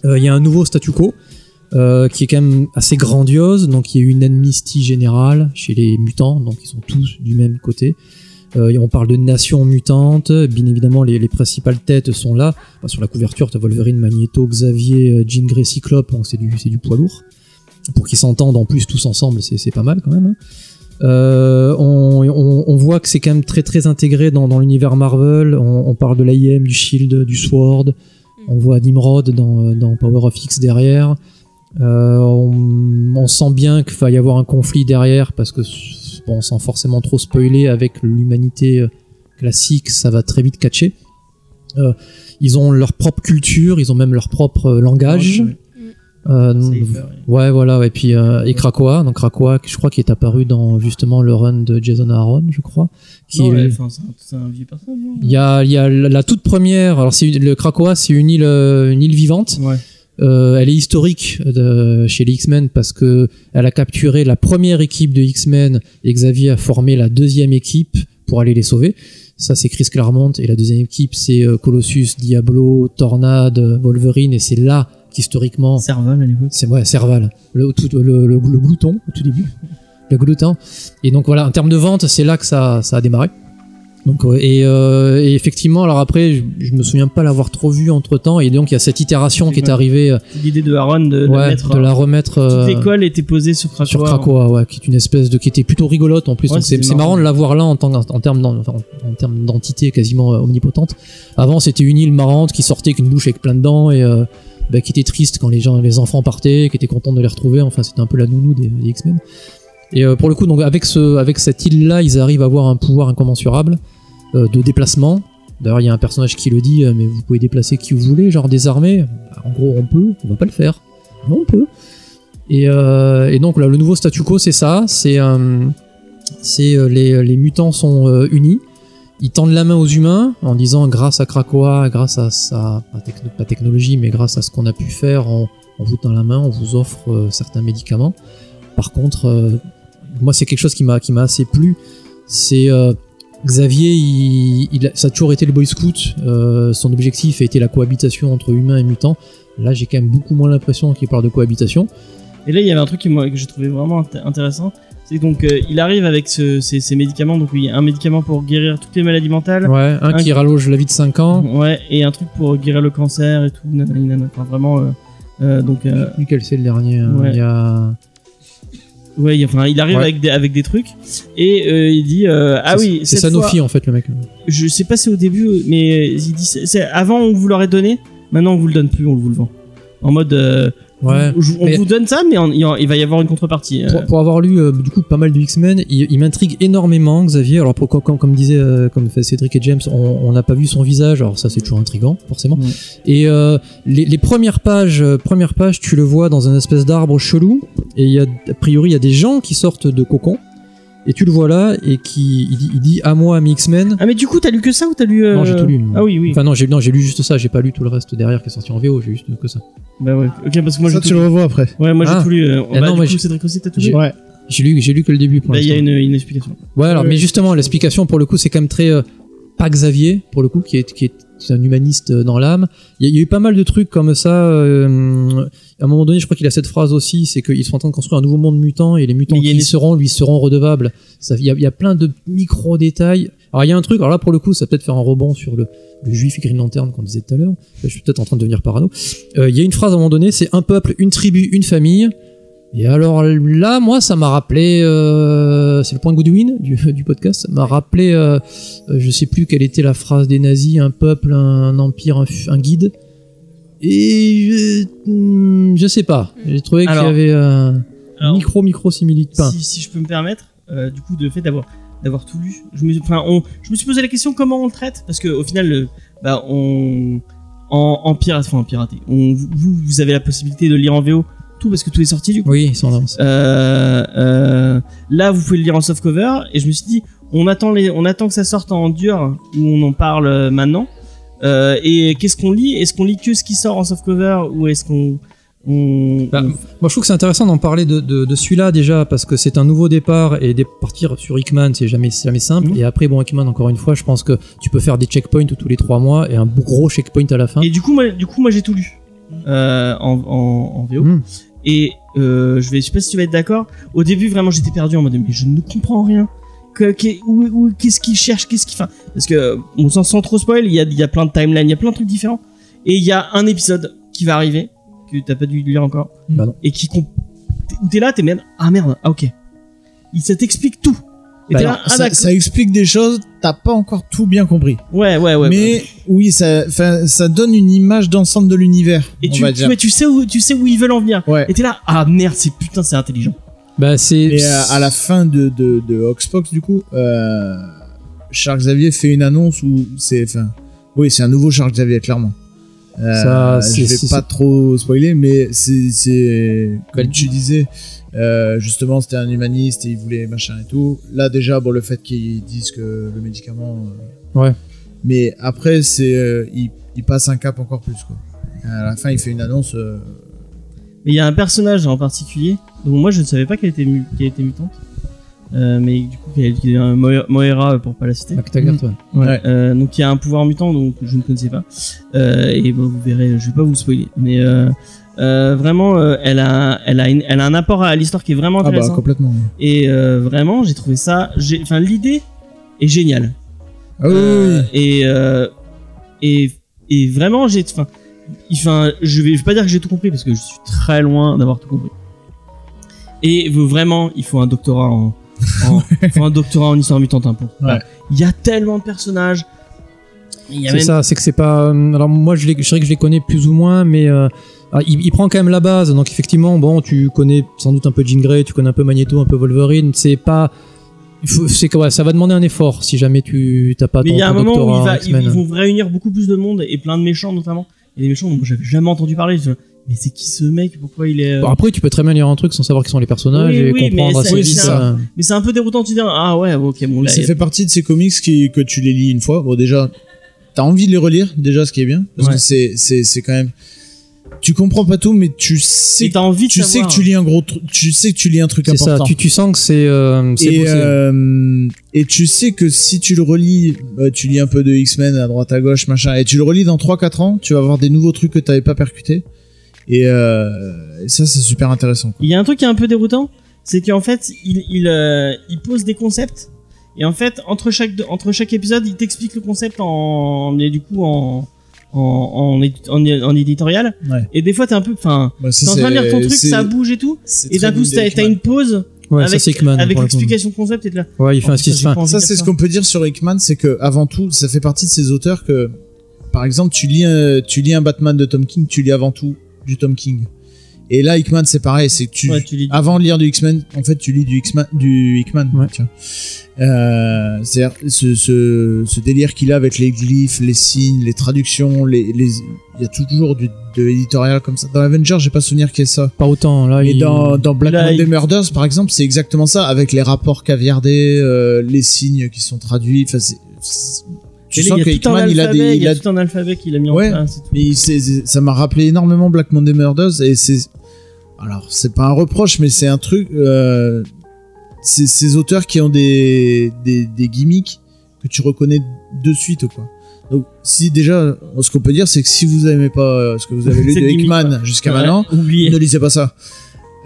Euh, Il y a un nouveau statu quo. Euh, qui est quand même assez grandiose. Donc il y a eu une amnistie générale chez les mutants, donc ils sont tous du même côté. Euh, on parle de nations mutantes. Bien évidemment, les, les principales têtes sont là. Sur la couverture, t'as Wolverine, Magneto, Xavier, euh, Jean Grey, Cyclope. Donc c'est du, poids lourd. Pour qu'ils s'entendent en plus tous ensemble, c'est, pas mal quand même. hein. Euh, on, voit que c'est quand même très très intégré dans, l'univers Marvel. On, parle de l'AIM, du Shield, du Sword. On voit Nimrod dans, dans Power of X derrière. Euh, on, on sent bien qu'il va y avoir un conflit derrière parce que bon, sans forcément trop spoiler avec l'humanité euh, classique, ça va très vite catcher. Euh, ils ont leur propre culture, ils ont même leur propre langage. Ouais. Euh, voilà. Et puis euh, et Krakoa, donc Krakoa, je crois qui est apparu dans justement le run de Jason Aaron, je crois. Qui Non, est- ouais, enfin, c'est un- c'est un vieux personnage. non il y a, il y a la la toute première. Alors c'est le Krakoa, c'est une île, une île vivante. Ouais. Euh, elle est historique de, chez les X-Men parce que elle a capturé la première équipe de X-Men et Xavier a formé la deuxième équipe pour aller les sauver. Ça, c'est Chris Claremont. Et la deuxième équipe, c'est euh, Colossus, Diablo, Tornade, Wolverine. Et c'est là qu'historiquement, Serval à l'époque. c'est ouais, Serval, le, tout- le, le, le glouton au tout début, le glouton. Et donc voilà, en termes de vente, c'est là que ça, ça a démarré. Donc ouais, et, euh, et effectivement, alors après, je, je me souviens pas l'avoir trop vu entre temps. Et donc il y a cette itération qui est arrivée, euh, L'idée de Aaron de, ouais, mettre. de la remettre Toute euh, l'école était posée sur Krakoa. sur Krakoa, ouais, qui est une espèce de, qui était plutôt rigolote en plus. Ouais, c'est marrant marrant. de la voir là en, en en, termes d'entité quasiment euh, omnipotente. Avant, c'était une île marrante qui sortait avec une bouche avec plein de dents et euh, bah, qui était triste quand les gens, les enfants partaient, qui était content de les retrouver. Enfin, c'était un peu la nounou des, des X-Men. Et pour le coup, donc avec ce, avec cette île-là, ils arrivent à avoir un pouvoir incommensurable de déplacement. D'ailleurs, il y a un personnage qui le dit, euh, mais vous pouvez déplacer qui vous voulez, genre des armées. Bah, en gros, on peut, on va pas le faire. Mais on peut. Et, euh, donc le nouveau statu quo, c'est ça. C'est euh, euh, les, mutants sont euh, unis. Ils tendent la main aux humains en disant grâce à Krakoa, grâce à sa pas, techno- pas technologie, mais grâce à ce qu'on a pu faire, on, on vous tend la main, on vous offre euh, certains médicaments. Par contre, euh, moi, c'est quelque chose qui m'a assez plu. C'est euh, Xavier, il, ça a toujours été le Boy Scout. euh, son objectif a été la cohabitation entre humains et mutants. Là, j'ai quand même beaucoup moins l'impression qu'il parle de cohabitation. Et là, il y avait un truc qui, moi, que j'ai trouvé vraiment int- intéressant. C'est donc, euh, il arrive avec ce- ces, ces médicaments. Donc, oui, un médicament pour guérir toutes les maladies mentales. Ouais, un Un qui qui- rallonge la vie de 5 ans. Ouais, et un truc pour guérir le cancer et tout. nanani, nanana. Enfin, vraiment. euh, euh, donc, Lequel c'est le dernier hein Ouais. Il y a. ouais, enfin, il arrive Ouais. avec, des, avec des trucs. Et euh, il dit euh, Ah c'est- oui, c'est Sanofi fois- en fait le mec. Je sais pas si c'est au début, mais il dit Avant, on vous l'aurait donné. Maintenant, on vous le donne plus, on vous le vend. En mode. Ouais. je- on mais- vous donne ça, mais il va y avoir une contrepartie. euh. Pour, pour avoir lu euh, du coup pas mal de X-Men, il, il m'intrigue énormément Xavier. Alors pour, comme, comme, disait euh, comme Cédric et James, on n'a pas vu son visage, alors ça c'est toujours intrigant forcément. Et euh, les, les premières pages, premières pages, tu le vois dans un espèce d'arbre chelou, et il y a a priori il y a des gens qui sortent de cocon, et tu le vois là et qui il dit, il dit à moi mes X-Men. Ah, mais du coup, t'as lu que ça ou t'as lu. euh, Non j'ai tout lu. Ah oui, oui. Enfin non j'ai non j'ai lu juste ça, j'ai pas lu tout le reste derrière qui est sorti en VO, j'ai juste que ça. Bah ouais, ok, parce que moi j'ai ça, tu lu. le revois après. Ouais, moi j'ai Ah. tout lu. euh, Eh bah, non, moi, Cédric aussi, t'as tout lu Ouais. J'ai lu j'ai lu que le début pour Bah, il y a l'instant. une, une explication. Ouais, alors, mais justement, l'explication pour le coup, c'est quand même très. euh, pas Xavier, pour le coup, qui est, qui est un humaniste euh, dans l'âme. Il y, a- il y a eu pas mal de trucs comme ça. euh, à un moment donné, je crois qu'il a cette phrase aussi c'est qu'ils sont en train de construire un nouveau monde mutant et les mutants y qui y seront, lui, seront redevables. Il y, a, il y a plein de micro-détails. Alors, il y a un truc, alors là, pour le coup, ça peut être faire un rebond sur le, le juif Green Lantern qu'on disait tout à l'heure. Je suis peut-être en train de devenir parano. Euh, Il y a une phrase à un moment donné c'est un peuple, une tribu, une famille. Et alors là, moi, ça m'a rappelé, euh, c'est le point Goodwin du, du podcast, ça m'a rappelé, euh, euh, je sais plus quelle était la phrase des nazis, un peuple, un empire, un, guide. Et je, hmm, je sais pas, j'ai trouvé qu'il y avait un alors, micro micro similitude. Si, si je peux me permettre, euh, du coup, de le fait d'avoir d'avoir tout lu, je me, enfin, on, je me suis posé la question comment on le traite, parce que au final, le, bah, on, en, en pirate, enfin en piraté, on, vous, vous avez la possibilité de lire en VO tout parce que tout est sorti du coup. oui, ils sont en avance. Euh, euh, là, vous pouvez le lire en softcover, et je me suis dit, on attend les, on attend que ça sorte en dur où on en parle euh, maintenant. Euh, et qu'est-ce qu'on lit? Est-ce qu'on lit que ce qui sort en softcover ou est-ce qu'on on, Bah, on- Moi, je trouve que c'est intéressant d'en parler de, de, de celui-là déjà parce que c'est un nouveau départ et de partir sur Hickman, c'est jamais, jamais simple. Mhm. Et après, bon, Hickman, encore une fois, je pense que tu peux faire des checkpoints tous les trois mois et un gros checkpoint à la fin. Et du coup, moi, du coup, moi, j'ai tout lu euh, en, en, en VO. Mhm. Et euh, je vais, je sais pas si tu vas être d'accord. Au début, vraiment, j'étais perdu en mode mais je ne comprends rien. Que, que- où, où- qu'est-ce qu'il cherche, qu'est-ce qu'il fait Parce que, bon, sans, sans trop spoil, il y a, il y a plein de timelines, il y a plein de trucs différents. Et il y a un épisode qui va arriver que t'as pas dû lire encore. Bah non. Et qui comp- où t'es là, t'es merde. Ah merde, ah ok. Il ça t'explique tout. Et Bah alors, là, ah ça, explique des choses, t'as pas encore tout bien compris. Ouais, ouais, ouais. mais oui, ça, donne une image d'ensemble de l'univers. Et on tu, va tu, dire. ouais, tu sais où, tu sais où ils veulent en venir. Ouais. Et t'es là, ah merde, c'est putain, c'est intelligent. Bah, c'est. Et euh, à la fin de, de, de Hoxpox, du coup, euh, Charles Xavier fait une annonce où c'est. Enfin, oui, c'est un nouveau Charles Xavier, clairement. Euh, Ça, je vais pas trop spoiler, mais c'est. comme tu disais, euh, justement, c'était un humaniste et il voulait machin et tout. Là, déjà, bon, le fait qu'ils disent que le médicament. euh, Ouais. Mais après, c'est. euh, il, il passe un cap encore plus, quoi. À la fin, il fait une annonce. euh, Mais il y a un personnage en particulier dont moi je ne savais pas qu'elle était, mu- qu'elle était mutante. Euh, mais du coup, a un Moe- Moira pour pas la citer. Ouais. Ouais. Euh, donc il y a un pouvoir mutant donc je ne connaissais pas. Euh, et bon, vous verrez, je vais pas vous spoiler, mais euh, euh, vraiment, euh, elle a, elle a, une- elle a un apport à l'histoire qui est vraiment Ah bah intéressant. complètement. et euh, vraiment, j'ai trouvé ça, enfin l'idée est géniale. Ah oui, oui, Euh, oui. et, euh, et et vraiment, j'ai, enfin, enfin, je vais, je vais pas dire que j'ai tout compris parce que je suis très loin d'avoir tout compris. Et vraiment, il faut un doctorat en, en- un doctorat en histoire mutante hein, pour. Ouais. Il y a tellement de personnages. C'est même- ça, c'est que c'est pas. euh, Alors moi, je, les- je dirais que je les connais plus ou moins, mais euh, ah, il, il prend quand même la base. Donc effectivement, bon, tu connais sans doute un peu Jean Grey, tu connais un peu Magneto, un peu Wolverine. C'est pas. C'est ouais, ça va demander un effort si jamais tu t'as pas Mais ton, il y a un moment où il va, ils, vont réunir beaucoup plus de monde et plein de méchants notamment. Et des méchants dont j'avais jamais entendu parler. Mais c'est qui ce mec? Pourquoi il est euh, Bon, après, tu peux très bien lire un truc sans savoir qui sont les personnages Oui, et oui, mais comprendre oui, vite. c'est ça. Mais c'est un peu déroutant. Tu dis ah ouais, ok, bon là. ça a- fait partie de ces comics qui, que tu les lis une fois. Bon, déjà, t'as envie de les relire, déjà, ce qui est bien. Parce Ouais. que c'est, c'est, c'est quand même. Tu comprends pas tout, mais tu sais, t'as envie de tu sais que tu lis un gros truc, tu sais que tu lis un truc C'est ça, important. tu, tu sens que c'est euh, et, euh, et tu sais que si tu le relis, bah, tu lis un peu de X-Men à droite à gauche, machin, et tu le relis dans 3-4 ans, tu vas avoir des nouveaux trucs que t'avais pas percutés. Et, euh, et ça, c'est super intéressant. quoi. Il y a un truc qui est un peu déroutant, c'est qu'en fait, il, il, euh, il pose des concepts et en fait, entre chaque entre chaque épisode, il t'explique le concept en et du coup en en, en, édi- en, en éditorial. Ouais. Et des fois, t'es un peu, enfin, Bah, ça, t'es en train de lire ton truc, ça bouge et tout, et d'un coup, t'as une pause ouais, ça avec c'est Hickman. avec l'explication de concept et de là. Ouais, il fait un enfin, envie Ça, c'est ce qu'on peut dire sur Hickman, c'est que avant tout, ça fait partie de ces auteurs que, par exemple, tu lis, un, tu lis un Batman de Tom King, tu lis avant tout du Tom King. Et là, Hickman, c'est pareil, c'est tu, Ouais, tu lis du- avant de lire du X-Men, en fait, tu lis du X-Men, du Hickman. Ouais. Euh, c'est-à-dire ce, ce, ce délire qu'il a avec les glyphes, les signes, les traductions, les, les, il y a toujours du, de l'éditorial comme ça. Dans Avengers, j'ai pas souvenir qu'il y ait ça. Pas autant. Là, Et il... dans, dans Black Là, Monday il- Murders, par exemple, c'est exactement ça, avec les rapports caviardés, euh, les signes qui sont traduits. Enfin, tu sens il que y a tout un Hickman, il a des, il a tout un alphabet qu'il a mis Ouais. en place. mais ça m'a rappelé énormément Black Monday Murders et c'est, alors c'est pas un reproche, mais c'est un truc, euh, c'est ces auteurs qui ont des, des, des gimmicks que tu reconnais de suite, quoi. Donc, si déjà, ce qu'on peut dire, c'est que si vous aimez pas euh, ce que vous avez lu de Hickman jusqu'à Ouais, maintenant, oubliez. ne lisez pas ça.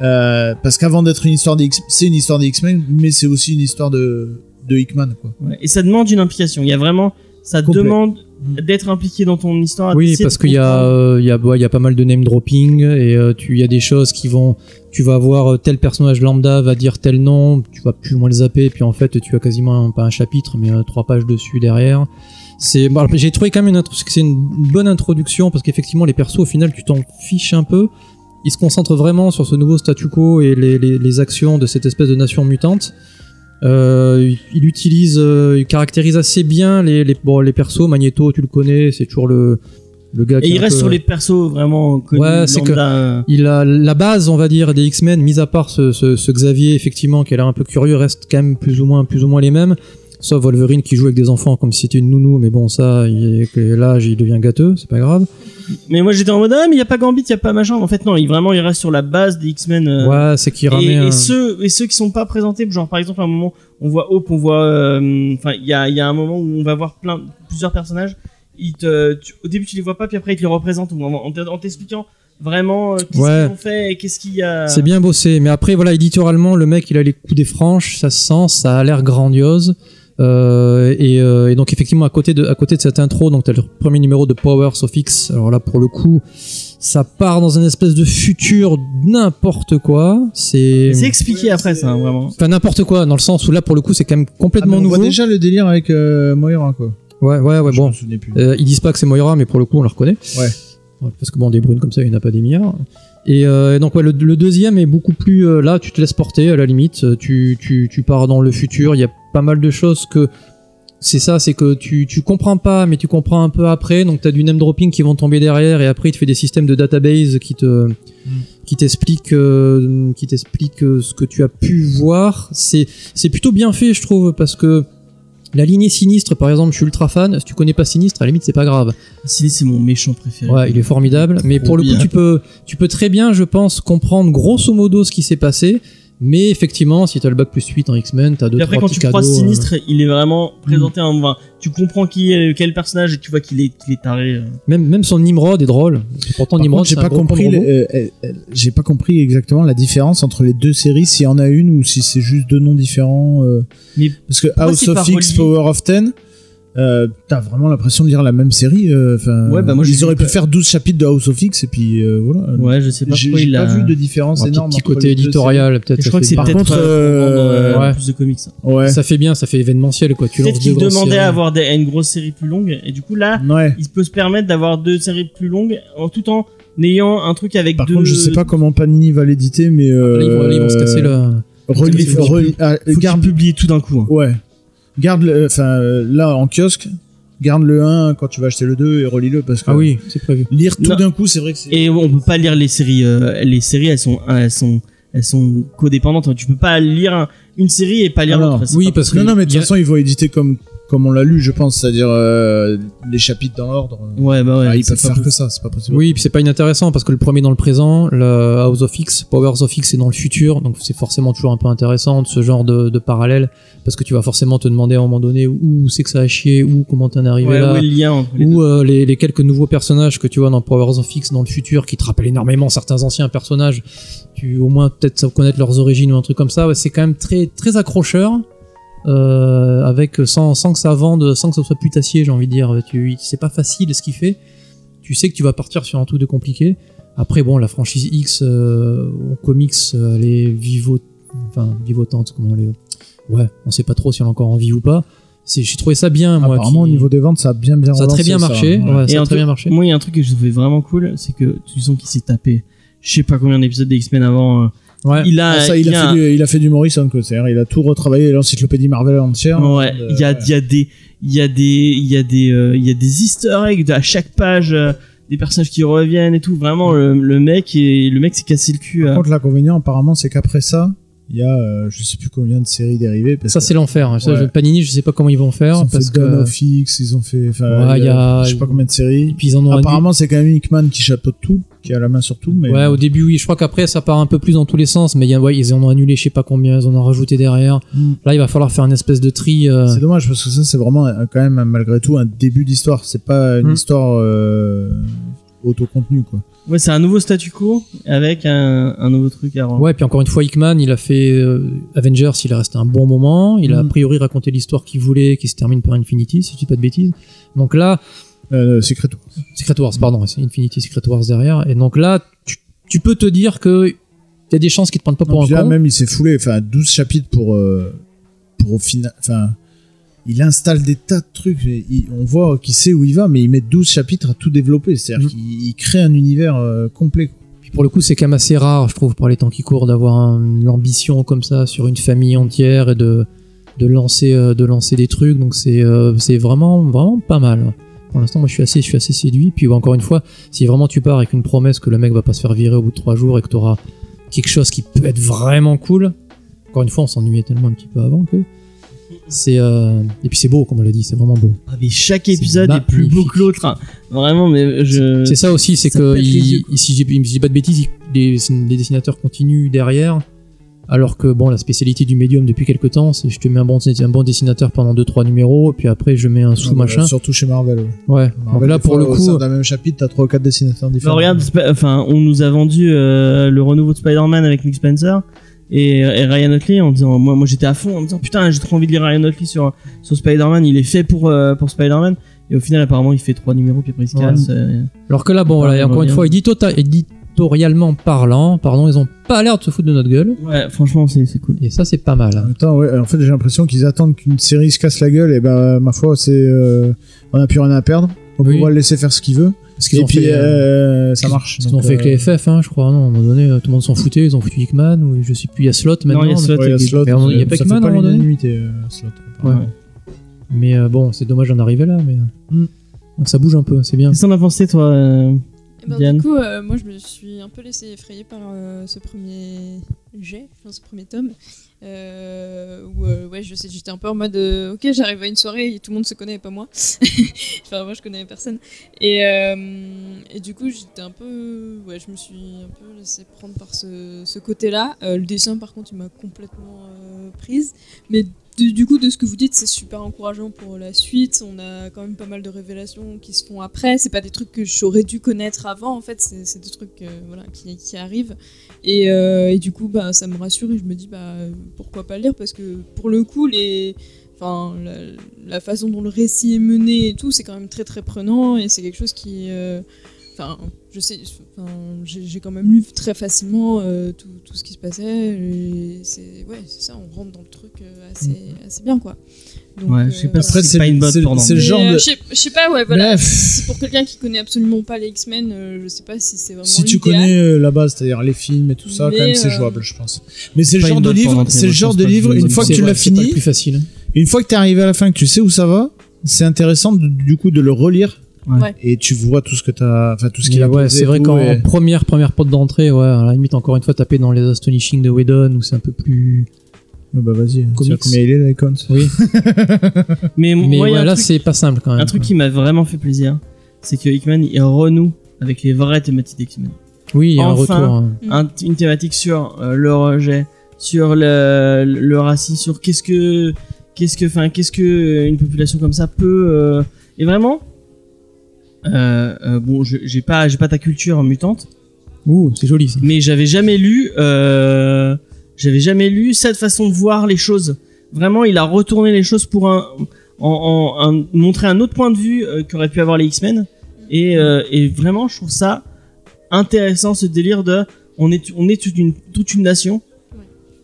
Euh, parce qu'avant d'être une histoire des X, c'est une histoire des X-Men, mais c'est aussi une histoire de, de Hickman, quoi. Ouais, Et ça demande une implication. Il y a vraiment, ça Complet. demande Mm. d'être impliqué dans ton histoire. Oui, parce qu'il y a, euh, y a, y a pas mal de name dropping et euh, tu, y a des choses qui vont, tu vas voir euh, tel personnage lambda va dire tel nom, tu vas plus ou moins le zapper, puis en fait tu as quasiment un- pas un chapitre mais euh, trois pages dessus derrière. C'est, bon, j'ai trouvé quand même une, c'est une bonne introduction parce qu'effectivement les persos au final tu t'en fiches un peu. Ils se concentrent vraiment sur ce nouveau statu quo et les, les, les actions de cette espèce de nation mutante. Euh, il- il utilise, euh, il caractérise assez bien les, les, bon, les persos. Magneto, tu le connais, c'est toujours le, le gars Et qui est il reste peu- sur les persos vraiment connus. Ouais, c'est que- lambda. Il a la base, on va dire, des X-Men, mis à part ce, ce, ce Xavier, effectivement, qui a l'air un peu curieux, reste quand même plus ou moins, plus ou moins les mêmes. Sauf Wolverine qui joue avec des enfants comme si c'était une nounou, mais bon, ça, il est- que l'âge, il devient gâteux, c'est pas grave. Mais moi j'étais en mode ah mais il y a pas Gambit, il y a pas machin. En fait non, il vraiment il reste sur la base des X-Men. euh, Ouais, c'est qu'il et, ramène. et ceux et ceux qui sont pas présentés, genre par exemple à un moment on voit Hope, on voit, euh, enfin il y a y a un moment où on va voir plein plusieurs personnages. Ils te, tu- au début tu les vois pas, puis après ils te les représentent en t'expliquant vraiment euh, qu'est-ce Ouais. qu'ils ont fait et qu'est-ce qu'il y a. C'est bien bossé, mais après voilà, éditorialement, le mec il a les coups des franches, ça se sent, ça a l'air grandiose. Euh, et, euh, et donc effectivement à côté de à côté de cette intro, donc t'as le premier numéro de Powers of X. Alors là pour le coup, ça part dans une espèce de futur n'importe quoi. C'est C'est expliqué après ça hein, vraiment. enfin n'importe quoi dans le sens où là pour le coup c'est quand même Ah, complètement mais on nouveau. voit déjà le délire avec euh, Moira, quoi. Ouais ouais ouais Je bon. plus. Euh, ils disent pas que c'est Moira, mais pour le coup, on la reconnaît. Ouais. Ouais, Parce que bon, des brunes comme ça, il n'y en a pas des milliards. Et euh, donc, ouais, le, le deuxième est beaucoup plus. euh, là, tu te laisses porter, à la limite. Tu, tu, tu pars dans le futur. Il y a pas mal de choses que. C'est ça, c'est que tu, tu comprends pas, mais tu comprends un peu après. Donc, tu as du name dropping qui vont tomber derrière, et après, il te fait des systèmes de database qui te. qui t'expliquent euh, qui t'expliquent euh, ce que tu as pu voir c'est c'est plutôt bien fait je trouve parce que la lignée sinistre par exemple je suis ultra fan si tu connais pas sinistre à la limite c'est pas grave Sinistre c'est mon méchant préféré. Ouais, il est formidable. Mais pour le coup, tu peux, tu peux très bien, je pense, comprendre grosso modo ce qui s'est passé. Mais effectivement, si t'as le bac plus 8 en X-Men, t'as deux, Et après, trois quand petits tu croises cadeaux, euh, Sinistre, il est vraiment présenté en. enfin, tu comprends qui est quel personnage et tu vois qu'il est, qu'il est taré. euh. même, même son Nimrod est drôle. Pourtant, Par Nimrod, contre, j'ai c'est un pas gros compris, robot. euh, euh, j'ai pas compris exactement la différence entre les deux séries, s'il y en a une ou si c'est juste deux noms différents. euh. Mais Parce que House c'est of X, relié Power of Ten, euh, t'as vraiment l'impression de lire la même série. euh, Enfin, Ouais, bah moi, ils auraient pu pas- faire 12 chapitres de House of X et puis euh, voilà. Ouais, je sais pas J'ai pourquoi j'ai il pas a. vu de différence Un énorme. petit entre côté les éditorial, peut-être. Je crois que c'est Par peut-être contre, euh, euh, euh, ouais. plus de comics. ça. séries. Ouais. Ça fait bien, ça fait événementiel, quoi. Tu Peut-être qu'il demandait à avoir des- une grosse série plus longue et du coup là, Ouais. il peut se permettre d'avoir deux séries plus longues en tout en ayant un truc avec Par deux. contre, je sais pas comment Panini va l'éditer, mais euh, Là, ils vont, là, ils vont se casser le. relis- Faut qu'il- relis- ah, Faut garde, qu'il publie tout d'un coup. hein. ouais, garde, le- enfin euh, là en kiosque, garde le 1 quand tu vas acheter le 2 et relis-le parce que Ah oui, c'est prévu. lire tout d'un coup, c'est vrai que c'est. Et on peut pas lire les séries. euh, les séries, elles sont, elles sont, elles sont codépendantes. Tu peux pas lire un- une série et pas lire Ah l'autre. Oui, parce que Non, non, mais de toute façon, ils vont éditer comme comme on l'a lu, je pense, c'est-à-dire euh, les chapitres dans l'ordre. Ouais, bah ouais. Ah, ils peuvent faire que ça, c'est pas possible. Oui, puis c'est pas inintéressant parce que le premier dans le présent, le House of X, Powers of X est dans le futur, donc c'est forcément toujours un peu intéressant de ce genre de, de parallèle parce que tu vas forcément te demander à un moment donné où c'est que ça a chié, ou comment t'en es arrivé Ouais, là. où est le lien entre les ou deux. euh, les, les quelques nouveaux personnages que tu vois dans Powers of X dans le futur qui te rappellent énormément certains anciens personnages tu au moins peut-être connaître leurs origines ou un truc comme ça ouais, c'est quand même très très accrocheur euh, avec sans, sans que ça vende sans que ça soit putassier j'ai envie de dire tu c'est pas facile ce qu'il fait tu sais que tu vas partir sur un truc de compliqué après bon la franchise X euh, en comics euh, elle est vivo enfin vivotante comment elle est ouais on sait pas trop si elle est encore en vie ou pas c'est j'ai trouvé ça bien moi Apparemment, qui- au niveau des ventes, ça a bien bien ça a très bien marché Ouais. ouais, ça a très truc- bien marché Moi, il y a un truc que je trouvais vraiment cool, c'est que tu sens qu'il s'est tapé. Je sais pas combien d'épisodes des X-Men avant. Euh, ouais Il a, Ah, ça, il, il a a- fait du, il a fait du Morrison, quoi. C'est-à-dire, il a tout retravaillé, l'encyclopédie Marvel entière. Ouais, Euh, il y a, ouais. il y a des, il y a des, il y a des, euh, il y a des Easter eggs à chaque page, euh, des personnages qui reviennent et tout. Vraiment, le, le mec et le mec s'est cassé le cul. Par à- contre, l'inconvénient, apparemment, c'est qu'après ça, il y a, euh, je sais plus combien de séries dérivées. Parce Ça que c'est l'enfer. hein. Ouais. Panini, je sais pas comment ils vont ils faire ont parce fait Dawn que of X, ils ont fait, Ouais, il y a, je sais pas combien de séries. et puis ils en ont Apparemment, c'est quand même Hickman qui chapeaute tout, qui a la main sur tout, mais. Ouais, au début oui. Je crois qu'après ça part un peu plus dans tous les sens, mais il y a, ouais, ils en ont annulé, je sais pas combien, ils en ont rajouté derrière. Mm. Là, il va falloir faire une espèce de tri. euh, C'est dommage parce que ça, c'est vraiment euh, quand même malgré tout un début d'histoire. C'est pas une Hmm. histoire euh, autocontenue, quoi. Ouais, c'est un nouveau statu quo avec un, un nouveau truc à rendre. Ouais, puis encore une fois, Hickman, il a fait euh, Avengers, il est resté un bon moment. Il a a Mm. priori raconté l'histoire qu'il voulait, qui se termine par Infinity, si je dis pas de bêtises. Donc là, Euh, Secret Wars. Secret Wars, pardon, c'est Infinity Secret Wars derrière. Et donc là, tu, tu peux te dire que il y a des chances qu'ils te prennent pas pour Non, un là, con. même, il s'est foulé. Enfin, 12 chapitres pour, euh, pour au final. Enfin, il installe des tas de trucs. et il- on voit qu'il sait où il va, mais il met 12 chapitres à tout développer. C'est-à-dire Mhm. qu'il il crée un univers euh, complet. Puis pour le coup, c'est quand même assez rare, je trouve, par les temps qui courent, d'avoir un- l'ambition comme ça sur une famille entière et de, de, lancer, euh, de lancer des trucs. Donc c'est euh, c'est vraiment, vraiment pas mal. Pour l'instant, moi, je suis assez, je suis assez séduit. Puis encore une fois, si vraiment tu pars avec une promesse que le mec va pas se faire virer au bout de trois jours et que tu auras quelque chose qui peut être vraiment cool, encore une fois, on s'ennuyait tellement un petit peu avant que c'est euh, et puis c'est beau, comme on l'a dit, c'est vraiment beau. Ah, mais chaque épisode est plus beau que l'autre. hein. Vraiment, mais je. C'est ça aussi, c'est que il- il- si j'ai si j'ai pas de bêtises, il- les, les dessinateurs continuent derrière. Alors que bon, la spécialité du médium depuis quelques temps, c'est je te mets un bon, un bon dessinateur pendant 2-3 numéros, puis après je mets un sous machin. Surtout chez Marvel. ouais. Ouais. Donc Marvel, là pour fois, le coup, sein d'un même chapitre, t'as 3 ou 4 dessinateurs Bah, différents. regarde, enfin, on nous a vendu euh, le renouveau de Spider-Man avec Nick Spencer et, et Ryan Otley en disant, moi, moi j'étais à fond en me disant, putain, j'ai trop envie de lire Ryan Otley sur, sur Spider-Man, il est fait pour, euh, pour Spider-Man. Et au final, apparemment, il fait trois numéros, puis après il se Ouais. casse. euh. alors que là bon voilà, et on encore une fois, édito- éditorialement parlant, pardon, ils ont pas l'air de se foutre de notre gueule. Ouais, franchement, c'est c'est cool. Et ça c'est pas mal. Temps, ouais, en fait, j'ai l'impression qu'ils attendent qu'une série se casse la gueule, et ben, ma foi, c'est, euh, on a plus rien à perdre. Donc, Oui. on va le laisser faire ce qu'il veut. Parce qu'ils ont puis, fait, euh, euh, ça marche. ce qu'ils Donc, ont fait avec euh, les FF, hein, je crois. Non, à un moment donné, euh, tout le monde s'en foutait, ils ont foutu Hickman ou je sais plus, il y a Slot maintenant. il y a Slot. ouais, il y a a ça pas Hickman, à un moment donné euh, Slot. Ouais. Mais euh, bon, c'est dommage d'en arriver là, mais Mm. ça bouge un peu, c'est bien. Qu'est-ce as pensé, toi, euh, ben, Diane du coup, euh, moi je me suis un peu laissé effrayer par euh, ce premier jet, enfin, ce premier tome. Euh, où euh, ouais, je sais, j'étais un peu en mode ok, j'arrive à une soirée et tout le monde se connaît, pas moi. enfin, moi je connais personne. Et, et du coup, j'étais un peu. Ouais, je me suis un peu laissé prendre par ce, ce côté-là. Le dessin, par contre, il m'a complètement prise. Mais du, coup, de ce que vous dites, c'est super encourageant pour la suite. On a quand même pas mal de révélations qui se font après. C'est pas des trucs que j'aurais dû connaître avant, en fait. C'est des trucs euh, voilà, qui, qui arrivent. Et, euh, et du coup, bah, ça me rassure et je me dis, bah, pourquoi pas le lire? Parce que pour le coup, les. La, façon dont le récit est mené et tout, c'est quand même très très prenant et c'est quelque chose qui. euh, je sais, enfin, j'ai quand même lu très facilement euh, tout, tout ce qui se passait. C'est ouais, c'est ça, on rentre dans le truc euh, assez, assez bien quoi. Donc, Ouais, euh, je sais pas si Après, c'est c'est pas une c'est le- genre euh, de. je sais- je sais pas, ouais, voilà. C'est pour quelqu'un qui connaît absolument pas les X-Men, euh, je sais pas si c'est vraiment. Si tu connais euh, la base, c'est-à-dire les films et tout ça, Mais, quand même, c'est euh, jouable, je pense. Mais c'est le genre une de livre, c'est le genre de livre, une fois que tu l'as fini, plus facile. une fois que t'es arrivé à la fin, que tu sais où ça va, c'est intéressant du coup de le relire. Ouais. Et tu vois tout ce que t'as, enfin tout ce qu'il a ouais, c'est vrai qu'en et- première première porte d'entrée, ouais, à la limite encore une fois taper dans les Astonishing de Whedon où c'est un peu plus. Ouais, bah vas-y, vois combien il est l'icône Oui. Mais, moi, ouais, là c'est pas simple quand même. Un truc qui m'a vraiment fait plaisir, c'est que Hickman il renoue avec les vraies thématiques d'X-Men. Oui, il y a un Enfin, retour. hein. Mm. Un- une thématique sur euh, le rejet, sur le, le racisme, sur qu'est-ce que, qu'est-ce que, enfin, qu'est-ce que une population comme ça peut. euh, et vraiment, bon, je- j'ai pas, j'ai pas ta culture mutante, Ouh, c'est joli ça. mais j'avais jamais lu, euh, j'avais jamais lu cette façon de voir les choses. Vraiment, il a retourné les choses pour un, en, en- un- montrer un autre point de vue euh, qu'auraient pu avoir les X-Men. Et, euh, et vraiment, je trouve ça intéressant ce délire de, on est, on est toute une, toute une nation. Ouais.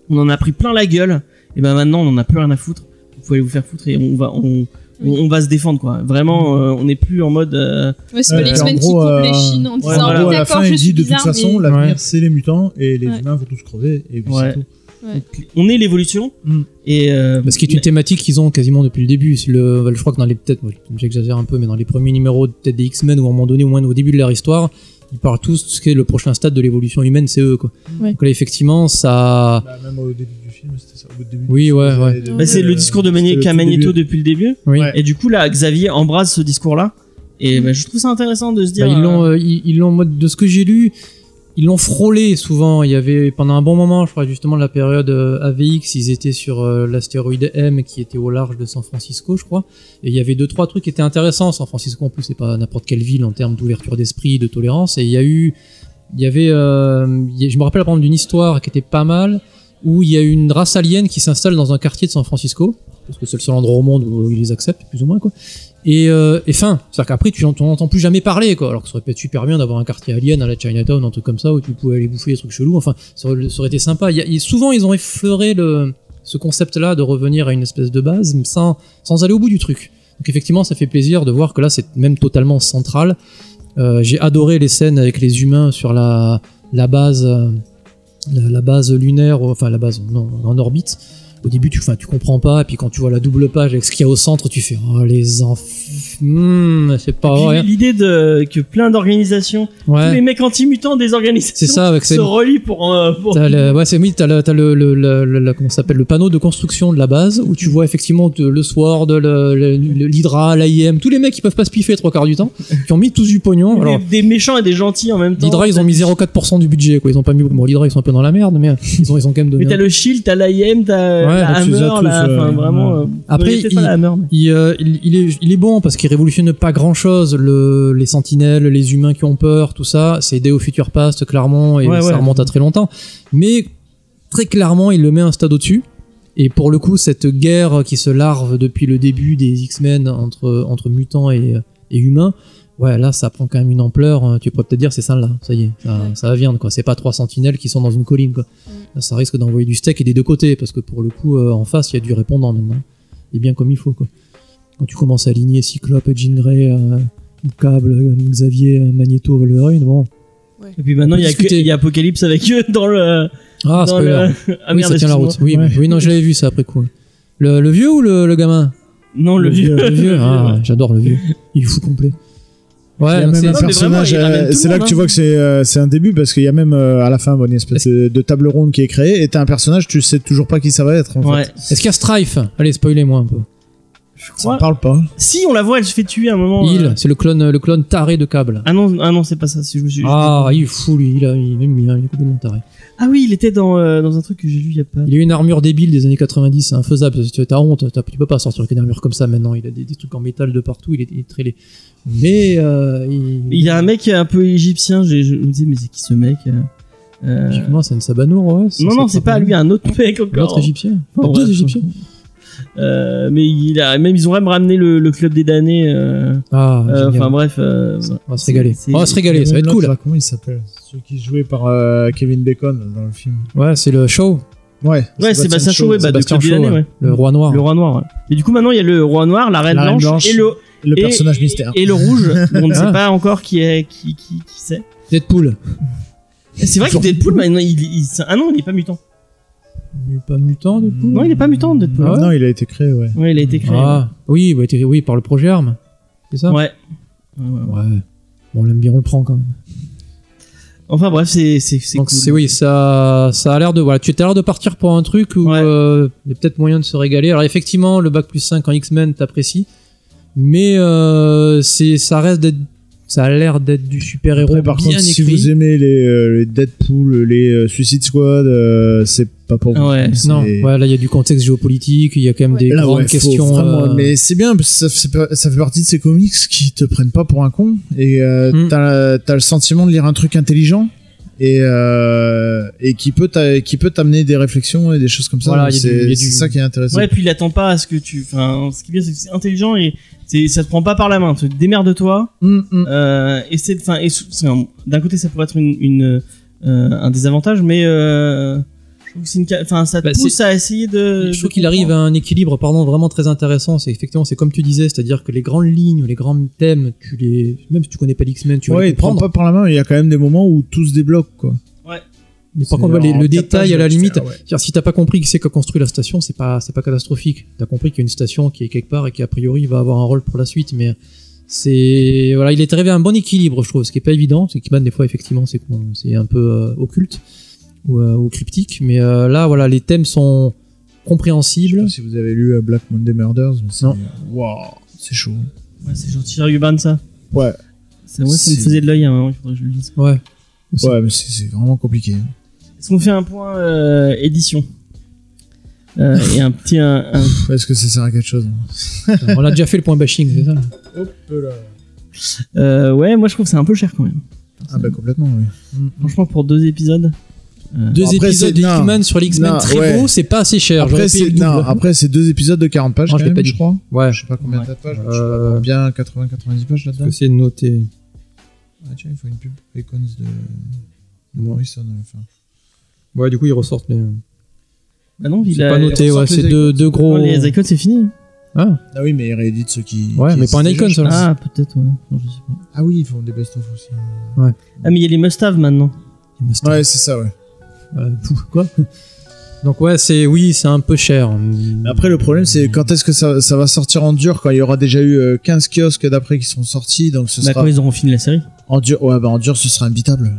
On en a pris plein la gueule. Et ben maintenant, on en a plus rien à foutre. Vous pouvez vous faire foutre et on va, on, on, on va se défendre quoi. Vraiment, euh, on n'est plus en mode. euh, Ouais, c'est pas Ouais, les X-Men qui coupent euh, les chines en disant ouais, voilà. oui, gros, à la d'accord, fin, je il suis dit de toute façon, mais- l'avenir Ouais. c'est les mutants et les Ouais. humains vont tous crever et puis Ouais. c'est tout. Ouais. on est l'évolution. Mm. Et euh, Parce qu'il est une thématique qu'ils ont quasiment depuis le début. C'est Le, je crois que dans les peut-être, moi, j'exagère un peu, mais dans les premiers numéros peut-être des X-Men ou à un moment donné, au moins au début de leur histoire, ils parlent tous de ce qu'est le prochain stade de l'évolution humaine, c'est eux quoi. Donc là effectivement, ça, Bah, même au début du film, c'était ça. Au début Oui, ouais, ouais. bah, c'est le discours de c'était le qu'a Magneto début. depuis le début. oui. Ouais. Et du coup, là, Xavier embrasse ce discours-là. Et bah, je trouve ça intéressant de se dire. Bah, ils l'ont, euh, euh, ils ils l'ont, moi, de ce que j'ai lu, ils l'ont frôlé souvent. Il y avait pendant un bon moment, je crois justement la période euh, AVX, ils étaient sur euh, l'astéroïde M qui était au large de San Francisco, je crois. Et il y avait deux trois trucs qui étaient intéressants. San Francisco en plus, c'est pas n'importe quelle ville en termes d'ouverture d'esprit, de tolérance. Et il y a eu, il y avait, euh, je me rappelle par exemple d'une histoire qui était pas mal où il y a une race alien qui s'installe dans un quartier de San Francisco parce que c'est le seul endroit au monde où ils les acceptent plus ou moins quoi. Et, euh, et fin, c'est-à-dire qu'après tu n'en entends plus jamais parler quoi. Alors que ça aurait pu être super bien d'avoir un quartier alien à la Chinatown, un truc comme ça où tu pouvais aller bouffer des trucs chelous. Enfin, ça aurait, été sympa. Souvent ils ont effleuré le, ce concept-là de revenir à une espèce de base, sans, sans aller au bout du truc. Donc effectivement, ça fait plaisir de voir que là c'est même totalement central. Euh, J'ai adoré les scènes avec les humains sur la, la base, euh, la, base lunaire, enfin la base non, en orbite. Au début, tu, tu comprends pas, et puis quand tu vois la double page avec ce qu'il y a au centre, tu fais oh les enfants, Hmm, c'est pas vrai. L'idée de que plein d'organisations, tous les Ouais, mecs anti-mutants des organisations, c'est ça avec se relient pour. euh, pour- le, ouais, c'est oui, t'as le, le, le, comment s'appelle, le panneau de construction de la base où tu vois effectivement le Sword, l'Hydra, l'AIM, tous les mecs qui peuvent pas se piffer trois quarts du temps, qui ont mis tous du pognon. des, Alors, des méchants et des gentils en même temps. l'Hydra, ils ont mis 0,4% du budget, quoi. Ils ont pas mis, bon, l'Hydra, ils sont un peu dans la merde, mais ils ont, ils ont quand même donné. Mais t'as le Shield, t'as l'IM, t'as Ouais, la Hammer, tous, euh, vraiment. ouais. euh, Après, il- la Hammer. mais- Il, euh, il, il est, il est bon parce qu'il révolutionne pas grand chose. Le, les sentinelles, les humains qui ont peur, tout ça, c'est Day au Future Past, clairement, et Ouais, ça remonte à très longtemps. Mais très clairement, il le met un stade au-dessus. Et pour le coup, cette guerre qui se larve depuis le début des X-Men entre, entre mutants et, et humains, ouais, là, ça prend quand même une ampleur. Tu pourrais peut-être dire, c'est ça là, ça y est, ça, Ouais. ça va viande, quoi. C'est pas trois sentinelles qui sont dans une colline, quoi. Là, ça risque d'envoyer du steak et des deux côtés, parce que pour le coup, euh, en face, il y a du répondant maintenant. Et bien comme il faut, quoi. Quand tu commences à aligner Cyclope, Jean Grey, euh, Câble, euh, Xavier, euh, Magneto, Wolverine, bon. Et puis maintenant, il y, a que- discuter. il y a Apocalypse avec eux dans le. Ah, dans le... Ah oui, ça tient la route. Oui, Ouais. oui, non, je l'avais vu ça après coup. Le, le vieux ou le, le gamin? Non, le, vieux. Le vieux, ah, j'adore le vieux. Il est fou complet. Il y Ouais, a donc même c'est- euh, là que tu hein. vois que c'est euh, c'est un début parce qu'il y a même euh, à la fin bon, une espèce de, de table ronde qui est créée et t'as un personnage, tu sais toujours pas qui ça va être en Ouais. Est-ce qu'il y a Strife? Allez, spoilez-moi un peu. Je Ça crois. me parle pas. Si on la voit, elle se fait tuer à un moment. Il, euh. c'est le clone, le clone taré de câble. Ah non, ah non, c'est pas ça. Si je me suis. Ah, il est fou lui, il, a, il, même, il, est complètement taré. Ah oui, il était dans euh, dans un truc que j'ai lu il y a pas. Il a une armure débile des années 90, c'est infaisable. parce que Tu as honte, t'as- tu peux pas sortir avec une armure comme ça maintenant. Il a des, des trucs en métal de partout, il est, il est très laid. Mais euh, il, Il y a un mec un peu égyptien. Je me disais mais c'est qui ce mec euh, euh, Logiquement, c'est une Sabanour, ouais. Non non, c'est pas lui, un autre mec encore. L'autre égyptien. Enfin, Deux bref. égyptiens. Euh, mais il a même ils ont même ramené le, le club des damnés. euh, Ah, euh, génial. Enfin bref. euh, on va se régaler. c'est- On va se régaler, ça va être cool. là, comment il s'appelle Celui qui est joué par euh, Kevin Bacon dans le film. Ouais, c'est le show, Ouais. Ouais, Sébastien Shaw, ouais, bah, de Sébastien Shaw, damnés, ouais. ouais. le roi noir. Le roi noir. ouais. Et du coup maintenant il y a le roi noir, la reine, La Reine blanche, Blanche. et le Le et- personnage mystère. et le rouge. on ne sait Ah. pas encore qui est qui qui, qui c'est. Deadpool. C'est vrai que Deadpool maintenant il, il- ah non il est pas mutant. Il est pas mutant, Deadpool Non il est pas mutant Deadpool. Ah ouais Non, il a été créé, ouais. Ouais, il a été créé. Ah, oui, bah, t'es- oui, par le projet ARM. C'est ça? Ouais. Ouais, ouais, ouais. Ouais. Bon, on l'aime bien, on le prend quand même. Enfin bref, c'est c'est c'est Donc cool. c'est oui, ça, ça a l'air de voilà, tu as l'air de partir pour un truc où Ouais. euh, il y a peut-être moyen de se régaler. Alors effectivement, le bac plus 5 en X-Men t'apprécies, mais euh, c'est ça reste d'être ça a l'air d'être du super-héros Après, par bien contre, si écrit. vous aimez les, euh, les Deadpool, les euh, Suicide Squad, euh, c'est pas pour vous. Ouais. Non, ouais, là il y a du contexte géopolitique, il y a quand même Ouais. des Là, grandes ouais, questions. vraiment- euh, Mais c'est bien, parce que ça, fait- ça fait partie de ces comics qui te prennent pas pour un con. Et euh, Mm. t'as as le sentiment de lire un truc intelligent. Et, euh, et qui peut qui peut t'amener des réflexions et des choses comme ça. Voilà, c'est du- ça qui est intéressant. Ouais, puis il attend pas à ce que tu. Enfin, ce qui est bien, c'est que c'est intelligent et ça te prend pas par la main. Tu démerde-toi. Mm, mm. Euh, et c'est, enfin, et c'est un- d'un côté, ça pourrait être une, une euh, un désavantage, mais euh, je trouve que c'est une, ca- enfin, ça te Bah, pousse à essayer de. je trouve qu'il arrive à un équilibre pardon vraiment très intéressant c'est effectivement c'est comme tu disais c'est-à-dire que les grandes lignes les grands thèmes tu les même si tu connais pas l'X-Men tu vas Ouais, les te prend comprendre pas par la main, il y a quand même des moments où tout se débloque, quoi. Mais par contre ouais, le détail à la limite ouais. Si t'as pas compris qui c'est qui a construit la station, c'est pas, c'est pas catastrophique. T'as compris qu'il y a une station qui est quelque part et qui a priori va avoir un rôle pour la suite, mais c'est, voilà, il est arrivé à un bon équilibre, je trouve. Ce qui est pas évident, c'est qu'il des fois, effectivement, c'est c'est un peu euh, occulte ou, euh, ou cryptique, mais euh, là, voilà, les thèmes sont Je sais compréhensibles. pas si vous avez lu Black Monday Murders, mais c'est. Non. Waouh, c'est chaud. Ouais, c'est gentil, Ruban, ça. Ouais, C'est, ouais, ça me faisait de l'œil à un moment, il faudrait que je le lise. Ouais. Aussi. ouais, mais c'est vraiment compliqué. Est-ce qu'on fait un point euh, édition euh, Et un petit. Un, un- Est-ce que ça sert à quelque chose On a déjà fait le point bashing, c'est ça Euh, ouais, moi je trouve que c'est un peu cher quand même. Ah bah complètement, oui. Franchement, pour deux épisodes. euh, Deux Bon, après, épisodes c'est- de. X-Men sur les X-Men Non, très ouais. beaux, c'est pas assez cher. Après, c'est le non, double. après c'est deux épisodes de 40 pages Moi, quand je même, pas dit. je crois. Ouais. Je sais pas combien Ouais. t'as de pages, mais Euh, je avoir bien 80-90 pages là-dedans. Parce que c'est noté. Ah tiens, il faut une pub Icons de, de Morrison à la fin. Ouais, du coup, ils ressortent les. Bah non, il C'est a. pas noté, ouais, c'est deux, deux gros. Non, les icônes, c'est fini. Ah, Ah oui, mais ils rééditent ceux qui. Ouais, qui mais pas un icône, ça. Ah, peut-être, ouais. Non, je sais pas. Ah oui, ils font des best-of aussi. Ah, mais il y a les must-have maintenant. Ouais, c'est ça, ouais. Euh, pfff, quoi Donc ouais, c'est oui, c'est un peu cher. Mais Après, le problème, c'est quand est-ce que ça, ça va sortir en dur quand il y aura déjà eu euh, 15 kiosques d'après qui sont sortis, donc ce Bah, sera quand ils auront fini la série. En dur. Ouais, bah en dur, ce sera imbitable.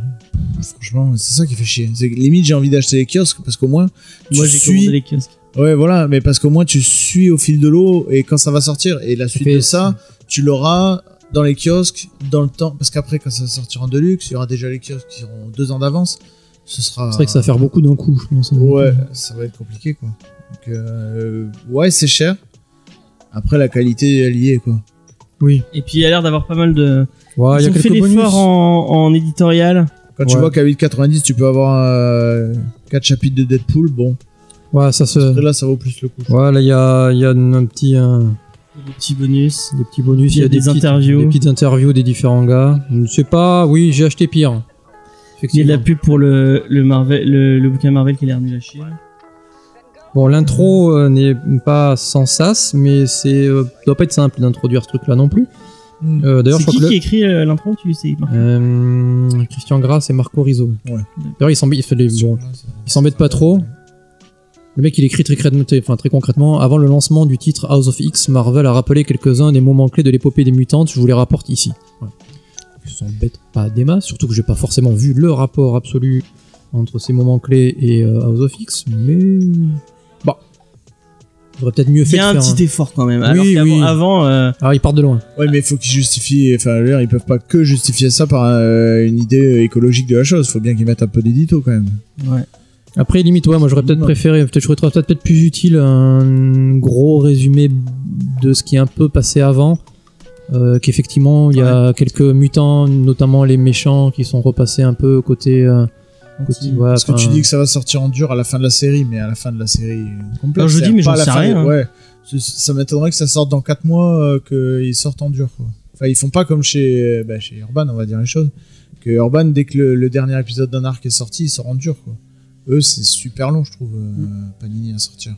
Franchement, c'est ça qui fait chier. C'est que limite, j'ai envie d'acheter les kiosques parce qu'au moins, Moi, j'ai suis. commandé les kiosques. Ouais, voilà, mais parce qu'au moins tu suis au fil de l'eau et quand ça va sortir et la suite de ça, tu l'auras dans les kiosques dans le temps parce qu'après quand ça va sortir en deluxe, il y aura déjà les kiosques qui auront deux ans d'avance. Ce sera. C'est vrai que ça va faire beaucoup d'un coup, je pense. Ouais, ça va être compliqué quoi. Donc euh, ouais, c'est cher. Après la qualité est quoi. Oui. Et puis, il y a l'air d'avoir pas mal de. Ouais, il y ils a ont fait l'effort en, en éditorial. Quand tu Ouais. vois qu'à 8,90 tu peux avoir euh, 4 chapitres de Deadpool, bon, Ouais, ça se. après là ça vaut plus le coup. Ouais, là il y a, il y a un petit, un- Des petits bonus. des petits bonus. Il y a des petites- interviews. des petites interviews des différents gars. Je sais pas. Oui, j'ai acheté pire. Il y a de la pub pour le, le, Marvel, le, le bouquin Marvel qui a l'air nul à chier. Bon, l'intro euh, n'est pas sans sas, mais c'est euh, doit pas être simple d'introduire ce truc-là non plus. Euh, D'ailleurs, je crois qui que qui le... écrit euh, l'intro Tu sais, Euh, Christian Grasse et Marco Rizzo. Ouais. D'ailleurs, il s'embête, il fait les- bon, il s'embête pas trop. Le mec, il écrit très, concrètement- enfin, très concrètement. Avant le lancement du titre House of X, Marvel a rappelé quelques-uns des moments clés de l'épopée des mutantes. Je vous les rapporte ici. Voilà. ça embête pas des masses, surtout que j'ai pas forcément vu le rapport absolu entre ces moments clés et euh, House of X, mais j'aurais peut-être mieux Il fait y a un faire petit effort quand même. Oui, Alors qu'avant, oui. avant, euh, Ah, ils partent de loin. Ouais, mais il faut qu'ils justifient. Enfin, ils peuvent pas que justifier ça par euh, une idée écologique de la chose. Faut bien qu'ils mettent un peu d'édito quand même. ouais. Après, limite, ouais, moi j'aurais peut-être préféré, peut-être je trouverais peut-être peut-être plus utile un gros résumé de ce qui est un peu passé avant. Euh, qu'effectivement, il y a quelques mutants, notamment les méchants, qui sont repassés un peu côté. Euh, ouais, Parce que tu dis que ça va sortir en dur à la fin de la série, mais à la fin de la série complète. Alors, je c'est dis, mais j'en sais fin- rien, hein. Ouais. Ça- m'étonnerait que ça sorte dans 4 mois, euh, qu'ils sortent en dur. Quoi. Enfin, ils font pas comme chez, bah, chez Urban, on va dire les choses. Que Urban, dès que le, le dernier épisode d'un arc est sorti, il sort en dur. Quoi. Eux, c'est super long, je trouve, euh, Panini à sortir.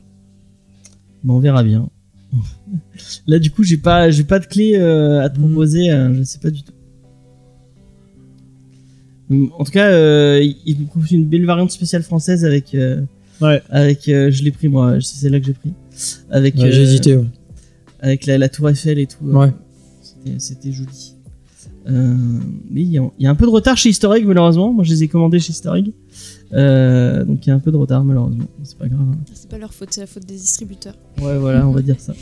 Bon, on verra bien. Là, du coup, j'ai pas, j'ai pas de clé euh, à te Mhm. proposer. euh, je sais pas du tout. Hum, En tout cas, euh, il- nous propose une belle variante spéciale française avec, euh, Ouais. avec, euh, je l'ai pris moi. C'est celle-là que j'ai pris. Avec, ouais, euh, j'ai hésité. ouais. avec la, la tour Eiffel et tout. euh, Ouais. C'était- C'était joli. Euh, mais il y, a- il y a un peu de retard chez Historic malheureusement. Moi, je les ai commandés chez Historic. Euh, donc il y a un peu de retard malheureusement. C'est pas grave. hein. C'est pas leur faute, c'est la faute des distributeurs. Ouais, voilà, on va dire ça.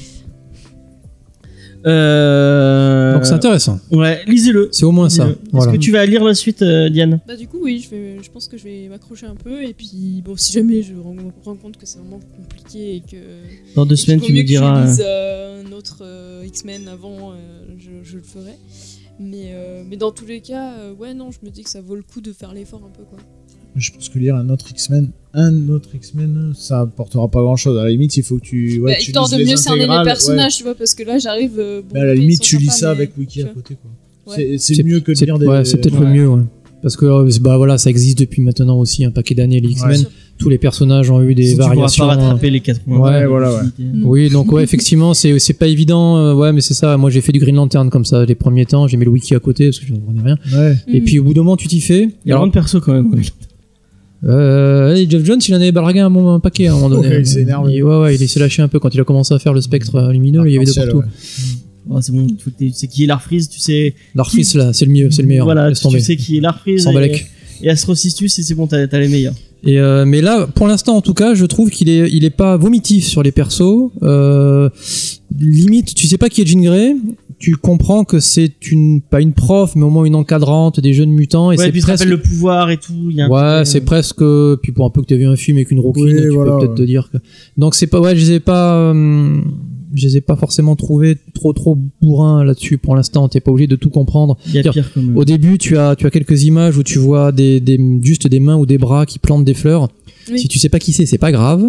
Euh... Donc c'est intéressant. Ouais, lisez-le. C'est au moins ça. Est-ce que tu vas lire la suite, euh, Diane? Bah du coup oui, je, vais, je pense que je vais m'accrocher un peu et puis bon si jamais je rends, rends compte que c'est vraiment compliqué et que Dans deux semaines, tu mieux nous que diras. je lise euh, euh, un autre euh, X-Men avant, euh, je, je le ferai. Mais, euh, mais dans tous les cas, euh, ouais non, je me dis que ça vaut le coup de faire l'effort un peu quoi. Je pense que lire un autre X-Men, un autre X-Men, ça apportera pas grand chose. À la limite, il faut que tu. Ouais, bah, tu de mieux cerner les personnages, tu vois, parce que là j'arrive. euh, bon, à la limite, tu lis ça mais, avec Wiki à tu côté. Quoi. Ouais. C'est- mieux que de C'est- lire des. ouais, c'est peut-être Ouais. le mieux. ouais. Parce que euh, bah voilà, ça existe depuis maintenant aussi un paquet d'années les X-Men. Ouais. Tous les personnages ont eu des si tu variations. pas hein. rattraper les 80 Ouais, voilà, ouais. Mm. Oui, donc ouais, effectivement, c'est c'est pas évident. euh, ouais, mais c'est ça. Moi, j'ai fait du Green Lantern comme ça les premiers temps. J'ai mis le wiki à côté parce que je ne comprenais rien. Ouais. Et Mm. puis au bout d'un moment, tu t'y fais. Il y a de perso quand même. Euh, et Jeff Jones, il en avait balragué un, paquet à un moment donné. Ouais, il s'est énervé. Il- ouais, ouais, il s'est lâché un peu quand il a commencé à faire le spectre euh, lumineux. il y avait de partout. ouais. Oh, c'est bon, tu sais qui est l'Arfreeze, tu sais. L'Arfris, là, c'est le mieux, c'est le meilleur. Voilà, tu, sais qui est l'Arfreeze. Sans Et, balèque. et Astrocistus, et c'est bon, t'as t'as les meilleurs. Et euh, mais là, pour l'instant, en tout cas, je trouve qu'il est, il est pas vomitif sur les persos. Euh, limite, tu sais pas qui est Jean Grey. Tu comprends que c'est une, pas une prof, mais au moins une encadrante des jeunes mutants. Et ouais, c'est et puis presque, le pouvoir et tout. il y a un ouais, truc, c'est euh, presque. Puis pour un peu que tu as vu un film avec une rouquine, Oui, tu voilà, peux peut-être ouais. te dire que. Donc c'est pas, ouais, je les ai pas, euh, je les ai pas forcément trouvés trop trop bourrins là-dessus pour l'instant. T'es pas obligé de tout comprendre. Il y a pire comme. Au début, tu as, tu as quelques images où tu vois des, des, juste des mains ou des bras qui plantent des fleurs. Oui. Si tu sais pas qui c'est, c'est pas grave.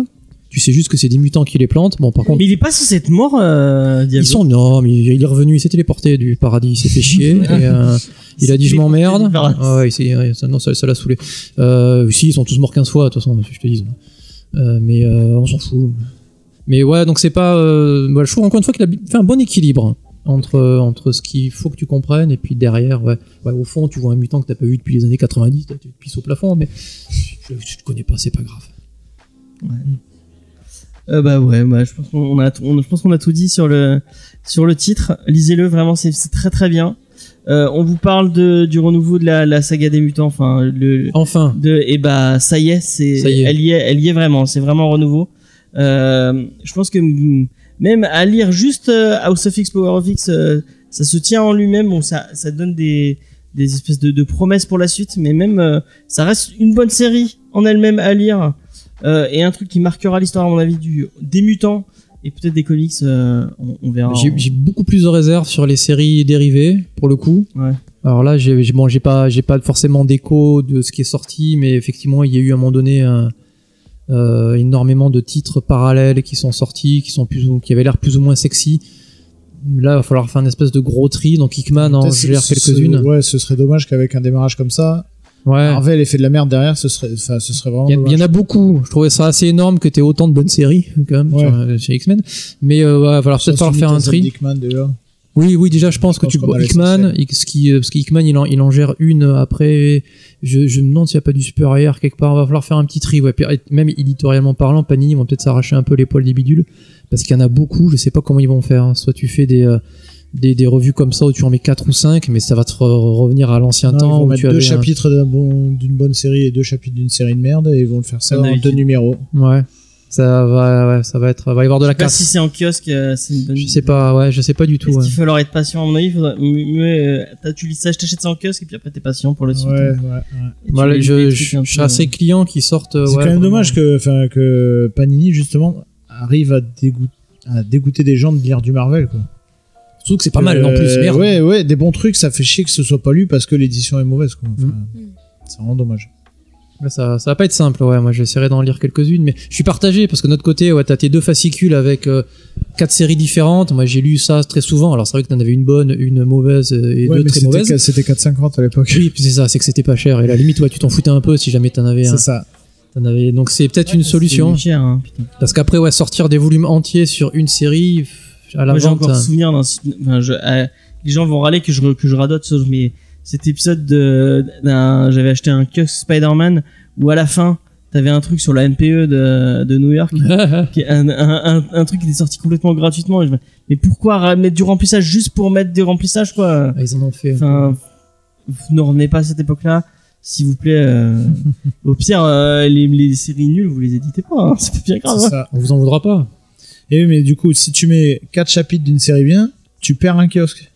Tu sais juste que c'est des mutants qui les plantent. Bon, par contre, Mais il est pas censé être mort, euh, Diablo. ils sont non, mais il est revenu, il s'est téléporté du paradis, il s'est fait chier. et, euh, il a dit je m'emmerde. Ah ouais, ouais, ça, non, ça, ça l'a saoulé. Euh, si, ils sont tous morts 15 fois, de toute façon, je te dis. Euh, mais euh, on s'en fout. Mais ouais, donc c'est pas. Euh, voilà, je trouve encore une fois qu'il a fait un bon équilibre entre, entre ce qu'il faut que tu comprennes et puis derrière, ouais, ouais, au fond, tu vois un mutant que t'as pas vu depuis les années 90, toi, tu pisses au plafond, mais je, je te connais pas, c'est pas grave. Euh, bah ouais, bah, je pense qu'on a, on, je pense qu'on a tout dit sur le, sur le titre. Lisez-le, vraiment, c'est très très bien. Euh, on vous parle de, du renouveau de la, la saga des mutants, enfin, le, Enfin, de, et bah ça y est, c'est, est. elle y est, elle y est vraiment, c'est vraiment un renouveau. Euh, je pense que même à lire juste euh, House of X, Power of X, ça se tient en lui-même, bon, ça, ça donne des, des espèces de, de promesses pour la suite, mais même ça reste une bonne série en elle-même à lire et un truc qui marquera l'histoire à mon avis du des mutants et peut-être des comics, euh, on, on verra. j'ai j'ai beaucoup plus de réserves sur les séries dérivées, pour le coup. Ouais. Alors là, j'ai j'ai- bon, j'ai pas, j'ai pas forcément d'écho de ce qui est sorti, mais effectivement, il y a eu à un moment donné un- euh, énormément de titres parallèles qui sont sortis, qui sont plus, ou- qui avaient l'air plus ou moins sexy. Là, il va falloir faire une espèce de gros tri. Donc Hickman en gère quelques-unes. Ouais, ce serait dommage qu'avec un démarrage comme ça, Ouais. Marvel ait fait de la merde derrière, ce serait, enfin, ce serait vraiment Il y, en a beaucoup. Je trouvais ça assez énorme que tu aies autant de bonnes séries quand même Ouais. sur, chez X-Men. Mais euh, ouais, va falloir peut-être falloir faire un tri. Dickman, déjà. Oui, oui, déjà, je pense Je que pense tu a Hickman. X- qui, euh, parce qu'Hickman, il en, il en gère une après. Je, je me demande s'il n'y a pas du supérieur quelque part. Il va falloir faire un petit tri. Ouais. Puis, même éditorialement parlant, Panini ils vont peut-être s'arracher un peu les poils des bidules parce qu'il y en a beaucoup. Je sais pas comment ils vont faire. hein. Soit tu fais des, euh, des, des revues comme ça où tu en mets 4 ou 5, mais ça va te re- revenir à l'ancien temps ils vont où mettre tu deux avais un- chapitres d'un bon- d'une bonne série et deux chapitres d'une série de merde et ils vont le faire ça en deux numéros. Ouais. Ça va, ouais, ça va être, va y avoir de la casse. si c'est en kiosque, euh, c'est une bonne Je sais pas, ouais, je sais pas du tout. Ouais. va falloir être patient À mon avis, il faudrait mieux, euh, t'as- tu lis ça, je t'achète ça en kiosque et puis après t'es patient pour le suite. Ouais, ouais, ouais. Lis je, un suis assez client qui sortent. C'est ouais, quand même vraiment. dommage que, enfin, que Panini justement arrive à, dégoût- à dégoûter des gens de lire du Marvel quoi. Je trouve que c'est pas mal en plus. Merde. Ouais, ouais, des bons trucs, ça fait chier que ce soit pas lu parce que l'édition est mauvaise quoi. Enfin, Mm. C'est vraiment dommage. Ouais, Ça, ça va pas être simple, ouais. Moi, j'essaierai d'en lire quelques-unes, mais je suis partagé parce que de notre côté, ouais, t'as tes deux fascicules avec euh, quatre séries différentes. Moi, j'ai lu ça très souvent. Alors, c'est vrai que t'en avais une bonne, une mauvaise et Ouais, deux mais très c'était mauvaises. C'était 4,50 à l'époque. Oui, c'est ça, c'est que c'était pas cher. Et la limite, ouais, tu t'en foutais un peu si jamais t'en avais un. C'est ça. T'en avais... Donc, c'est peut-être Ouais, une c'est solution. cher, hein, putain. Parce qu'après, ouais, sortir des volumes entiers sur une série, à la Moi, j'ai vente. encore hein. souvenir d'un. Enfin, je, euh, les gens vont râler que je, que je radote sur mais cet épisode de. d'un- J'avais acheté un kiosque Spider-Man où à la fin, t'avais un truc sur la NPE de, de New York. qui un, un, un, un truc qui était sorti complètement gratuitement. Et je me- mais pourquoi mettre du remplissage juste pour mettre du remplissage, quoi? Ah, Ils en ont fait. Enfin, vous ne revenez pas à cette époque-là. S'il vous plaît, euh, au pire, euh, les, les séries nulles, vous les éditez pas, hein, c'est pas bien grave. C'est ça. On vous en voudra pas. Et oui, mais du coup, si tu mets 4 chapitres d'une série bien, tu perds un kiosque.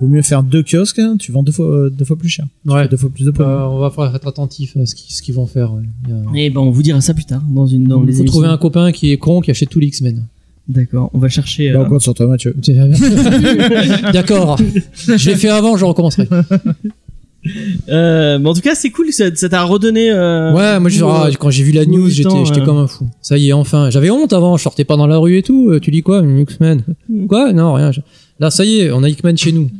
Vaut mieux faire deux kiosques, hein, tu vends deux fois, euh, deux fois plus cher. Ouais. Deux fois plus de Euh, points. on va falloir être attentif à ce qu'ils ce vont faire. ouais. A- Et ben, on vous dira ça plus tard dans une dans Il les faut émissions. trouver un copain qui est con, qui achète tous les X-Men. D'accord, on va chercher. Bah, euh, on sur toi, Mathieu. D'accord. Je l'ai fait avant, je recommencerai. euh, mais en tout cas, c'est cool, ça ça t'a redonné. Euh, Ouais, moi je- goût, ah, euh, quand j'ai vu la tout news, le j'étais temps, j'étais ouais. comme un fou. Ça y est, enfin. J'avais honte avant, je sortais pas dans la rue et tout. Euh, Tu dis quoi, X-Men? Hmm. Quoi? Non, rien. Je- Là, ça y est, on a X-Men chez nous.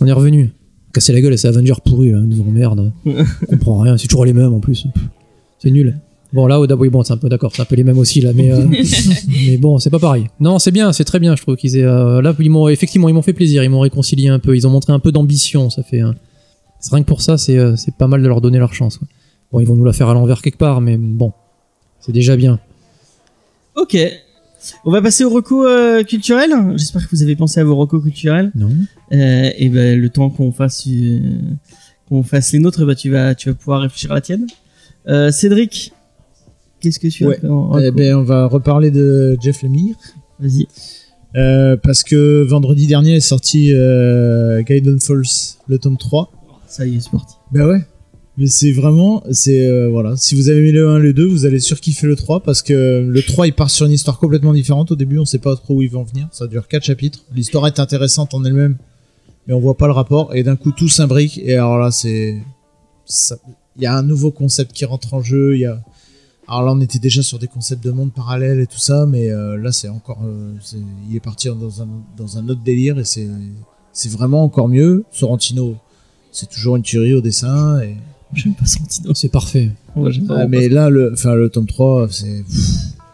On est revenu. Casser la gueule à ces Avengers pourris, là, ils nous emmerdent. on comprend rien, c'est toujours les mêmes en plus. C'est nul. Bon, là, Oda, oui, bon, c'est un peu d'accord, c'est un peu les mêmes aussi, là, mais, euh, mais bon, c'est pas pareil. Non, c'est bien, c'est très bien, je trouve qu'ils aient. euh, là, ils m'ont, effectivement, ils m'ont fait plaisir, ils m'ont réconcilié un peu, ils ont montré un peu d'ambition, ça fait. hein. C'est rien que pour ça, c'est, euh, c'est pas mal de leur donner leur chance. quoi. Bon, ils vont nous la faire à l'envers quelque part, mais bon, c'est déjà bien. Ok. On va passer au recours euh, culturel. J'espère que vous avez pensé à vos recours culturels. Non Euh, et ben le temps qu'on fasse euh, qu'on fasse les nôtres, bah tu vas tu vas pouvoir réfléchir à la tienne. Euh, Cédric, qu'est-ce que tu as Ouais. fait en Eh ben, on va reparler de Jeff Lemire. Vas-y. Euh, parce que vendredi dernier est sorti euh, Gaiden Falls, le tome 3. Ça y est, c'est parti. Bah ouais. Mais c'est vraiment, c'est euh, voilà. Si vous avez mis le 1, le 2, vous allez surkiffer le 3 parce que le 3 il part sur une histoire complètement différente. Au début, on sait pas trop où ils vont venir. Ça dure 4 chapitres. L'histoire est intéressante en elle-même, mais on voit pas le rapport. Et d'un coup, tout s'imbrique. Et alors là, c'est, il y a un nouveau concept qui rentre en jeu. Alors là, on était déjà sur des concepts de monde parallèles et tout ça, mais euh, là, c'est encore, euh, il est parti dans un dans un autre délire et c'est c'est vraiment encore mieux. Sorrentino, c'est toujours une tuerie au dessin et J'aime pas Santino. C'est parfait. Ouais, ah, mais là, le, enfin, le tome 3, c'est.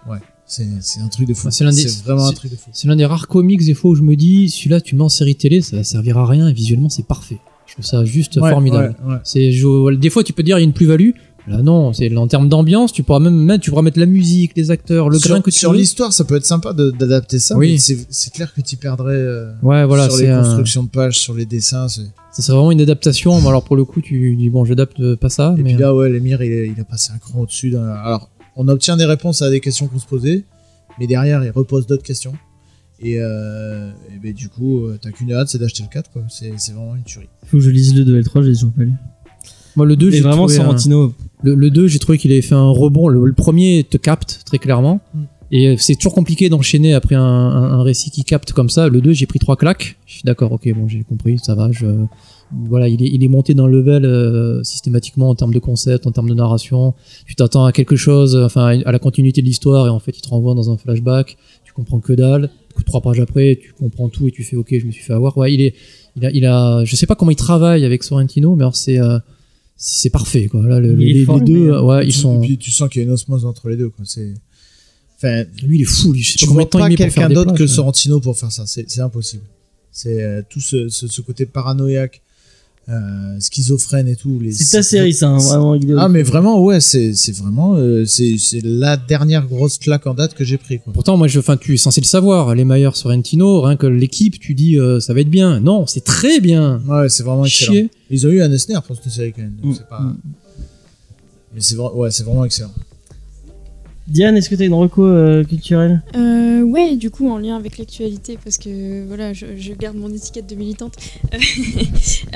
Ouais, c'est c'est un truc de fou. Ah, c'est l'un des- C'est vraiment un truc de fou. C'est l'un des rares comics des fois où je me dis, celui-là, tu le mets en série télé, ça va servir à rien, et visuellement, c'est parfait. Je trouve ça juste Ouais, formidable. ouais, ouais. C'est des fois tu peux dire il y a une plus-value. Là non, c'est en termes d'ambiance, tu pourras même mettre, tu pourras mettre la musique, les acteurs, le sur, grain que tu sur l'histoire, ça peut être sympa de- d'adapter ça, Oui. mais c'est clair que tu perdrais euh, Ouais, voilà, sur les un- constructions de pages, sur les dessins. c'est- ça serait vraiment une adaptation. Mais alors pour le coup, tu dis bon, j'adapte euh, pas ça, Et mais puis là, ouais, l'émir, il, a passé un cran au-dessus. Alors, on obtient des réponses à des questions qu'on se posait, mais derrière, il repose d'autres questions. Et, euh, et ben, du coup, euh, t'as qu'une hâte, c'est d'acheter le 4, quoi. C'est c'est vraiment une tuerie. Faut que je lise le 2 et le 3, je les ai toujours pas lu. Moi le 2 Et j'ai vraiment trouvé un- Sorrentino. le, le 2, j'ai trouvé qu'il avait fait un rebond. Le, le premier te capte très clairement. Mm. Et euh, c'est toujours compliqué d'enchaîner après un, un- un récit qui capte comme ça. Le 2, j'ai pris trois claques. Je suis d'accord, ok, bon, j'ai compris, ça va. Je, voilà, il est, il est monté d'un level euh, systématiquement en termes de concept, en termes de narration. Tu t'attends à quelque chose, enfin à la continuité de l'histoire, et en fait, il te renvoie dans un flashback. Tu comprends que dalle. Trois pages après, tu comprends tout et tu fais, ok, je me suis fait avoir. Ouais, il est, il a, il a, je sais pas comment il travaille avec Sorrentino, mais alors c'est, euh, c'est parfait, quoi. Là, le- les, fort, les deux, mais, euh, ouais, ils Tu- sont. Et puis, tu sens qu'il y a une osmose entre les deux, quoi. C'est. Enfin, Lui, il est fou. lui. Je tu pas combien vois pas quelqu'un d'autre que ouais. Sorrentino pour faire ça. C'est c'est impossible. C'est euh, tout ce, ce, ce côté paranoïaque, euh, schizophrènes et tout. Les, C'est ta série, ça, hein, vraiment. Ah mais vraiment ouais c'est c'est vraiment euh, c'est c'est la dernière grosse claque en date que j'ai pris quoi. Pourtant, moi, je, enfin, tu es censé le savoir. Les Mayer Sorrentino, rien que l'équipe, tu dis, euh, ça va être bien. Non, c'est très bien. Ouais c'est vraiment excellent. Chier. Ils ont eu un Esner pour cette série quand même. donc Mm. c'est pas. Mais c'est vrai ouais c'est vraiment excellent. Diane, est-ce que t'as une reco euh, culturelle? Euh, ouais, du coup, en lien avec l'actualité, parce que voilà, je, je garde mon étiquette de militante.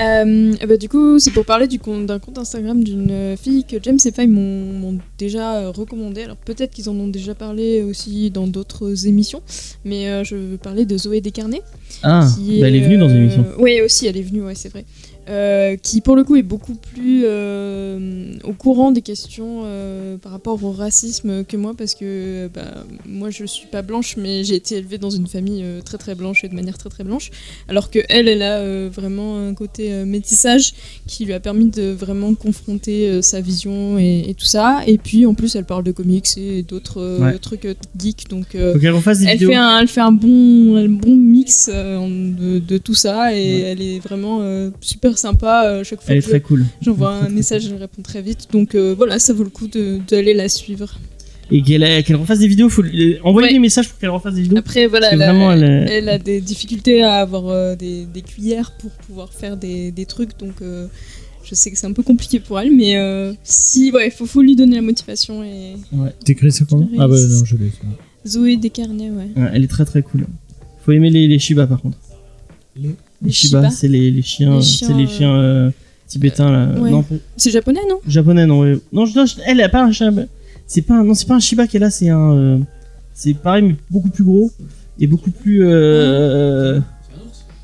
Euh, bah, du coup, c'est pour parler du compte- d'un compte Instagram d'une fille que James et Faye m'ont déjà euh, recommandé. Alors peut-être qu'ils en ont déjà parlé aussi dans d'autres émissions, mais euh, je veux parler de Zoé Descarnets. Ah, qui bah, elle est venue dans une émission. Oui, aussi, elle est venue, ouais, c'est vrai. Euh, qui pour le coup est beaucoup plus euh, au courant des questions euh, par rapport au racisme que moi parce que bah, moi je suis pas blanche mais j'ai été élevée dans une famille très très blanche et de manière très très blanche. Alors que elle elle a vraiment un côté métissage qui lui a permis de vraiment confronter sa vision et, et tout ça. Et puis en plus elle parle de comics et d'autres Ouais. trucs geeks. Donc elle vidéos. fait, un, elle fait un bon, un bon mix de, de tout ça. Et elle est vraiment euh, super sympa. euh, chaque fois Elle est que très cool. je- j'envoie un message, elle répond très vite. Donc euh, voilà, ça vaut le coup de- d'aller la suivre. Et qu'elle qu'elle refasse des vidéos, faut lui- envoyer Ouais. des messages pour qu'elle refasse des vidéos. Après, voilà, elle a, vraiment, elle est- elle a des difficultés à avoir euh, des, des cuillères pour pouvoir faire des, des trucs. Donc euh, je sais que c'est un peu compliqué pour elle, mais euh, si, ouais, faut, faut lui donner la motivation. Et T'écris ça comment? Ah bah non je l'ai. Zoé Descarnets, ouais. Ouais, elle est très très cool. Faut aimer les, les Shiba par contre. Les- Les Shiba, c'est les, les chiens, c'est les chiens euh, tibétains là. ouais. Non, pas- C'est japonais, non? Japonais non. ouais. Non, je, non, je- elle a pas un chien. C'est pas un, non, c'est pas un Shiba qui est là, c'est un. euh, c'est pareil mais beaucoup plus gros et beaucoup plus. Euh,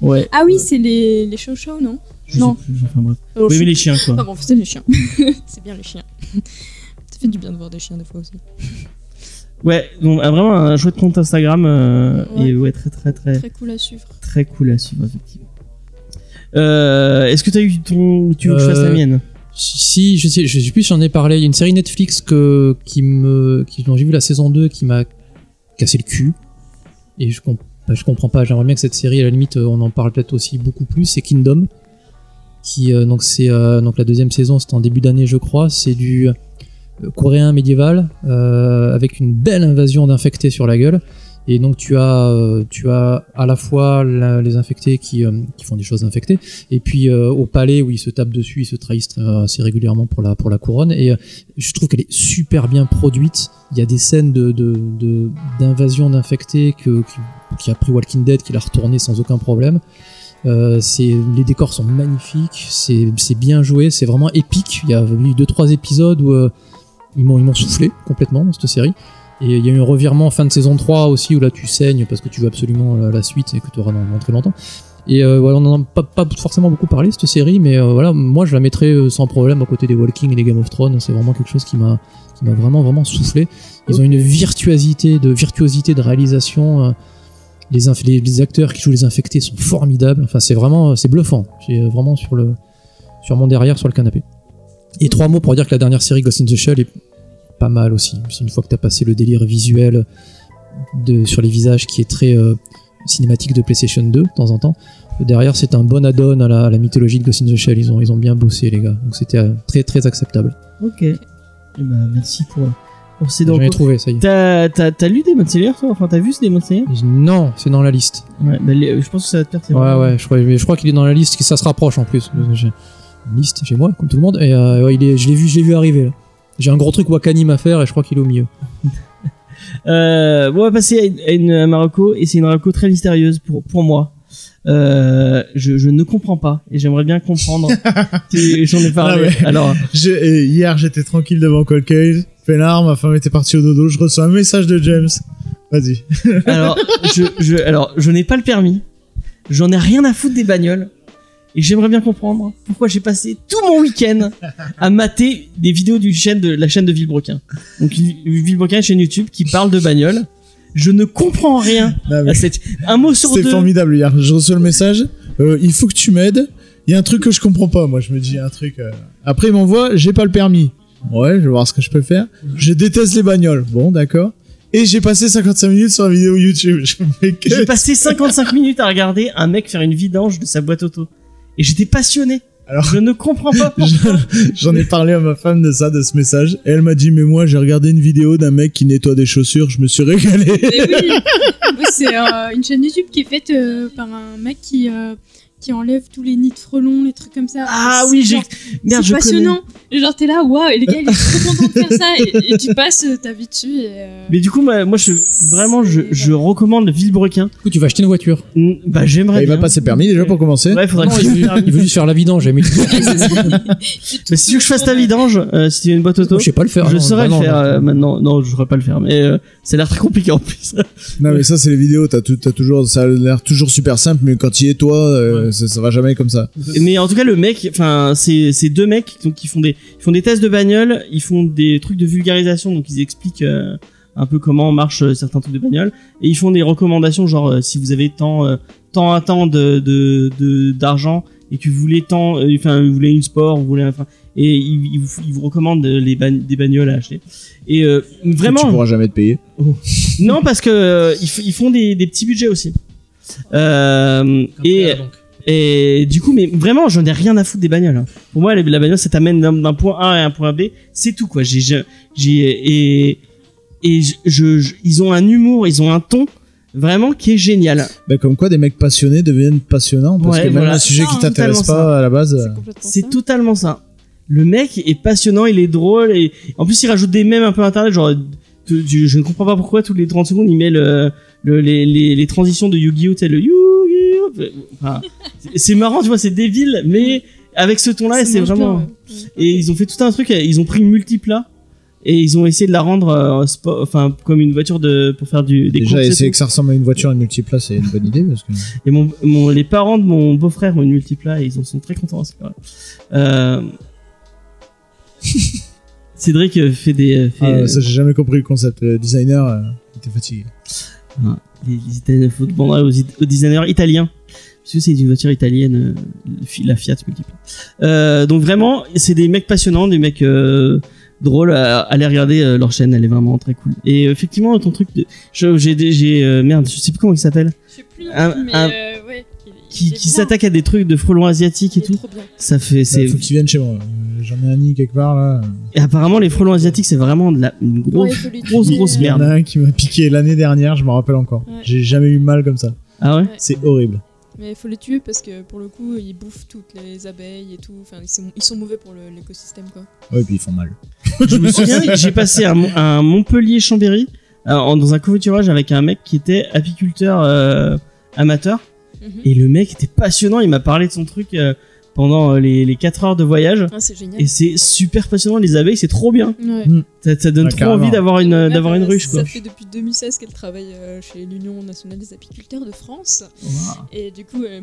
ouais. Ah oui, c'est les, les chow non? Je Non. sais plus, enfin bref. Oh, je aimer les chiens quoi. Ah bon, c'est les chiens. c'est bien les chiens. Ça fait du bien de voir des chiens des fois aussi. Ouais, donc ah, vraiment un chouette compte Instagram euh, Ouais. et ouais très très très Très cool à suivre. très cool à suivre effectivement. Euh, Est-ce que t'as eu ton, tu veux que je fasse la Euh, mienne? Si, je sais, je sais plus si j'en ai parlé. Il y a une série Netflix que, qui me, qui, dont j'ai vu la saison 2 qui m'a cassé le cul. Et je, comp- bah, je comprends pas. J'aimerais bien que cette série, à la limite, euh, on en parle peut-être aussi beaucoup plus. C'est Kingdom. Qui, euh, donc, c'est, euh, donc la deuxième saison, c'était en début d'année, je crois. C'est du coréen médiéval, euh, avec une belle invasion d'infectés sur la gueule. Et donc tu as, euh, tu as à la fois les infectés qui, euh, qui font des choses infectées, et puis euh, au palais où ils se tapent dessus, ils se trahissent assez régulièrement pour la, pour la couronne. Et je trouve qu'elle est super bien produite. Il y a des scènes de, de, de- d'invasion d'infectés que, qui, a pris Walking Dead, qui l'a retourné sans aucun problème. Euh, les décors sont magnifiques, c'est, bien joué, c'est vraiment épique. Il y a eu deux trois épisodes où euh, ils m'ont soufflé complètement dans cette série. Et il y a eu un revirement en fin de saison 3 aussi où là tu saignes parce que tu veux absolument la, suite et que tu auras dans, très longtemps. Et euh, voilà, on en a pas, forcément beaucoup parlé cette série, mais euh, voilà, moi je la mettrais euh, sans problème à côté des Walking et des Game of Thrones. C'est vraiment quelque chose qui m'a vraiment vraiment soufflé. Ils ont une virtuosité de virtuosité de réalisation. les acteurs qui jouent les infectés sont formidables. Enfin, c'est vraiment c'est bluffant. J'ai vraiment sur le sur mon derrière sur le canapé. Et trois mots pour dire que la dernière série Ghost in the Shell est pas mal aussi. Une fois que tu as passé le délire visuel de, sur les visages qui est très euh, cinématique de PlayStation 2 de temps en temps. Derrière, c'est un bon add-on à la, à la mythologie de Ghost in the Shell. Ils ont, ils ont bien bossé, les gars. Donc c'était euh, très très acceptable. Ok. Eh ben, merci pour, J'en ai trouvé, ça y est. T'as, lu Demon Slayer toi? Enfin, t'as vu ce Demon Slayer Non, c'est dans la liste. Ouais, bah, je pense que ça va te plaire. Ouais, ouais, je crois, je crois qu'il est dans la liste, que ça se rapproche en plus. Une liste chez moi, comme tout le monde, et euh, ouais, il est, je l'ai vu, je l'ai vu arriver là. J'ai un gros truc Wakanim à faire et je crois qu'il est au milieu. Euh, bon, on va passer à une, à une à Marocco et c'est une Marocco très mystérieuse pour, pour moi. Euh, je, je ne comprends pas et j'aimerais bien comprendre. J'en ai parlé. Ah ouais. Alors, Je- hier, j'étais tranquille devant Cold Case. Peinard, ma femme était partie au dodo. Je reçois un message de James. Vas-y. alors, je, je, alors, je n'ai pas le permis. J'en ai rien à foutre des bagnoles. Et j'aimerais bien comprendre pourquoi j'ai passé tout mon week-end à mater des vidéos du chaîne de la chaîne de Villebrequin. Donc Villebrequin, une chaîne YouTube qui parle de bagnoles. Je ne comprends rien Non, mais à cette. Un mot sur deux. formidable hier. Je reçois le message. Euh, il faut que tu m'aides. Il y a un truc que je comprends pas. Moi, je me dis un truc. euh. Après, il m'envoie. J'ai pas le permis. Ouais, je vais voir ce que je peux faire. Je déteste les bagnoles. Bon, d'accord. Et j'ai passé 55 minutes sur la vidéo YouTube. J'ai passé 55 minutes à regarder un mec faire une vidange de sa boîte auto. Et j'étais passionné. Alors- je ne comprends pas pourquoi. J'en ai parlé à ma femme de ça, de ce message, et elle m'a dit mais moi j'ai regardé une vidéo d'un mec qui nettoie des chaussures, je me suis régalé. Mais oui, Oui, c'est euh, une chaîne YouTube qui est faite euh, par un mec qui, euh, qui enlève tous les nids de frelons, les trucs comme ça. Ah oui, j'ai merde, c'est je connais. passionnant. Genre t'es là, waouh, et le gars il est trop content de faire ça, et, et tu passes euh, ta vie dessus. Et, euh, Mais du coup, moi, moi je vraiment, je, je recommande Villebrequin. Du coup, tu vas acheter une voiture. Bah, j'aimerais. il va bien. passer permis déjà pour commencer. Ouais, faudrait Non, que il, il veut juste faire la vidange. Mais Mais si tu veux que je fasse ta vidange, euh, si tu as une boîte auto, je sais pas le faire. je non, saurais bah le faire non. euh, maintenant. Non, je saurais pas le faire, mais ça a l'air très compliqué en plus. Non mais ça c'est les vidéos, t'as tout, t'as toujours, ça a l'air toujours super simple, mais quand il est toi, ça, ça va jamais comme ça. mais en tout cas, le mec, enfin, c'est c'est deux mecs donc qui font des ils font des tests de bagnole, ils font des trucs de vulgarisation, donc ils expliquent euh, un peu comment marchent euh, certains trucs de bagnole et ils font des recommandations genre euh, si vous avez tant euh, tant à tant de de de- d'argent et que vous voulez tant euh, enfin vous voulez une sport, vous voulez enfin et ils, ils vous, ils vous recommandent les des bagnoles à acheter. Et euh, vraiment Tu pourras jamais te payer. Non, parce que euh, ils, f- ils font des, des petits budgets aussi. Euh, et, et du coup, mais vraiment, j'en ai rien à foutre des bagnoles. hein. Pour moi, la bagnole, ça t'amène d'un point A à un point B. C'est tout, quoi. J'ai, j'ai, j'ai- et, et je, je- je- ils ont un humour, ils ont un ton vraiment qui est génial. Bah, comme quoi des mecs passionnés deviennent passionnants parce Ouais, que même voilà. un sujet qui t'intéresse pas à la base. c'est euh, totalement ça. Le mec est passionnant, il est drôle et en plus il rajoute des mèmes un peu internet genre tu- tu- je ne comprends pas pourquoi toutes les 30 secondes il met le, le- les, les, les transitions de Yu-Gi-Oh, le Yu-Gi-Oh. Enfin, c'est- marrant, tu vois, c'est débile mais avec ce ton là Ça c'est vraiment bien, ouais. et ils ont fait tout un truc, ils ont pris une multiplat et ils ont essayé de la rendre euh, spo- enfin comme une voiture de pour faire du des Déjà essayer que ça ressemble à une voiture une multiplace c'est une bonne idée parce que Et mon, mon, les parents de mon beau-frère ont une multipla et ils en sont très contents. c'est vrai. Euh... Cédric euh, fait des. Fait, Ah, ça j'ai jamais compris le concept. Le designer euh, était fatigué. les, les Italiens, faut demander aux, aux designers italiens. Parce que c'est une voiture italienne, euh, la Fiat multipla. Euh, donc vraiment, c'est des mecs passionnants, des mecs euh, drôles. À, aller regarder euh, leur chaîne, elle est vraiment très cool. Et effectivement, ton truc de. je- J'ai. euh, merde, je sais plus comment il s'appelle. Je sais plus, Un- mais un- euh, ouais. il- Qui, s'attaque à des trucs de frelons asiatiques et tout. Ça fait. Il C'est. faut qu'ils viennent chez moi. Euh, J'en ai un nid quelque part là. Et apparemment, les frelons asiatiques, c'est vraiment de la, une grosse, Ouais, grosse, grosse euh, Il y en merde. a un qui m'a piqué l'année dernière, je me rappelle encore. Ouais. J'ai jamais eu mal comme ça. Ah ouais? C'est horrible. Mais il faut les tuer parce que pour le coup, ils bouffent toutes les abeilles et tout. Enfin, ils sont, ils sont mauvais pour l'écosystème quoi. Ouais, puis ils font mal. Je me souviens, j'ai passé à, Mon- à Montpellier-Chambéry, euh, dans un covoiturage avec un mec qui était apiculteur euh, amateur. Mhm. Et le mec était passionnant, il m'a parlé de son truc euh, pendant euh, les, les 4 heures de voyage. Ah, c'est génial. Et c'est super passionnant, les abeilles, c'est trop bien. Ouais. Ça, ça donne Ouais, trop carrément. envie d'avoir une, d'avoir une euh, ruche, quoi. Ça fait depuis 2016 qu'elle travaille euh, chez l'Union nationale des apiculteurs de France. Et du coup, elle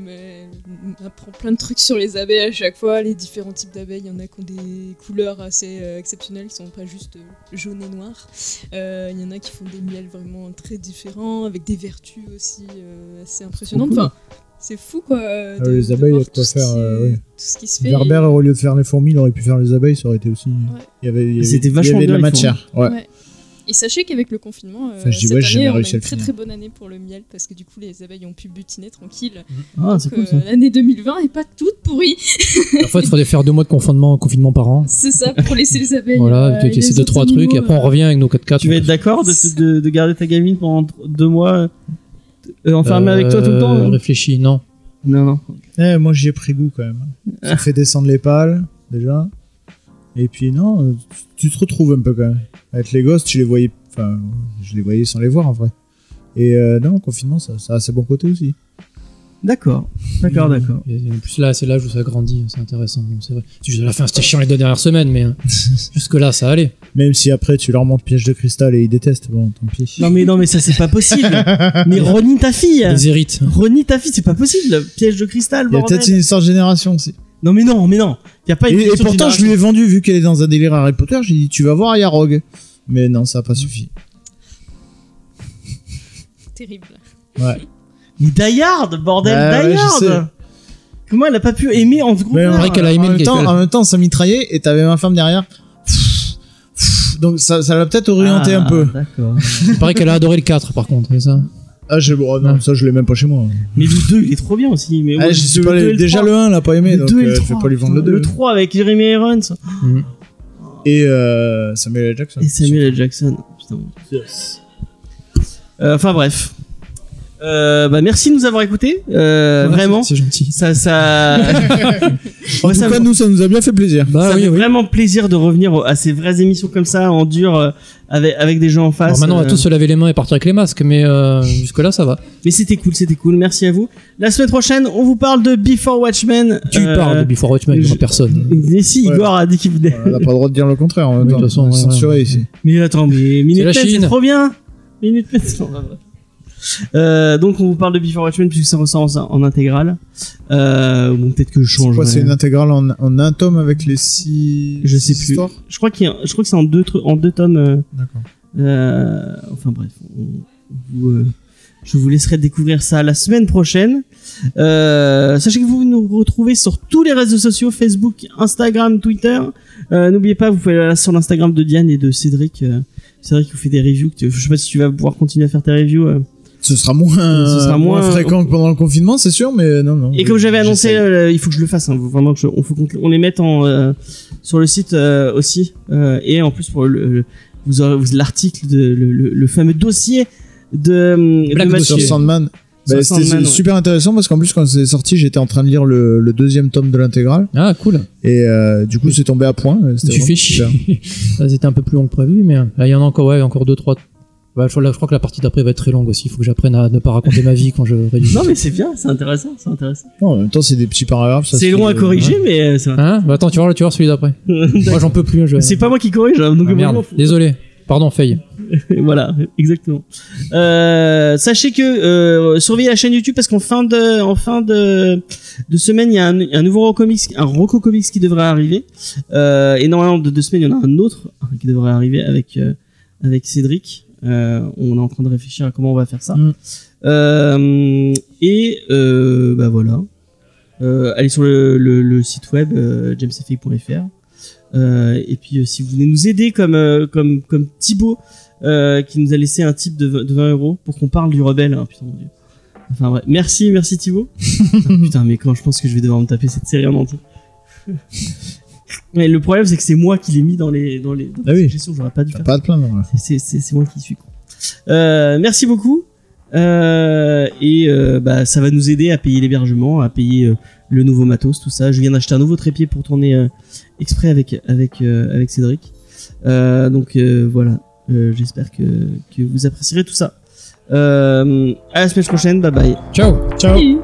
m'apprend plein de trucs sur les abeilles à chaque fois, les différents types d'abeilles. Il y en a qui ont des couleurs assez euh, exceptionnelles, qui sont pas juste euh, jaune et noir. Euh, Il y en a qui font des miels vraiment très différents, avec des vertus aussi euh, assez impressionnantes. cool. Enfin, c'est fou quoi. euh, Ah, les abeilles, il y a de quoi tout ce faire, qui- euh, ouais. Tout ce qui se fait. Werber, au lieu de faire les fourmis, il aurait pu faire les abeilles, ça aurait été aussi. Il y avait, il y avait- C'était il y vachement avait de la matière. Ouais. Ouais. Et sachez qu'avec le confinement, euh, Enfin, je dis cette ouais, année, on a une très finir. très bonne année pour le miel parce que du coup les abeilles ont pu butiner tranquille. Ah, c'est Donc, cool ça. euh, L'année 2020 est pas toute pourrie. En fait, il faudrait faire deux mois de confinement, confinement par an. C'est ça pour laisser les abeilles. Voilà, euh, tu et essaies deux, trois trucs, et après on euh, revient avec nos 4x4. Tu vas être d'accord de, de, de garder ta gamine pendant deux mois euh, enfermée avec toi tout le temps Euh, Réfléchis, non. Non, non. Eh, moi j'y ai pris goût quand même. Ça fait descendre les pales, déjà. Et puis non, euh, tu te retrouves un peu quand même. Avec les gosses, tu les voyais. Enfin, je les voyais sans les voir en vrai. Et euh, non, le confinement, ça, ça a ses bons côtés aussi. D'accord. D'accord, d'accord. Et en plus là, c'est l'âge où ça grandit, c'est intéressant. Bon, c'est vrai. C'est juste à la fin, c'était chiant les deux dernières semaines, mais euh, jusque là, ça allait. Même si après tu leur montres piège de cristal et ils détestent, bon, tant pis. Non, mais non, mais ça, c'est pas possible. mais renie ta fille. Les hérites. Renie ta fille, c'est pas possible. Piège de cristal, Il y a peut-être une histoire de génération aussi. Non, mais non, mais non. Y a pas Et, une et de pourtant, je lui ai vendu, vu qu'elle est dans un délire Harry Potter, j'ai dit tu vas voir, il y a Rogue. Mais non, ça a pas suffi. Terrible. Ouais. Mais Die Hard, bordel, Ouais, ouais, Die je sais. Hard. Comment elle a pas pu aimer en seconde Mais en, vrai qu'elle a aimé en le même temps, calcul. en même temps, ça mitraillait et t'avais ma femme derrière. Donc ça, ça l'a peut-être orienté Ah, un peu. D'accord. Il paraît qu'elle a adoré le 4 par contre, c'est ça Ah, j'ai, oh, non, Ah. ça, je l'ai même pas chez moi. Mais le 2, il est trop bien aussi. Mais Ah, ouais, je le pas, 2 et les- le déjà 3. le 1 l'a pas aimé, Le donc 2 et euh, je 3. vais pas lui vendre le 2. Le 3 avec Jeremy Irons Mm. Et euh, Samuel L. Jackson. et Samuel L. Jackson. Putain. Euh, enfin bref. Euh, bah merci de nous avoir écoutés. Euh, Ouais, vraiment. C'est gentil. Ça, ça. En tout cas, nous, ça nous a bien fait plaisir. Bah ça oui, fait oui. vraiment plaisir de revenir à ces vraies émissions comme ça, en dur, euh, avec, avec des gens en face. Alors maintenant, on va euh, tous se laver les mains et partir avec les masques, mais euh, jusque-là, ça va. Mais c'était cool, c'était cool. Merci à vous. La semaine prochaine, on vous parle de Before Watchmen. Tu Euh, parles de Before Watchmen, je- personne. Mais si, Ouais. Igor a dit qu'il venait. On n'a pas le droit de dire le contraire en même Oui, de toute façon, On est ouais, censuré ouais. ici. Mais attends, mais Minute c'est trop bien. Minute Euh, donc on vous parle de Before Watchmen puisque ça ressort en, en intégrale. Euh, bon peut-être que je change. c'est une intégrale en, en un tome avec les six. Je sais plus. histoires Je crois qu'il y a- je crois que c'est en deux en deux tomes. euh, D'accord. euh, enfin bref, on- vous, euh, je vous laisserai découvrir ça la semaine prochaine. Euh, sachez que vous nous retrouvez sur tous les réseaux sociaux Facebook, Instagram, Twitter. Euh, N'oubliez pas, vous pouvez aller sur l'Instagram de Diane et de Cédric. Cédric vous fait des reviews. Je sais pas si tu vas pouvoir continuer à faire tes reviews. Euh. Ce sera moins, Ce sera moins moins- fréquent que pendant le confinement, c'est sûr, mais non, non. Et comme j'avais annoncé, euh, il faut que je le fasse. Hein, vraiment, que je- on faut qu'on on les mette en, euh, sur le site euh, aussi. Euh, et en plus pour le, le- vous aurez l'article de le, le- le fameux dossier de, de Black Mathieu. sur Sandman. Bah, C'était ouais. super intéressant parce qu'en plus, quand c'est sorti, j'étais en train de lire le, le deuxième tome de l'intégrale. Ah, cool. Et euh, du coup, c'est tombé à point. C'était Tu fais chier. Ça, C'était un peu plus long que prévu, mais euh, il y en a encore, ouais, encore deux, trois. Ouais, je, crois, je crois que la partie d'après va être très longue aussi. Il faut que j'apprenne à ne pas raconter ma vie quand je rédige. Non mais c'est bien, c'est intéressant, c'est intéressant. Non, en même temps, c'est des petits paragraphes. ça C'est long à euh, corriger, mais euh, c'est Hein? Bah, Attends, tu vois, tu vois celui d'après. Moi, j'en peux plus. Je... c'est pas moi qui corrige, hein, donc Ah, merde. vraiment, faut- Désolé. Pardon, Faye. voilà, exactement. Euh, sachez que euh, surveillez la chaîne YouTube parce qu'en fin de en fin de de semaine il y a un, un nouveau Rocco Comics, un Rocco Comics qui devrait arriver. Euh, et normalement de deux semaines il y en a un autre hein, qui devrait arriver avec euh, avec Cédric. Euh, on est en train de réfléchir à comment on va faire ça. Mm. Euh, et euh, bah voilà. Allez sur le, le, le site web jamesfay.fr. Euh, et puis si vous voulez nous aider comme comme comme Thibaut qui nous a laissé un type de, v- de 20 euros pour qu'on parle du rebelle. hein, putain mon dieu. Enfin bref, merci merci Thibaut. Putain mais quand je pense que je vais devoir me taper cette série en entier. Mais le problème c'est que c'est moi qui l'ai mis dans les dans les, dans Ah les oui. suggestions, j'aurais pas dû faire. pas plaindre. voilà. C'est- C'est c'est c'est moi qui suis con. Euh, merci beaucoup. Euh, et euh, bah, ça va nous aider à payer l'hébergement, à payer euh, le nouveau matos, tout ça. Je viens d'acheter un nouveau trépied pour tourner euh, exprès avec avec euh, avec Cédric. Euh, donc euh, voilà. Euh, J'espère que que vous apprécierez tout ça. Euh, à la semaine prochaine. Bye bye. Ciao. Ciao. Oui.